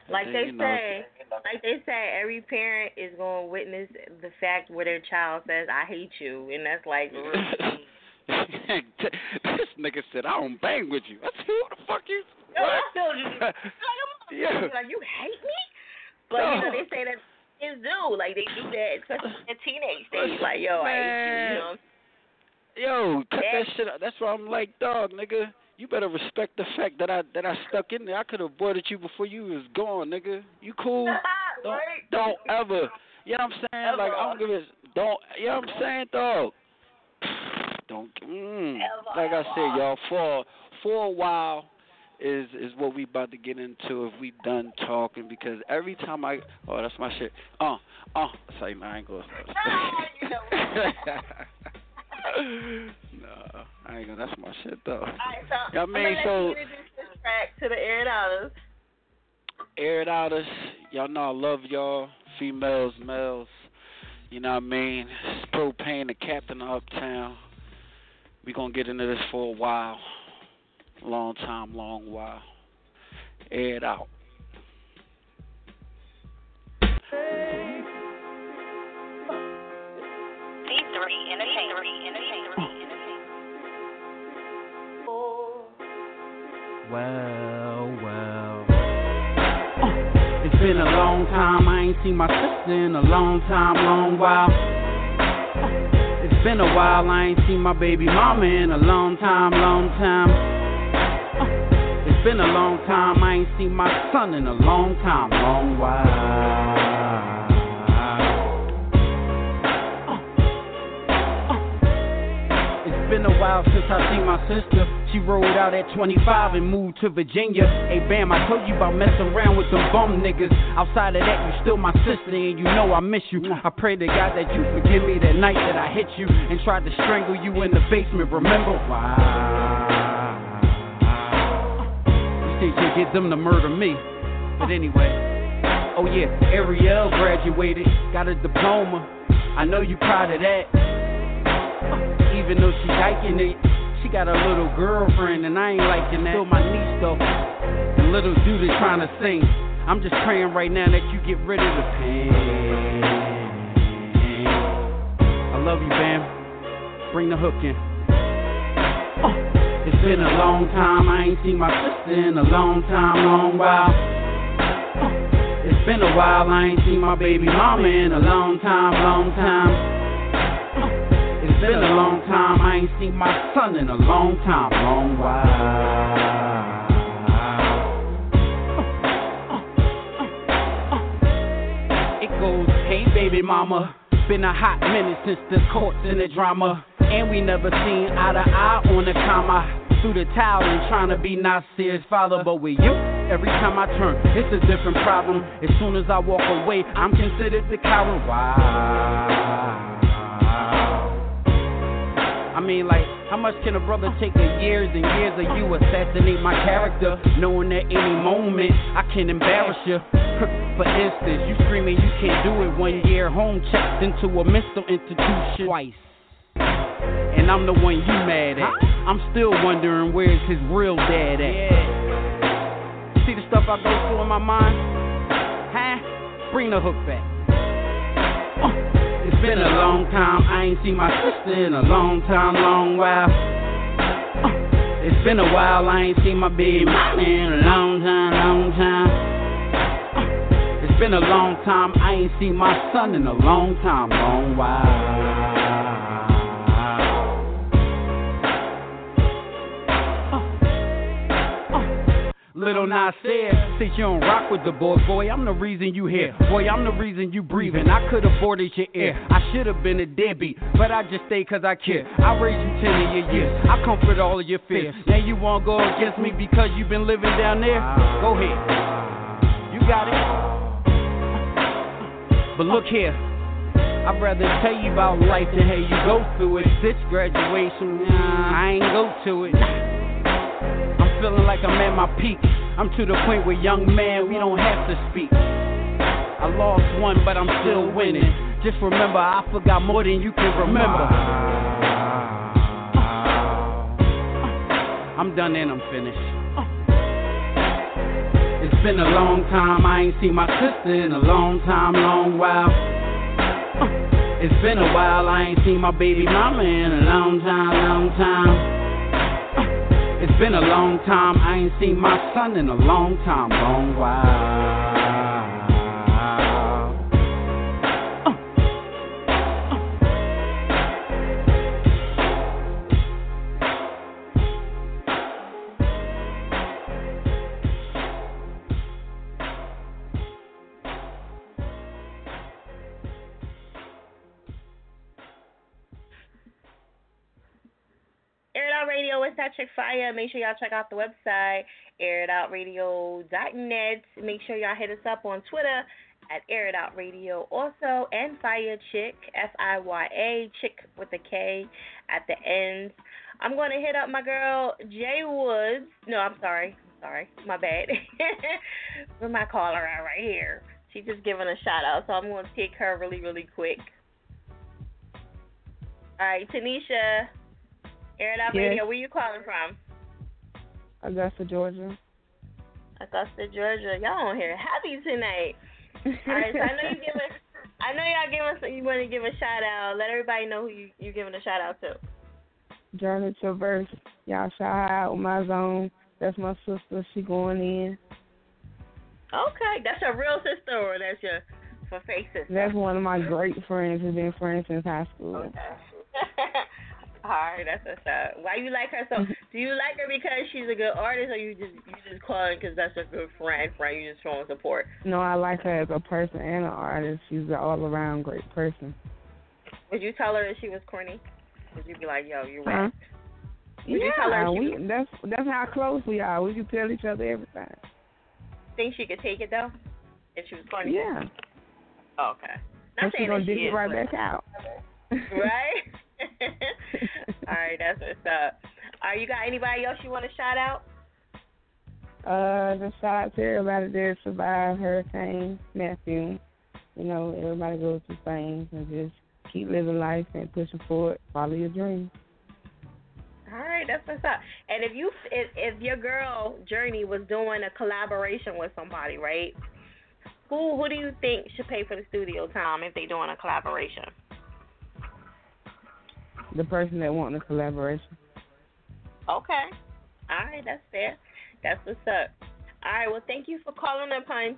Like they know, say, like they say, every parent is going to witness the fact where their child says, "I hate you," and that's like, this nigga said, I don't bang with you. I said, who the fuck you? Yo, I told you. Yeah. Like you hate me, but you know they say that kids do. Like they do that, especially in teenage stage. Like yo, I hate you. You know. Yo, cut that shit out. That's why I'm like, dog, nigga. You better respect the fact that I that I stuck in there. I could have avoided you before you was gone, nigga. You cool? Don't don't ever. You know what I'm saying? Like I don't give a don't. You know what I'm saying, dog? Don't. Mm, like I said, y'all. For for a while is is what we about to get into if we done talking because every time I oh that's my shit. Uh uh. Say no, I ain't gonna. no, I ain't gonna. That's my shit though. Alright, so Yeah, I I'm mean, so- introduce this track to the air dollars. air us. Y'all know I love y'all, females, males. You know what I mean? It's propane, the captain of Uptown. We gonna get into this for a while, long time, long while. Air it out. D3 Entertainment. Well, well. Uh, it's been a long time. I ain't seen my sister in a long time, long while. Uh, it's been a while. I ain't seen my baby mama in a long time, long time. It's been a long time. I ain't seen my son in a long time, long while. Been a while since I seen my sister. She rolled out at 25 and moved to Virginia. Hey, bam, I told you about messing around with them bum niggas. Outside of that, you still my sister, and you know I miss you. I pray to God that you forgive me that night that I hit you and tried to strangle you in the basement. Remember why? You think you get them to murder me? But anyway. Oh yeah, Ariel graduated, got a diploma. I know you proud of that. Even though she liking it, she got a little girlfriend and I ain't liking that. Still my niece though, little dude is trying to sing. I'm just praying right now that you get rid of the pain. I love you, Bam. Bring the hook in. Uh, it's been a long time. I ain't seen my sister in a long time, long while. Uh, it's been a while. I ain't seen my baby mama in a long time, long time. Been a long time, I ain't seen my son in a long time, long while. It goes, hey baby mama, been a hot minute since the courts and the drama. And we never seen eye to eye on the comma. Through the towel and trying to be Nasir's father, but with you, every time I turn, it's a different problem. As soon as I walk away, I'm considered the coward. Wow. I mean, like, how much can a brother take of years and years of you assassinate my character, knowing that any moment I can embarrass you? For instance, you screaming you can't do it one year, home checked into a mental institution twice. And I'm the one you mad at. I'm still wondering where's his real dad at. See the stuff I go through in my mind? Huh? Bring the hook back. Uh. It's been a long time, I ain't seen my sister in a long time, long while. Uh, it's been a while, I ain't seen my baby mama in a long time, long time. Uh, it's been a long time, I ain't seen my son in a long time, long while. Little Nas said, since you don't rock with the boy, boy, I'm the reason you here. Boy, I'm the reason you breathing. I could have boarded your ear. I should have been a deadbeat, but I just stay cause I care. I raised you 10 of your years. I comfort all of your fears. Now you won't go against me because you been living down there? Go ahead. You got it. But look here. I'd rather tell you about life than have you go through it. Since graduation, nah, I ain't go to it. Feeling like I'm at my peak. I'm to the point where, young man, we don't have to speak. I lost one, but I'm still winning. Just remember, I forgot more than you can remember. I'm done and I'm finished. It's been a long time, I ain't seen my sister in a long time, long while. It's been a while, I ain't seen my baby mama in a long time, long time. It's been a long time, I ain't seen my son in a long time, long while. Out Radio is that chick fire. Make sure y'all check out the website, airitoutradio.net. Make sure y'all hit us up on Twitter at Air Out Radio also and Fire Chick, F I Y A, Chick with a K at the end. I'm going to hit up my girl Jay Woods. No, I'm sorry. Sorry. My bad. Where my caller at right here. She's just giving a shout out, so I'm going to take her really, really quick. All right, Tanisha, Air It Out Yes. Radio, where you calling from? Augusta, Georgia. Augusta, Georgia. Y'all on here happy tonight. All right, so I know you giving, I know y'all give giving, you want to give a shout out. Let everybody know who you you giving a shout out to. Journey Traverse. Y'all shout out my zone. That's my sister. She going in. Okay, that's your real sister or that's your for fake sister? That's one of my great friends. We've been friends since high school. All right, that's what's up. Why you like her so? Mm-hmm. Do you like her because she's a good artist, or you just you just calling because that's a good friend? Friend, you just showing support. No, I like her as a person and an artist. She's an all around great person. Would you tell her if she was corny? Would you be like, yo, you're Huh? whack? Would you tell her Yeah, she we that's that's how close we are. We can tell each other everything. think she could take it though? If she was corny? Yeah. Oh, okay. Not And she saying gonna dig it right back out. right? All right, that's what's up. All right, you got anybody else you want to shout out? Uh, just shout out to everybody that survived Hurricane Matthew. You know, everybody goes through things and just keep living life and pushing forward. Follow your dreams. All right, that's what's up. And if you if, if your girl Journey was doing a collaboration with somebody, right? Who who do you think should pay for the studio time if they're doing a collaboration? The person that want the collaboration. Okay. All right, that's fair. That's what's up. All right, well, thank you for calling up, hon.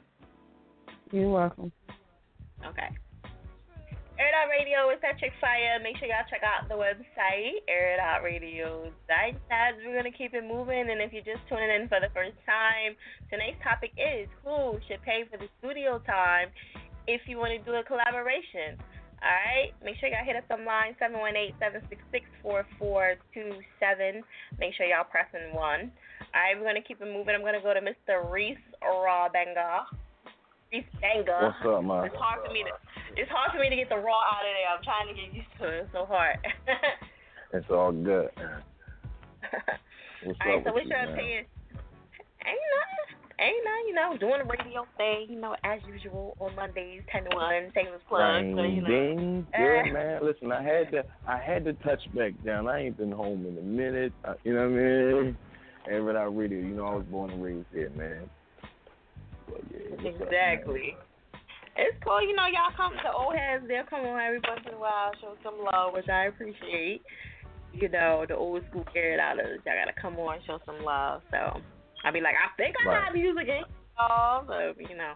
You're welcome. Okay. Air It Out Radio is that chick fire. Make sure y'all check out the website, airitoutradio.net. We're going to keep it moving. And if you're just tuning in for the first time, tonight's topic is who should pay for the studio time if you want to do a collaboration. All right, make sure y'all hit us on line 718-766-4427. Make sure y'all pressing one. All right, we're gonna keep it moving. I'm gonna go to Mr. Reese Raw Banger. Reese Banger. What's up, man? It's hard for me to it's hard for me to get the raw out of there. I'm trying to get used to it. It's so hard. It's all good. What's All right, so what's you, your man? opinion? Ain't nothing. Ain't nothing, you know, doing the radio thing, you know, as usual on Mondays, ten to one, shameless plug. Ding, So, you know. ding. Eh. Good man. Listen, I had to I had to touch back down. I ain't been home in a minute. Uh, you know what I mean? And when I radio, you know, I was born and raised here, man. But yeah, up. Exactly. It's cool, you know, y'all come to old heads, they'll come on every once in a while, show some love, which I appreciate. You know, the old school carried outers, y'all gotta come on, show some love. So I'll be like, I think I Right. got music in y'all, so you know.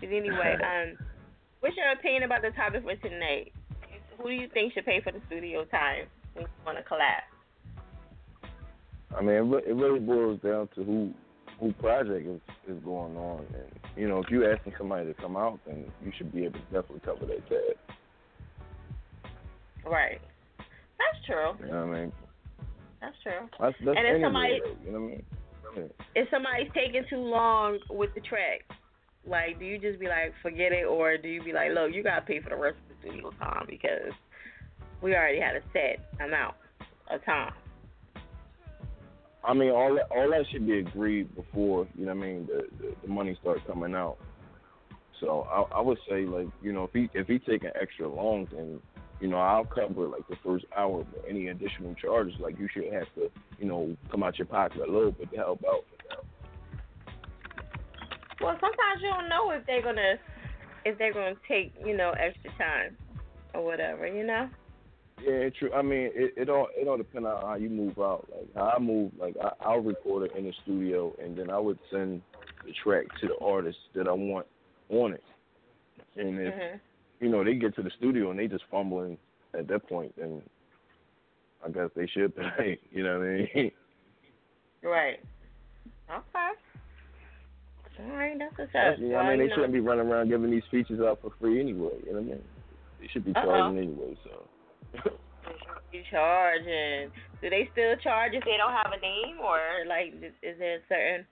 But anyway, um what's your opinion about the topic for tonight? Who do you think should pay for the studio time when you wanna collab? I mean, it, really boils down to who who project is is going on, and you know, if you're asking somebody to come out, then you should be able to definitely cover that tab. Right. That's true. You know what I mean? That's true. That's that's And if anywhere, somebody- you know what I mean? If somebody's taking too long with the track, like, do you just be like, forget it, or do you be like, look, you gotta pay for the rest of the studio time because we already had a set amount of time. I mean, all that all that should be agreed before you know what I mean. The the, the money start coming out. So I, I would say like you know if he if he taking extra long, then you know, I'll cover like the first hour, but any additional charges, like you should have to, you know, come out your pocket a little bit to help out. Well, sometimes you don't know if they're gonna if they're gonna take you know extra time or whatever, you know. Yeah, true. I mean, it, it all it all depends on how you move out. Like how I move, like I, I'll record it in the studio, and then I would send the track to the artist that I want on it. And if Mhm. You know they get to the studio and they just fumbling at that and I guess they should pay. You know what I mean? Right. Okay. All right, that's. That's- yeah, I mean, they shouldn't be running around giving these features out for free anyway. You know what I mean? They should be Uh-oh. charging anyway. So you charge and do they still charge if they don't have a name or like is there a certain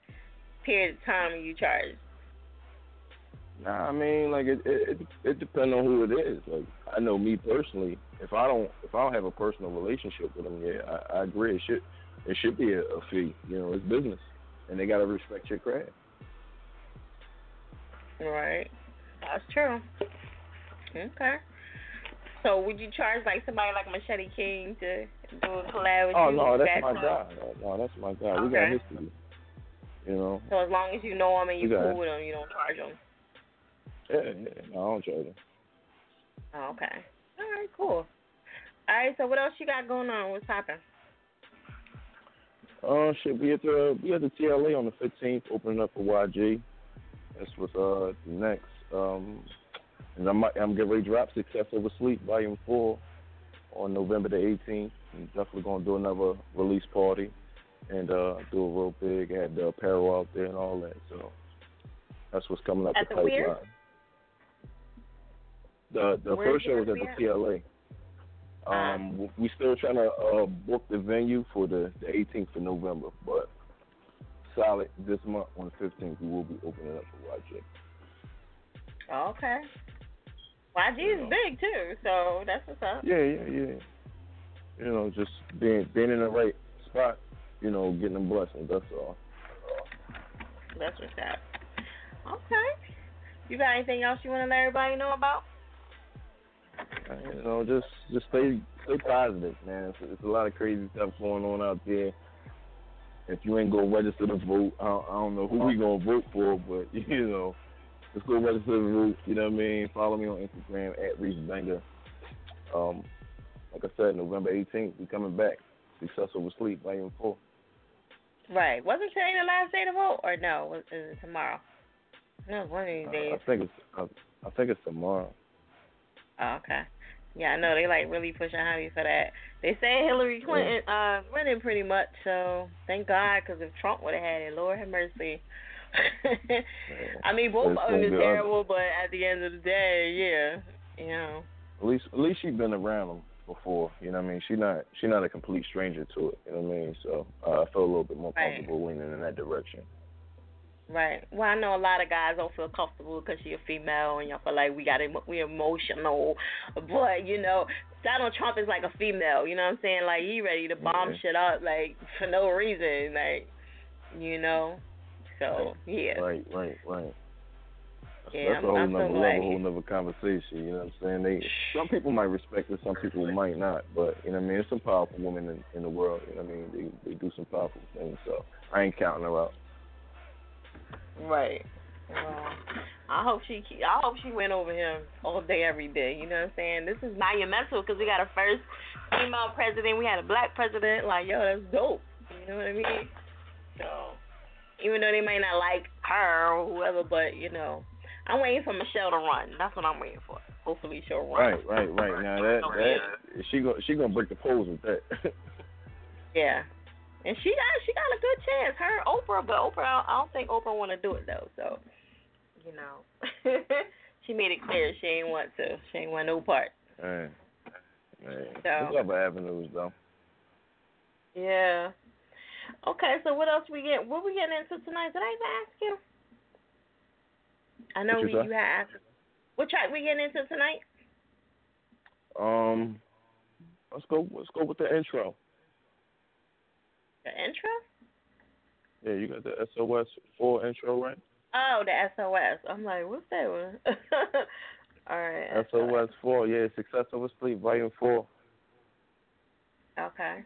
period of time you charge? Nah, I mean, like it, it, it, it depends on who it is. Like I know me personally, if I don't, if I don't have a personal relationship with them, yeah, I, I agree. It should, it should be a, a fee. You know, it's business, and they gotta respect your craft. Right. That's true. Okay. So would you charge like somebody like Machete King to do a collab with Oh you? no, that's my guy. No, no, that's my guy. We got Okay. history. You know. So as long as you know him and you cool with him, you don't charge him. Yeah, yeah. No, I don't charge them. Oh, okay. All right, cool. All right, so what else you got going on? What's happening? Oh shit, we at the we at the TLA on the fifteenth, opening up for YG. That's what's uh next. Um, and I'm I'm getting ready to drop Success Over Sleep Volume Four on November the eighteenth. I'm definitely gonna do another release party and uh do a real big. I had the apparel out there and all that. So that's what's coming up At the the pipeline. The the Where's first show was at the? TLA. Um, w- we still trying to uh, book the venue for the, the 18th of November, but solid this month on the 15th we will be opening up for YG. Okay. YG is big too, so that's what's up. Yeah, yeah, yeah. You know, just being being in the right spot. You know, getting them blessings. That's all. That's what's up. Okay. You got anything else you want to let everybody know about? You know, just just stay stay positive, man. It's, it's a lot of crazy stuff going on out there. If you ain't gonna register to vote, I don't, I don't know who we gonna vote for, but you know, just go register to vote. You know what I mean? Follow me on Instagram at Reese Banger. Um, like I said, November 18th, we coming back. Success over sleep, volume four. Right. Wasn't today the last day to vote, or no? Was is it tomorrow? No, one of these Uh, days. I think it's I, I think it's tomorrow. Oh, okay. Yeah, I know they like really pushing Honey for that. They say Hillary Clinton uh winning pretty much, so thank God, because if Trump would have had it, Lord have mercy. I mean, both of them is terrible, but at the end of the day, yeah, you know. At least at least she's been around them before. You know what I mean? She not she not a complete stranger to it. You know what I mean? So uh, I feel a little bit more Right. comfortable leaning in that direction. Right. Well, I know a lot of guys don't feel comfortable because she's a female, and y'all feel like we got emo- we emotional. But you know, Donald Trump is like a female. You know what I'm saying? Like he ready to bomb Yeah. shit up like for no reason. Like, you know. So yeah. Right, right, right. Yeah, That's I'm- a whole I'm nother glad level, whole nother conversation. You know what I'm saying? They some people might respect it, some people might not. But you know what I mean? There's some powerful women in, in the world. You know what I mean? They they do some powerful things. So I ain't counting her out. Right. Well, I hope she I hope she went over him all day every day. You know what I'm saying? This is monumental because we got a first female president. We had a black president. Like yo, that's dope. You know what I mean? So even though they may not like her or whoever, but you know, I'm waiting for Michelle to run. That's what I'm waiting for. Hopefully she'll run. Right, right, right. Now that that she go she gonna break the polls with that. Yeah. And she got she got a good chance. Her Oprah, but Oprah I don't think Oprah want to do it though. So, you know, she made it clear she ain't want to. She ain't want no part. Man, man. So- There's other avenues though. Yeah. Okay, so what else we get? What we getting into tonight? Did I even ask you? I know What we, you had. What track we getting into tonight? Um, let's go. Let's go with the intro. The intro? Yeah, you got the SOS four intro right. Oh, the SOS. I'm like, what's that one? All right. SOS four, yeah, Success Over Sleep, Volume four. Okay.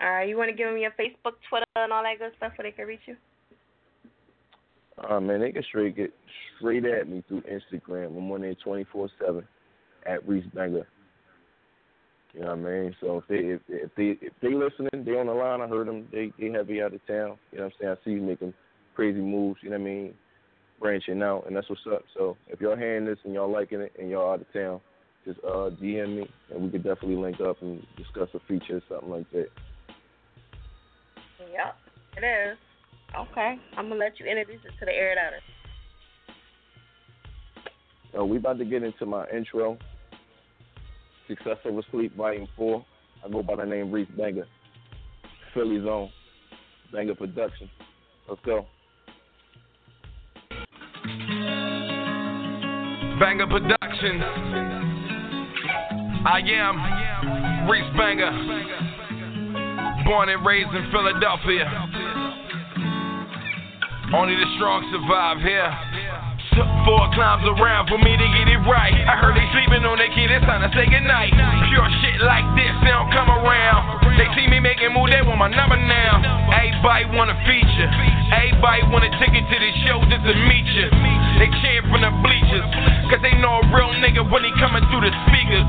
All right. You want to give them your Facebook, Twitter, and all that good stuff where they can reach you? Uh, man, they can straight get straight at me through Instagram. I'm on there 24 seven at Reese Banger. You know what I mean? So if they if, if they if they listening, they on the line. I heard them. They they heavy out of town. You know what I'm saying? I see you making crazy moves. You know what I mean? Branching out, and that's what's up. So if y'all hearing this and y'all liking it and y'all out of town, just uh DM me and we could definitely link up and discuss a feature or something like that. Yep, it is. Okay. I'm gonna let you introduce it to the air doubters. So we about to get into my intro. Success Over Sleep, Volume 4. I go by the name Reese Banger. Philly Zone. Banger Production. Let's go. Banger Production. I am Reese Banger. Born and raised in Philadelphia. Only the strong survive here. Four climbs around for me to get it right. I heard they sleeping on their kid, it's time to say goodnight. Pure shit like this, they don't come around. They see me making move, they want my number now. Everybody want a feature. Everybody want a ticket to the show just to meet you. They cheer from the bleachers, cause they know a real nigga when he coming through the speakers.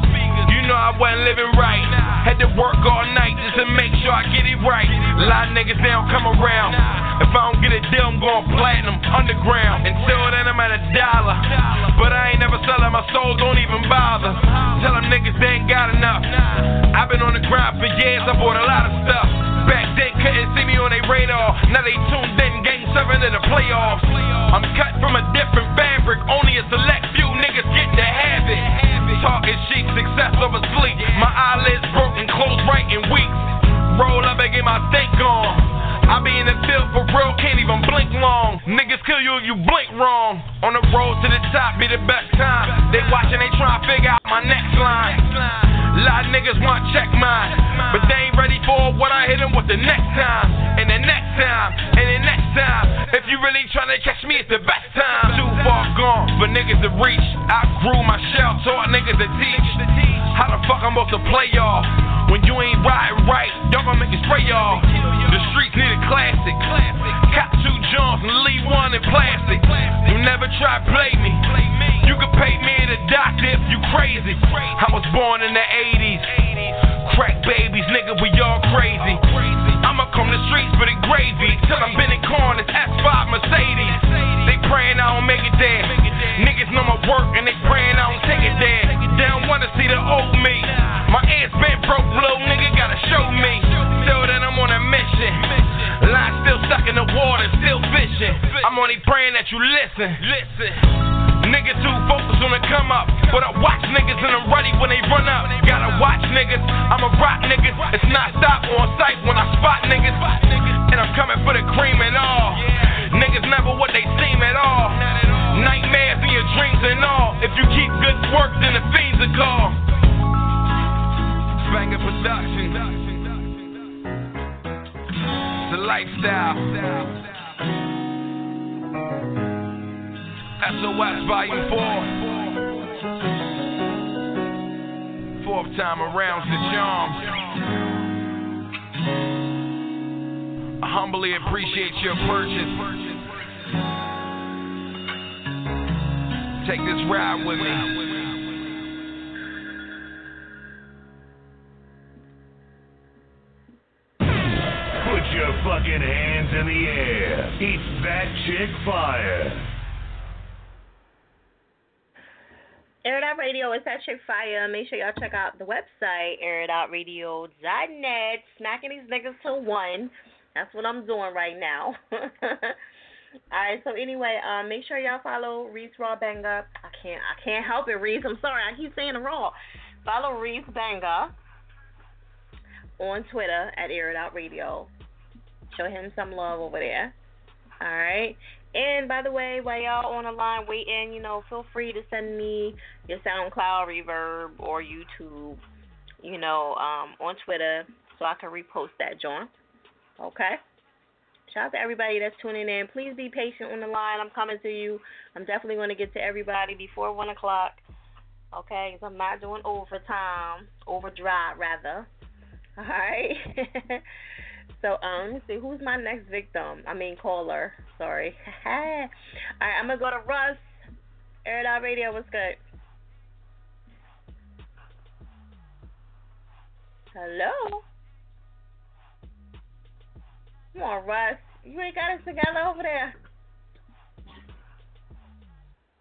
Know I wasn't living right. Had to work all night just to make sure I get it right. A lot of niggas, don't come around. If I don't get a deal, I'm going platinum underground. Until then, I'm at a dollar. But I ain't never selling my soul, don't even bother. Tell them niggas they ain't got enough. I've been on the grind for years, I bought a lot of stuff. Back then, couldn't see me on their radar. Now they tuned in, game seven in the playoffs. I'm cut from a different fabric, only a select few niggas get it. Cheap, success over sleep. My eyelids broken, closed right in weeks. Roll up and get my stink on. I be in the field for real, can't even blink long. Niggas kill you if you blink wrong. On the road to the top be the best time. They watching, they trying to figure out my next line. Lot of niggas want check mine, but they ain't ready for what I hit them with the next time, and the next time, and the next time. If you really trying to catch me, it's the best time. Too far gone for niggas to reach. I grew my shell, taught niggas to teach. How the fuck I'm supposed to play y'all? When you ain't riding right, y'all gonna make it spray y'all. The streets need a classic. Cop two Jones and leave one in plastic. You never try play me. You can pay me the doctor if you crazy. I was born in the 80s. Crack babies, nigga, we all crazy. I'ma come the streets for the gravy. Till I'm been in corners, S5 Mercedes. They praying I don't make it there. Niggas know my work and they praying I don't take it there. They don't wanna see the old me. My ass been broke, little nigga gotta show me. Still that I'm on a mission. Line still stuck in the water, still fishing. I'm only praying that you listen. Listen. Niggas too focused on the come up. But I watch niggas and I'm ready when they run up. Gotta watch niggas. I'm a rock niggas. It's not stop on sight when I spot niggas. And I'm coming for the cream and all. Niggas never what they seem at all. Nightmares in your dreams and all. If you keep good work, then the fiends are call. Banger Production. It's a lifestyle. SOS Volume 4. Fourth time around the charm. I humbly appreciate your purchase. Take this ride with me. Your fucking hands in the air. It's that chick fire. Air It Out Radio is that chick fire. Make sure y'all check out the website, airitoutradio.net. Smacking these niggas to one. That's what I'm doing right now. Alright, so anyway, um, make sure y'all follow Reese Raw Banger. I can't I can't help it, Reese. I'm sorry, I keep saying it wrong. Follow Reese Banger on Twitter at Air It Out Radio. Show him some love over there. Alright. And by the way, while y'all on the line waiting, you know, feel free to send me your SoundCloud reverb or YouTube, you know, um, on Twitter so I can repost that, John. Okay? Shout out to everybody that's tuning in. Please be patient on the line. I'm coming to you. I'm definitely going to get to everybody before 1 o'clock. Okay, 'cause I'm not doing overtime, overdrive rather. All right. so um, let me see who's my next victim. I mean caller. Sorry. All right, I'm gonna go to Russ. Air It Out Radio. What's good? Hello. Come on, Russ. You ain't got us together over there.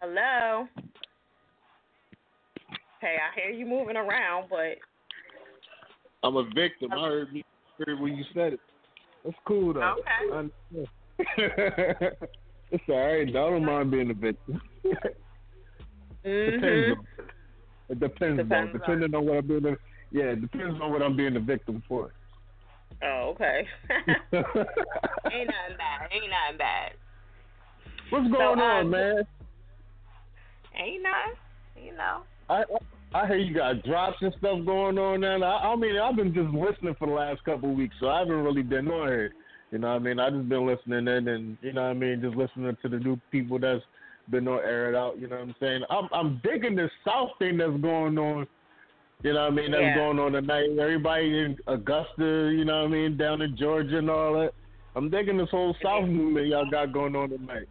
Hello. Hey, I hear you moving around, but I'm a victim. I heard me heard when you said it. That's cool though. Okay. It's all right. I don't mind being a victim. Depends Mhm. on. It depends, Depends though. on- Depending on what I'm being. A, yeah, it depends on what I'm being a victim for. Oh, okay. ain't nothing bad. Ain't nothing bad. What's So, going on, um, man? Ain't nothing. You know. I I hear you got drops and stuff going on now. I, I mean, I've been just listening for the last couple of weeks, so I haven't really been on here. You know what I mean? I just been listening in and you know what I mean, just listening to the new people that's been on air it out, you know what I'm saying? I'm I'm digging this South thing that's going on. You know what I mean? That's Yeah. going on tonight. Everybody in Augusta, you know what I mean, down in Georgia and all that. I'm digging this whole South movement y'all got going on tonight.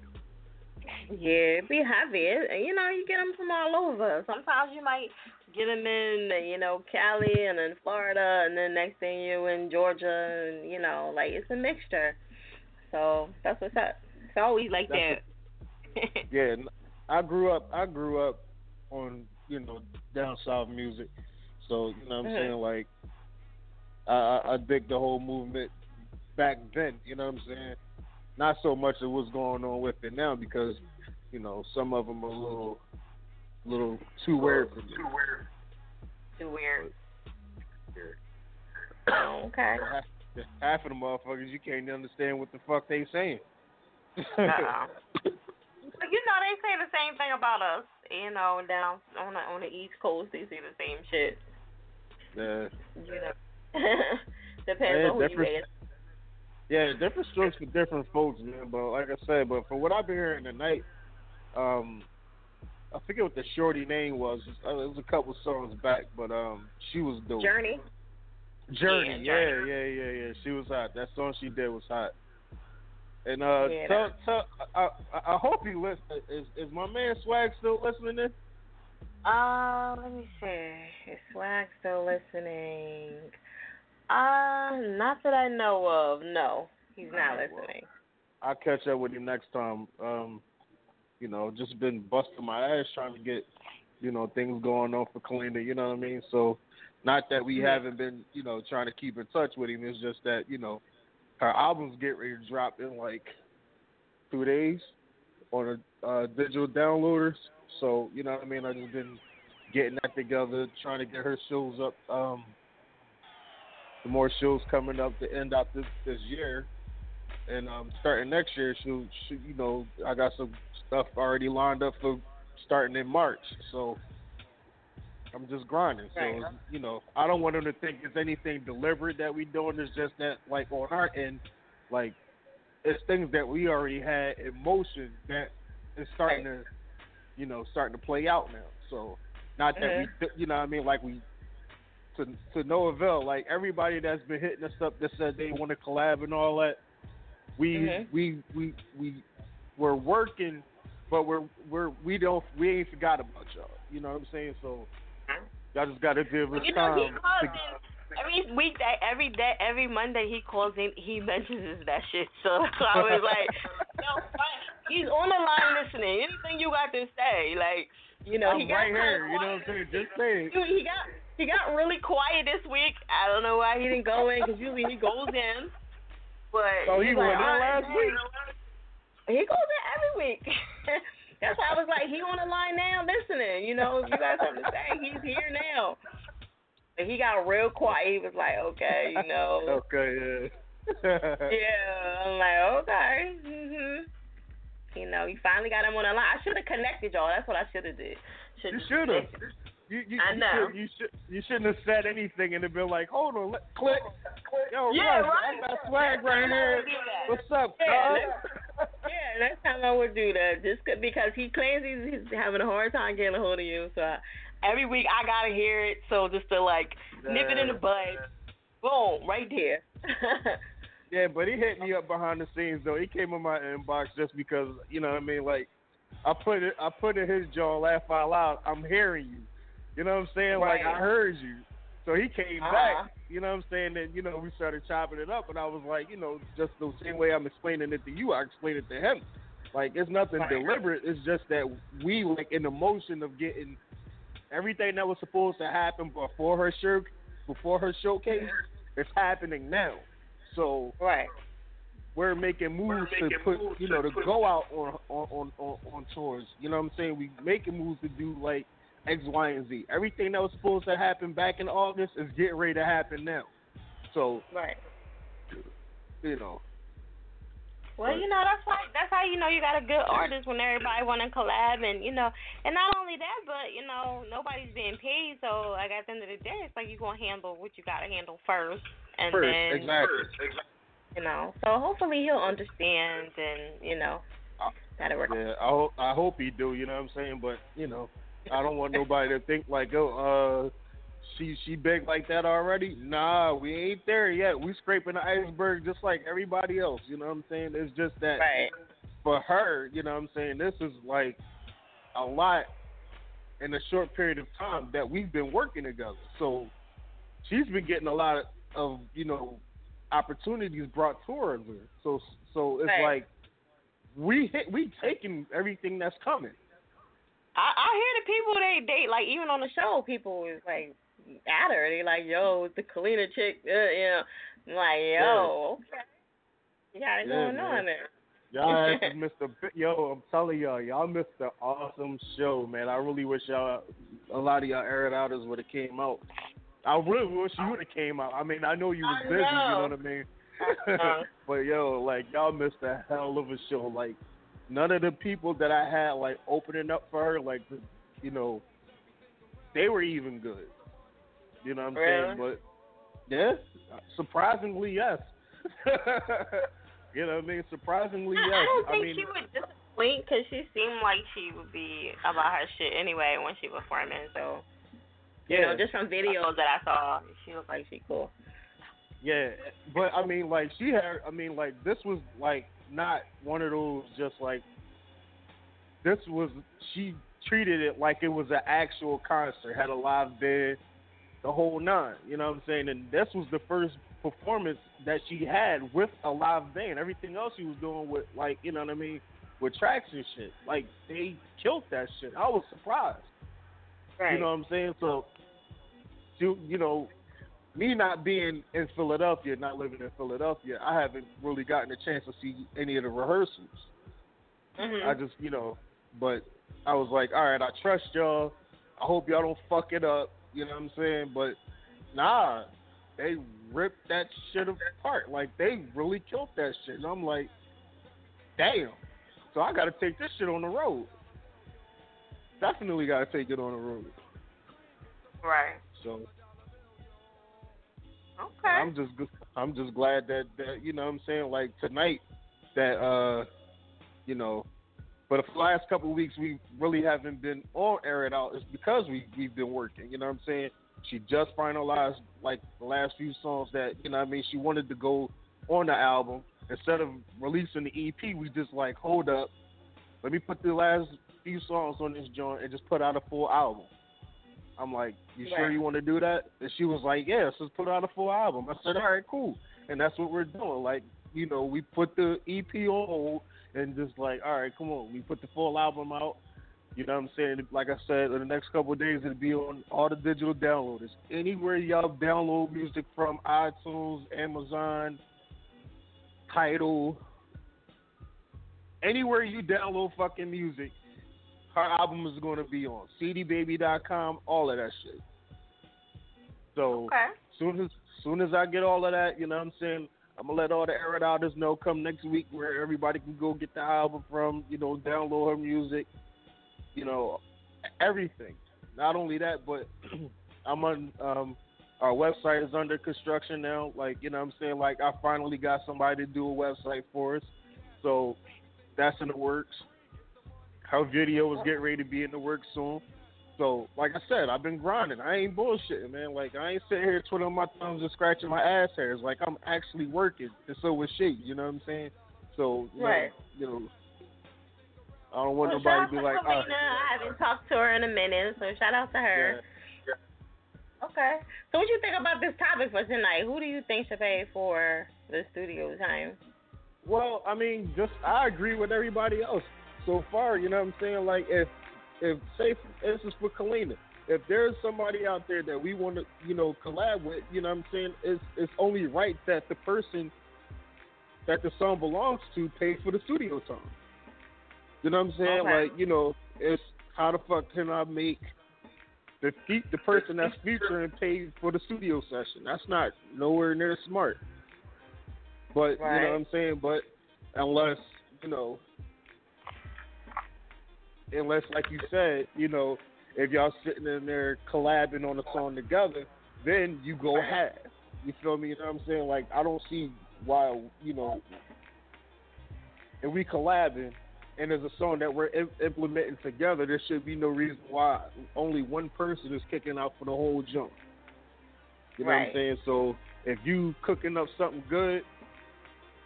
Yeah, be heavy. It, you know, you get them from all over. Sometimes you might get them in, you know, Cali and then Florida, and then next thing you're in Georgia, and you know, like it's a mixture. So that's what's up. It's always like That's that. Yeah, I grew up. I grew up on you know down south music, so you know what I'm Mhm. saying. Like, I, I I dig the whole movement back then. You know what I'm saying. Not so much of what's going on with it now because you know some of them are a little, little too weird for me. Too weird. too Oh, okay. Half, half of the motherfuckers you can't understand what the fuck they saying. Uh-uh. You know, they say the same thing about us. You know, down on the on the East Coast, they say the same shit. Yeah. You know, depends Yeah, on who you ask. Yeah, different strokes for different folks, man. But like I said, but for what I've been hearing tonight, um, I forget what the shorty name was. Uh, It was a couple songs back, but um, she was dope. Journey. Journey, Yeah, yeah, yeah, yeah, yeah. She was hot. That song she did was hot. And uh, Yeah, tell, tell, I, I, I hope he listen. Is is my man Swag still listening? In? Uh, let me see. Is Swag still listening? Uh, not that I know of. No, he's not well. listening. I'll catch up with him next time. Um, you know, just been busting my ass trying to get, you know, things going on for Kalina, you know what I mean? So not that we Yeah. haven't been, you know, trying to keep in touch with him, it's just that, you know, her albums get ready to drop in like two days on a uh, digital downloaders. So, you know what I mean? I just been getting that together, trying to get her shows up. Um the more shows coming up to end out this this year and um, starting next year, she, you know, I got some stuff already lined up for starting in March. So I'm just grinding. So you know, I don't want them to think it's anything deliberate that we doing. It's just that, like on our end, like it's things that we already had in motion that is starting to, you know, starting to play out now. So not that Mhm. we, you know, what I mean, like we. To, to no avail. Like everybody that's been hitting us up that said they want to collab and all that, we Mhm. we we we we're working, but we're we're we don't we ain't forgot about y'all. You know what I'm saying? So y'all just got to give us You know, he time. calls to- in every week, that every day, every Monday he calls in. He mentions that shit. So I was like, fine. he's on the line listening. Anything you got to say, like, you know, I'm he got right here. You know what I'm saying? Just say it. Dude, he got he got really quiet this week. I don't know why he didn't go in because usually he goes in. But So he he's like, went in "All right, last week? He goes in every week. That's why I was like, he on the line now listening. You know, if you got something to say, he's here now. And he got real quiet. He was like, okay, you know. Okay, yeah. yeah, I'm like, okay. Mhm. You know, you finally got him on the line. I should have connected y'all. That's what I should have did. You should have. You, you, I you know. should- You should. You shouldn't have said anything and then been like, "Hold on, let, click." Yo, Yeah, Russ, right. I got swag right here. What's up, Yeah, next, yeah, next time I would do that, just because he claims he's, he's having a hard time getting a hold of you. So I, every week I gotta hear it. So just to like nip it in the bud, boom, right there. Yeah, but he hit me up behind the scenes though. He came in my inbox just because you know what I mean. Like I put it, I put in his jaw, laugh out loud. I'm hearing you. You know what I'm saying? Like I heard you. So he came Uh-huh. back. You know what I'm saying? And you know we started chopping it up, and I was like, you know, just the same way I'm explaining it to you, I explained it to him. Like it's nothing Right. deliberate. It's just that we like in the motion of getting everything that was supposed to happen before her show, before her showcase, it's happening now. So right. we're making moves to put you know to go out on on, on on on tours. You know what I'm saying? We making moves to do like X, Y, and Z. Everything that was supposed to happen back in August is getting ready to happen now. So Right. you know, Well, you know that's why that's how you know you got a good artist when everybody want to collab and you know and not only that but you know nobody's being paid so like at the end of the day it's like you gonna handle what you gotta handle first and first then exactly. you know so hopefully he'll understand and you know uh, that'll work. Yeah, I hope I hope he do. You know what I'm saying? But you know, I don't want nobody to think like, oh, uh, she she big like that already. Nah, we ain't there yet. We scraping the iceberg just like everybody else. You know what I'm saying? It's just that Right. for her, you know what I'm saying. This is like a lot in a short period of time that we've been working together. So she's been getting a lot of, of you know opportunities brought towards her. So so it's Right. like we hit, we taking everything that's coming. I I hear the people they date like even on the show people is like at her they like yo it's the Kalina chick uh, you know I'm like yo okay you got it Yeah, going man. on there. Y'all missed a. Yo, I'm telling y'all, y'all missed an awesome show, man. I really wish y'all, a lot of y'all aired outers would have came out. I really wish you would have came out. I mean, I know you was busy, you know. know what I mean? Uh-huh. but yo, like y'all missed a hell of a show. Like none of the people that I had like opening up for her, like the- you know, they were even good. You know what I'm saying? But yeah, surprisingly yes. you know what I mean? Surprisingly I, yes. I don't think mean, she would disappoint because she seemed like she would be about her shit anyway when she was performing. So you Yeah. know, just from videos that I saw, she looked like she cool. Yeah, but I mean, like she had. I mean, like this was like not one of those just like. This was she treated it like it was an actual concert, had a live band, the whole nine. You know what I'm saying? And this was the first performance that she had with a live band. Everything else she was doing with like you know what I mean, with tracks and shit. Like they killed that shit. I was surprised. Right. You know what I'm saying? So, you you know, me not being in Philadelphia, not living in Philadelphia, I haven't really gotten a chance to see any of the rehearsals. Mhm. I just, you know, but I was like, all right, I trust y'all. I hope y'all don't fuck it up. You know what I'm saying? But nah, they ripped that shit apart. Like they really killed that shit. And I'm like, damn. So I got to take this shit on the road. Definitely got to take it on the road. Right. So Okay. I'm just I'm just glad that, that you know what I'm saying like tonight that uh you know but for the last couple of weeks we really haven't been on air it out. It's because we we've been working. You know what I'm saying? She just finalized like the last few songs that you know what I mean she wanted to go on the album instead of releasing the EP. We just like hold up, let me put the last few songs on this joint and just put out a full album. I'm like, you sure you want to do that? And she was like, yes, let's put out a full album. I said, all right, cool. And that's what we're doing. Like, you know, we put the EP on hold and just like, all right, come on. We put the full album out. You know what I'm saying? Like I said, in the next couple of days, it'll be on all the digital downloaders. Anywhere y'all download music from, iTunes, Amazon, Tidal, anywhere you download fucking music, her album is going to be on cdbaby.com, all of that shit. So Okay. soon as soon as I get all of that, you know what I'm saying, I'm gonna let all the air outers know come next week where everybody can go get the album from, you know, download her music, you know, everything. Not only that, but I'm on um our website is under construction now. Like, you know what I'm saying? Like I finally got somebody to do a website for us. So that's in the works. Her video is getting ready to be in the works soon. So, like I said, I've been grinding. I ain't bullshitting, man. Like I ain't sitting here twiddling my thumbs and scratching my ass hairs. Like I'm actually working, and so was she. You know what I'm saying? So, you Right. know, you know, I don't want Well, nobody to be like, oh. I haven't talked to her in a minute, so shout out to her. Okay. So what you think about this topic for tonight? Who do you think should pay for the studio time? Well, I mean, just I agree with everybody else so far. You know what I'm saying? Like, if if say for instance for Kalina, if there's somebody out there that we want to, you know, collab with, you know what I'm saying? It's it's only right that the person that the song belongs to pay for the studio time. You know what I'm saying? Okay. Like, you know, it's how the fuck can I make the the person that's featuring pay for the studio session? That's not nowhere near smart. But you know what I'm saying? But unless you know, unless like you said, you know, if y'all sitting in there collabing on a song together, then you go half. You feel me? You know what I'm saying? Like I don't see why you know if we collabing and there's a song that we're im- implementing together, there should be no reason why only one person is kicking out for the whole jump. You know what I'm saying? So if you cooking up something good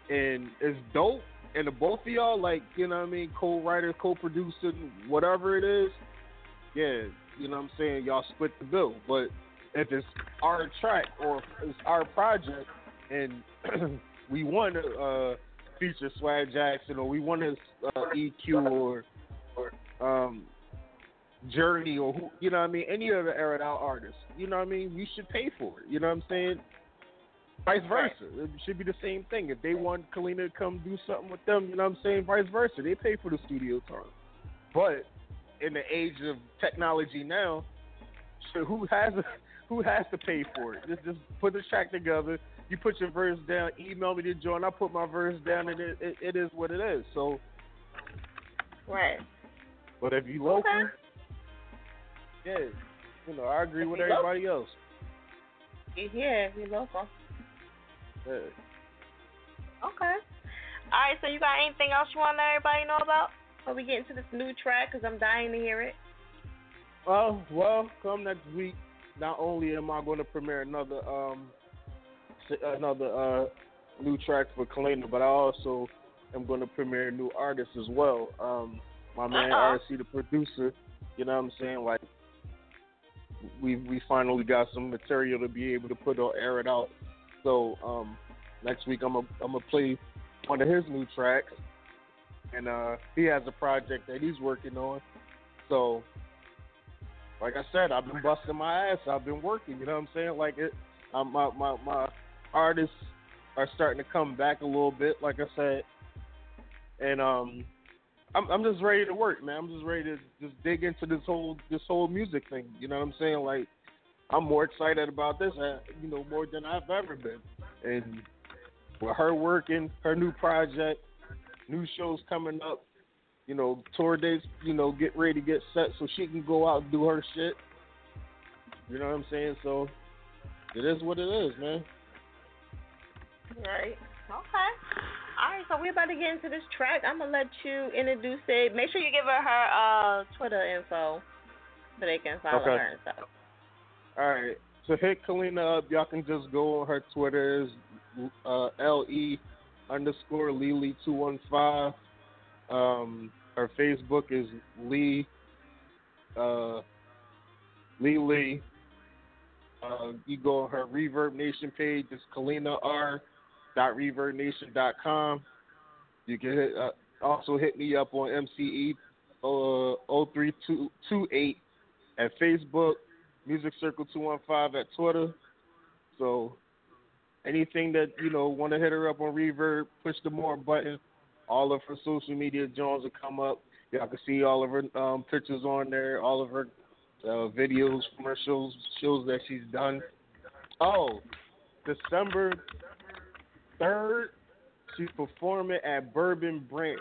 and it's dope, and the both of y'all like, you know what I mean, co-writer, co-producer, whatever it is, yeah, you know what I'm saying, y'all split the bill. But if it's our track or it's our project and we want to uh, feature Swag Jackson or we want to uh, EQ or or um, Journey or who, you know what I mean, any other Air It Out artist, you know what I mean, we should pay for it. You know what I'm saying? Vice versa. It should be the same thing. If they want Kalina to come do something with them, you know what I'm saying? Vice versa. They pay for the studio time. But in the age of technology now, shit, who has who has to pay for it? Just just put the track together. You put your verse down. Email me to join. I put my verse down, and it, it, it is what it is. So, Right. but if you local, yeah, you know, I agree with If you everybody else. Yeah, if you local. Yeah. Okay. All right. So you got anything else you want to let everybody know about before we get into this new track? Cause I'm dying to hear it. Uh, well, come next week. Not only am I going to premiere another um another uh new track for Kalina, but I also am going to premiere a new artist as well. Um, my man Uh-oh. RC, the producer. You know what I'm saying? Like, we we finally got some material to be able to put on air it out. So um, next week I'm a I'm gonna play one of his new tracks, and uh, he has a project that he's working on. So like I said, I've been busting my ass. I've been working. You know what I'm saying? Like it, um, my my my artists are starting to come back a little bit. Like I said, and um, I'm I'm just ready to work, man. I'm just ready to just dig into this whole this whole music thing. You know what I'm saying? Like I'm more excited about this, uh, you know, more than I've ever been. And with her working, her new project, new shows coming up, you know, tour dates, you know, get ready to get set so she can go out and do her shit. You know what I'm saying? So it is what it is, man. Right. Okay. All right. So we're about to get into this track. I'm gonna let you introduce it. Make sure you give her her uh Twitter info so they can follow Okay. her and stuff. All right. So hit Kalina up. Y'all can just go on her Twitter uh, L E underscore Lily two one five. Um, her Facebook is Lee uh, Lee Lee. Uh, you go on her Reverb Nation page. It's Kalina R. dot ReverbNation dot com. You can hit, uh, also hit me up on MCE uh, 03228 at Facebook. Music Circle 215 at Twitter. So anything that, you know, want to hit her up on Reverb, push the more button. All of her social media Jones will come up. Y'all can see all of her um, pictures on there, all of her uh, videos her shows, that she's done. Oh, December 3rd, she's performing at Bourbon Branch.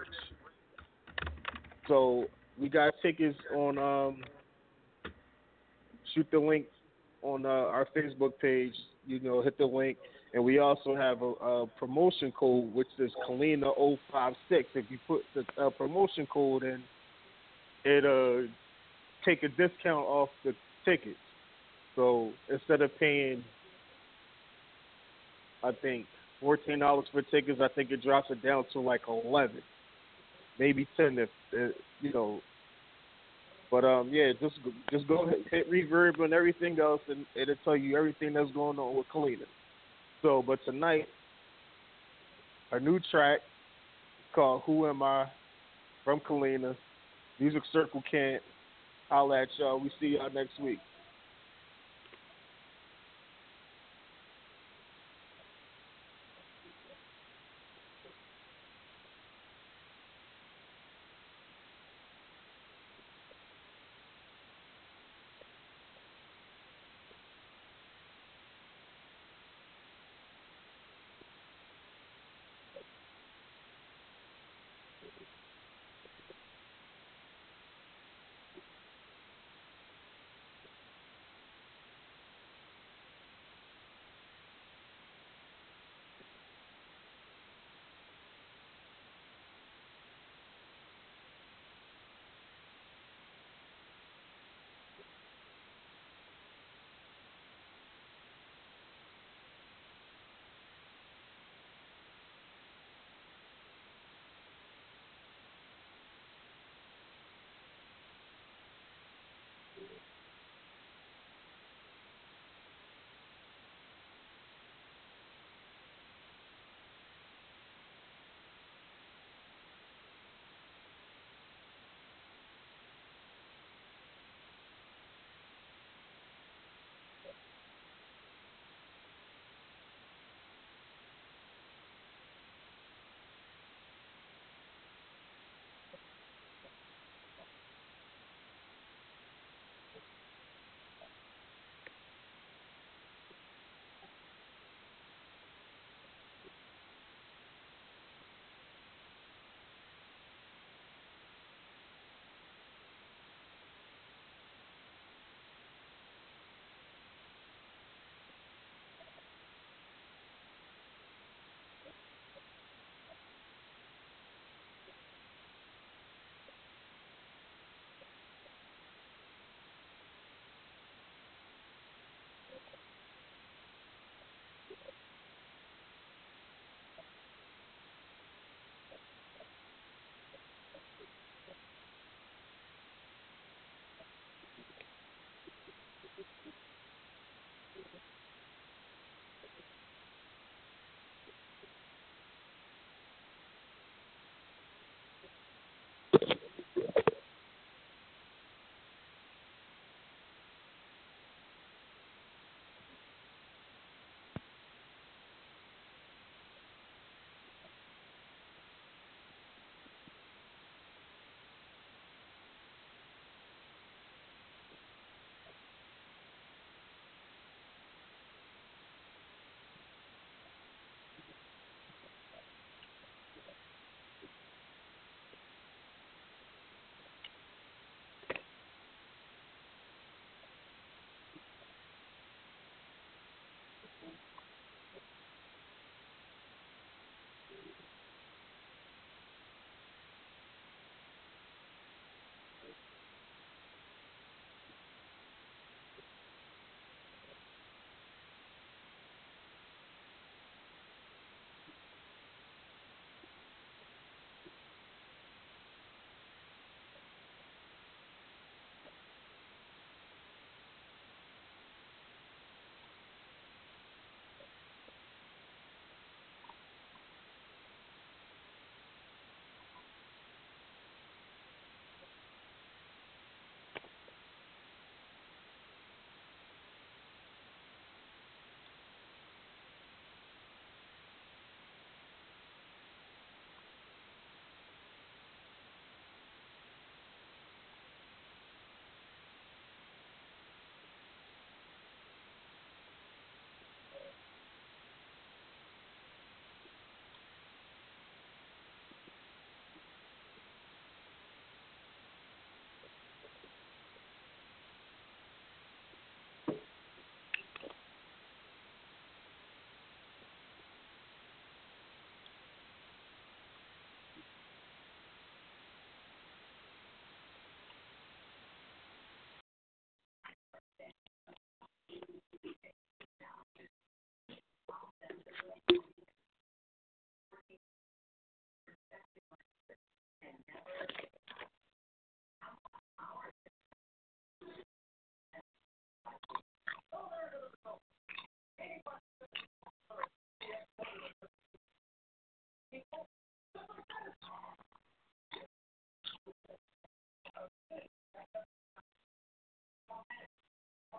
So we got tickets on um, shoot the link on uh, our Facebook page. You know, hit the link, and we also have a, a promotion code which is Kalina056. If you put the uh, promotion code in, it uh take a discount off the tickets. So instead of paying, I think fourteen dollars for tickets, I think it drops it down to like eleven, maybe ten if uh, you know. But um, yeah, just just go hit reverb and everything else, and it'll tell you everything that's going on with Kalina. So, but tonight, a new track called "Who Am I" from Kalina. Music Circle Kent. Holla at y'all. We see y'all next week.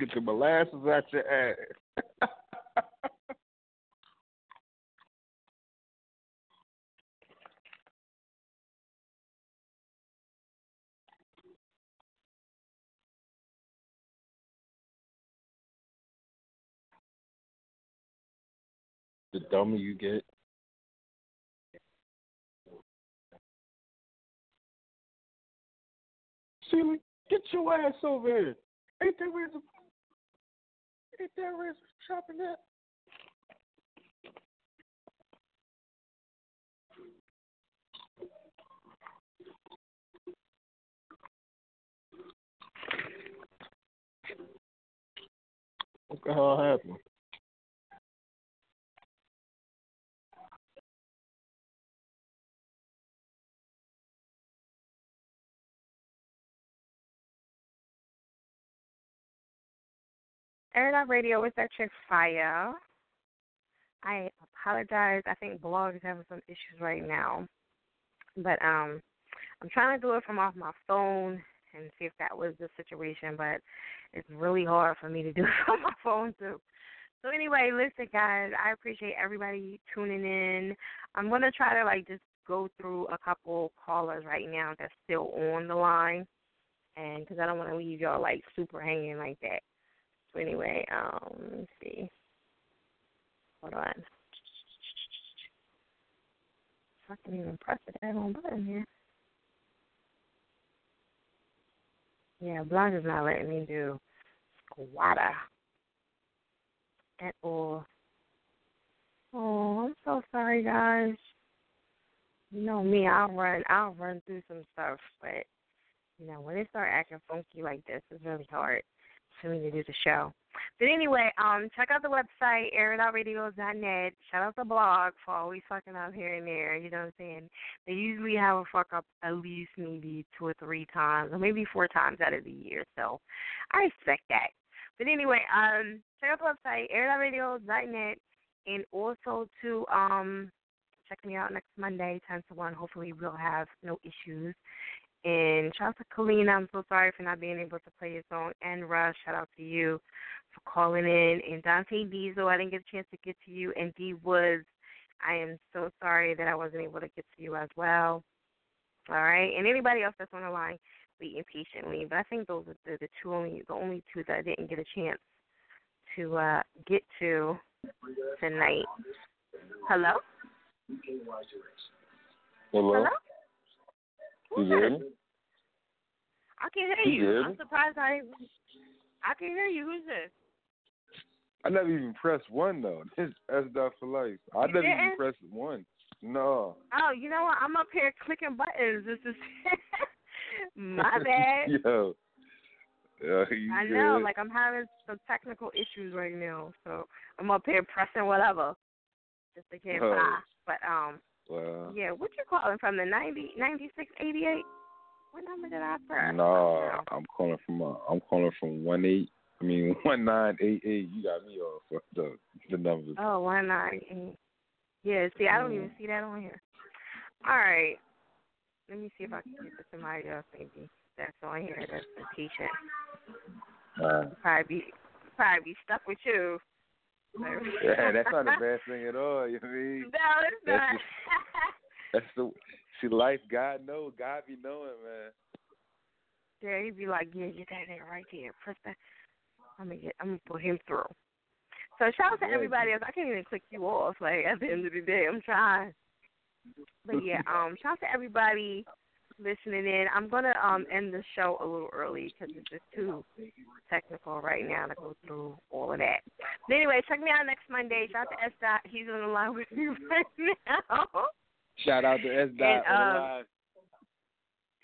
Get your molasses out your ass. The dumber you get, Sheila, get your ass over here. Ain't that where the ain't that where at? What the hell happened? It Out Radio with that Fire. I apologize. I think blog is having some issues right now. But um I'm trying to do it from off my phone and see if that was the situation, but it's really hard for me to do it from my phone too. So anyway, listen guys, I appreciate everybody tuning in. I'm gonna try to like just go through a couple callers right now that's still on the line, and because I don't want to leave y'all like super hanging like that. So anyway, um, let me see. Hold on. I can even press the daggone button here. Yeah, Blog is not letting me do squatter at all. Oh, I'm so sorry, guys. You know me, I'll run, I'll run through some stuff, but you know when they start acting funky like this, it's really hard me to do the show. But anyway, um, check out the website, airitoutradio.net. Shout out the blog for always fucking up here and there. You know what I'm saying? They usually have a fuck up at least maybe two or three times, or maybe four times out of the year. So I expect that. But anyway, um, check out the website, airitoutradio.net, and also to um, check me out next Monday, 10 to 1. Hopefully, we'll have no issues. And shout out to Kalina. I'm so sorry for not being able to play your song. And Rush, shout out to you for calling in. And Dante Diesel, I didn't get a chance to get to you. And D Woods, I am so sorry that I wasn't able to get to you as well. All right. And anybody else that's on the line, waiting patiently. But I think those are the, the two only the only two that I didn't get a chance to uh get to tonight. Hello? hello? Hello? You good? I can hear You you. good? I'm surprised I I can hear you. Who's this? I never even pressed one though. This S dot for life. I You never even didn't? pressed one. No. Oh, you know what? I'm up here clicking buttons. This is my bad. Yo. You I know, like I'm having some technical issues right now, so I'm up here pressing whatever just to get Oh. But um, Wow. yeah, what you calling from the ninety ninety six eighty eight? What number did I press? Nah, I'm calling from uh, I'm calling from one eight. I mean one nine eight eight. You got me all fucked up. The numbers. Oh, one nine eight. Yeah, see, I don't even see that on here. All right, let me see if I can get to somebody else maybe that's on here that's a patient. Uh, Probably be probably be stuck with you. Yeah, that's not a bad thing at all. You know what I mean? No, it's That's not. That's the see life. God know. God be knowing, man. Yeah, He'd be like, "Yeah, get that there right there. Press that." I'm gonna get. I'm gonna put him through. So shout out to everybody else. I can't even click you off. Like at the end of the day, I'm trying. But yeah, um, shout out to everybody listening in. I'm gonna um end the show a little early because it's just too technical right now to go through all of that. But anyway, check me out next Monday. Shout out to S Dot. He's on the line with me right now. Shout out to S Dot And, on the um, line.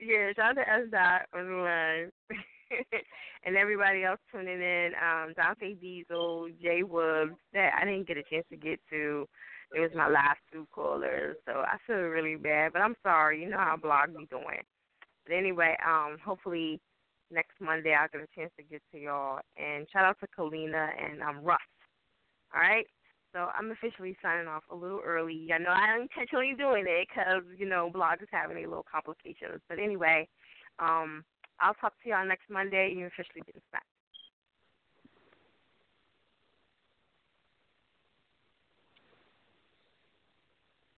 Yeah, shout out to S Dot on the line. and everybody else tuning in, um, Dante Diesel, Jay Woods, that I didn't get a chance to get to. It was my last two callers, so I feel really bad, but I'm sorry. You know how blog be doing. But anyway, um, hopefully next Monday I'll get a chance to get to y'all. And shout out to Kalina and um, Russ. All right. So I'm officially signing off a little early. I know I'm intentionally doing it because you know blog is having a little complications. But anyway, um, I'll talk to y'all next Monday. And you're officially getting smacked.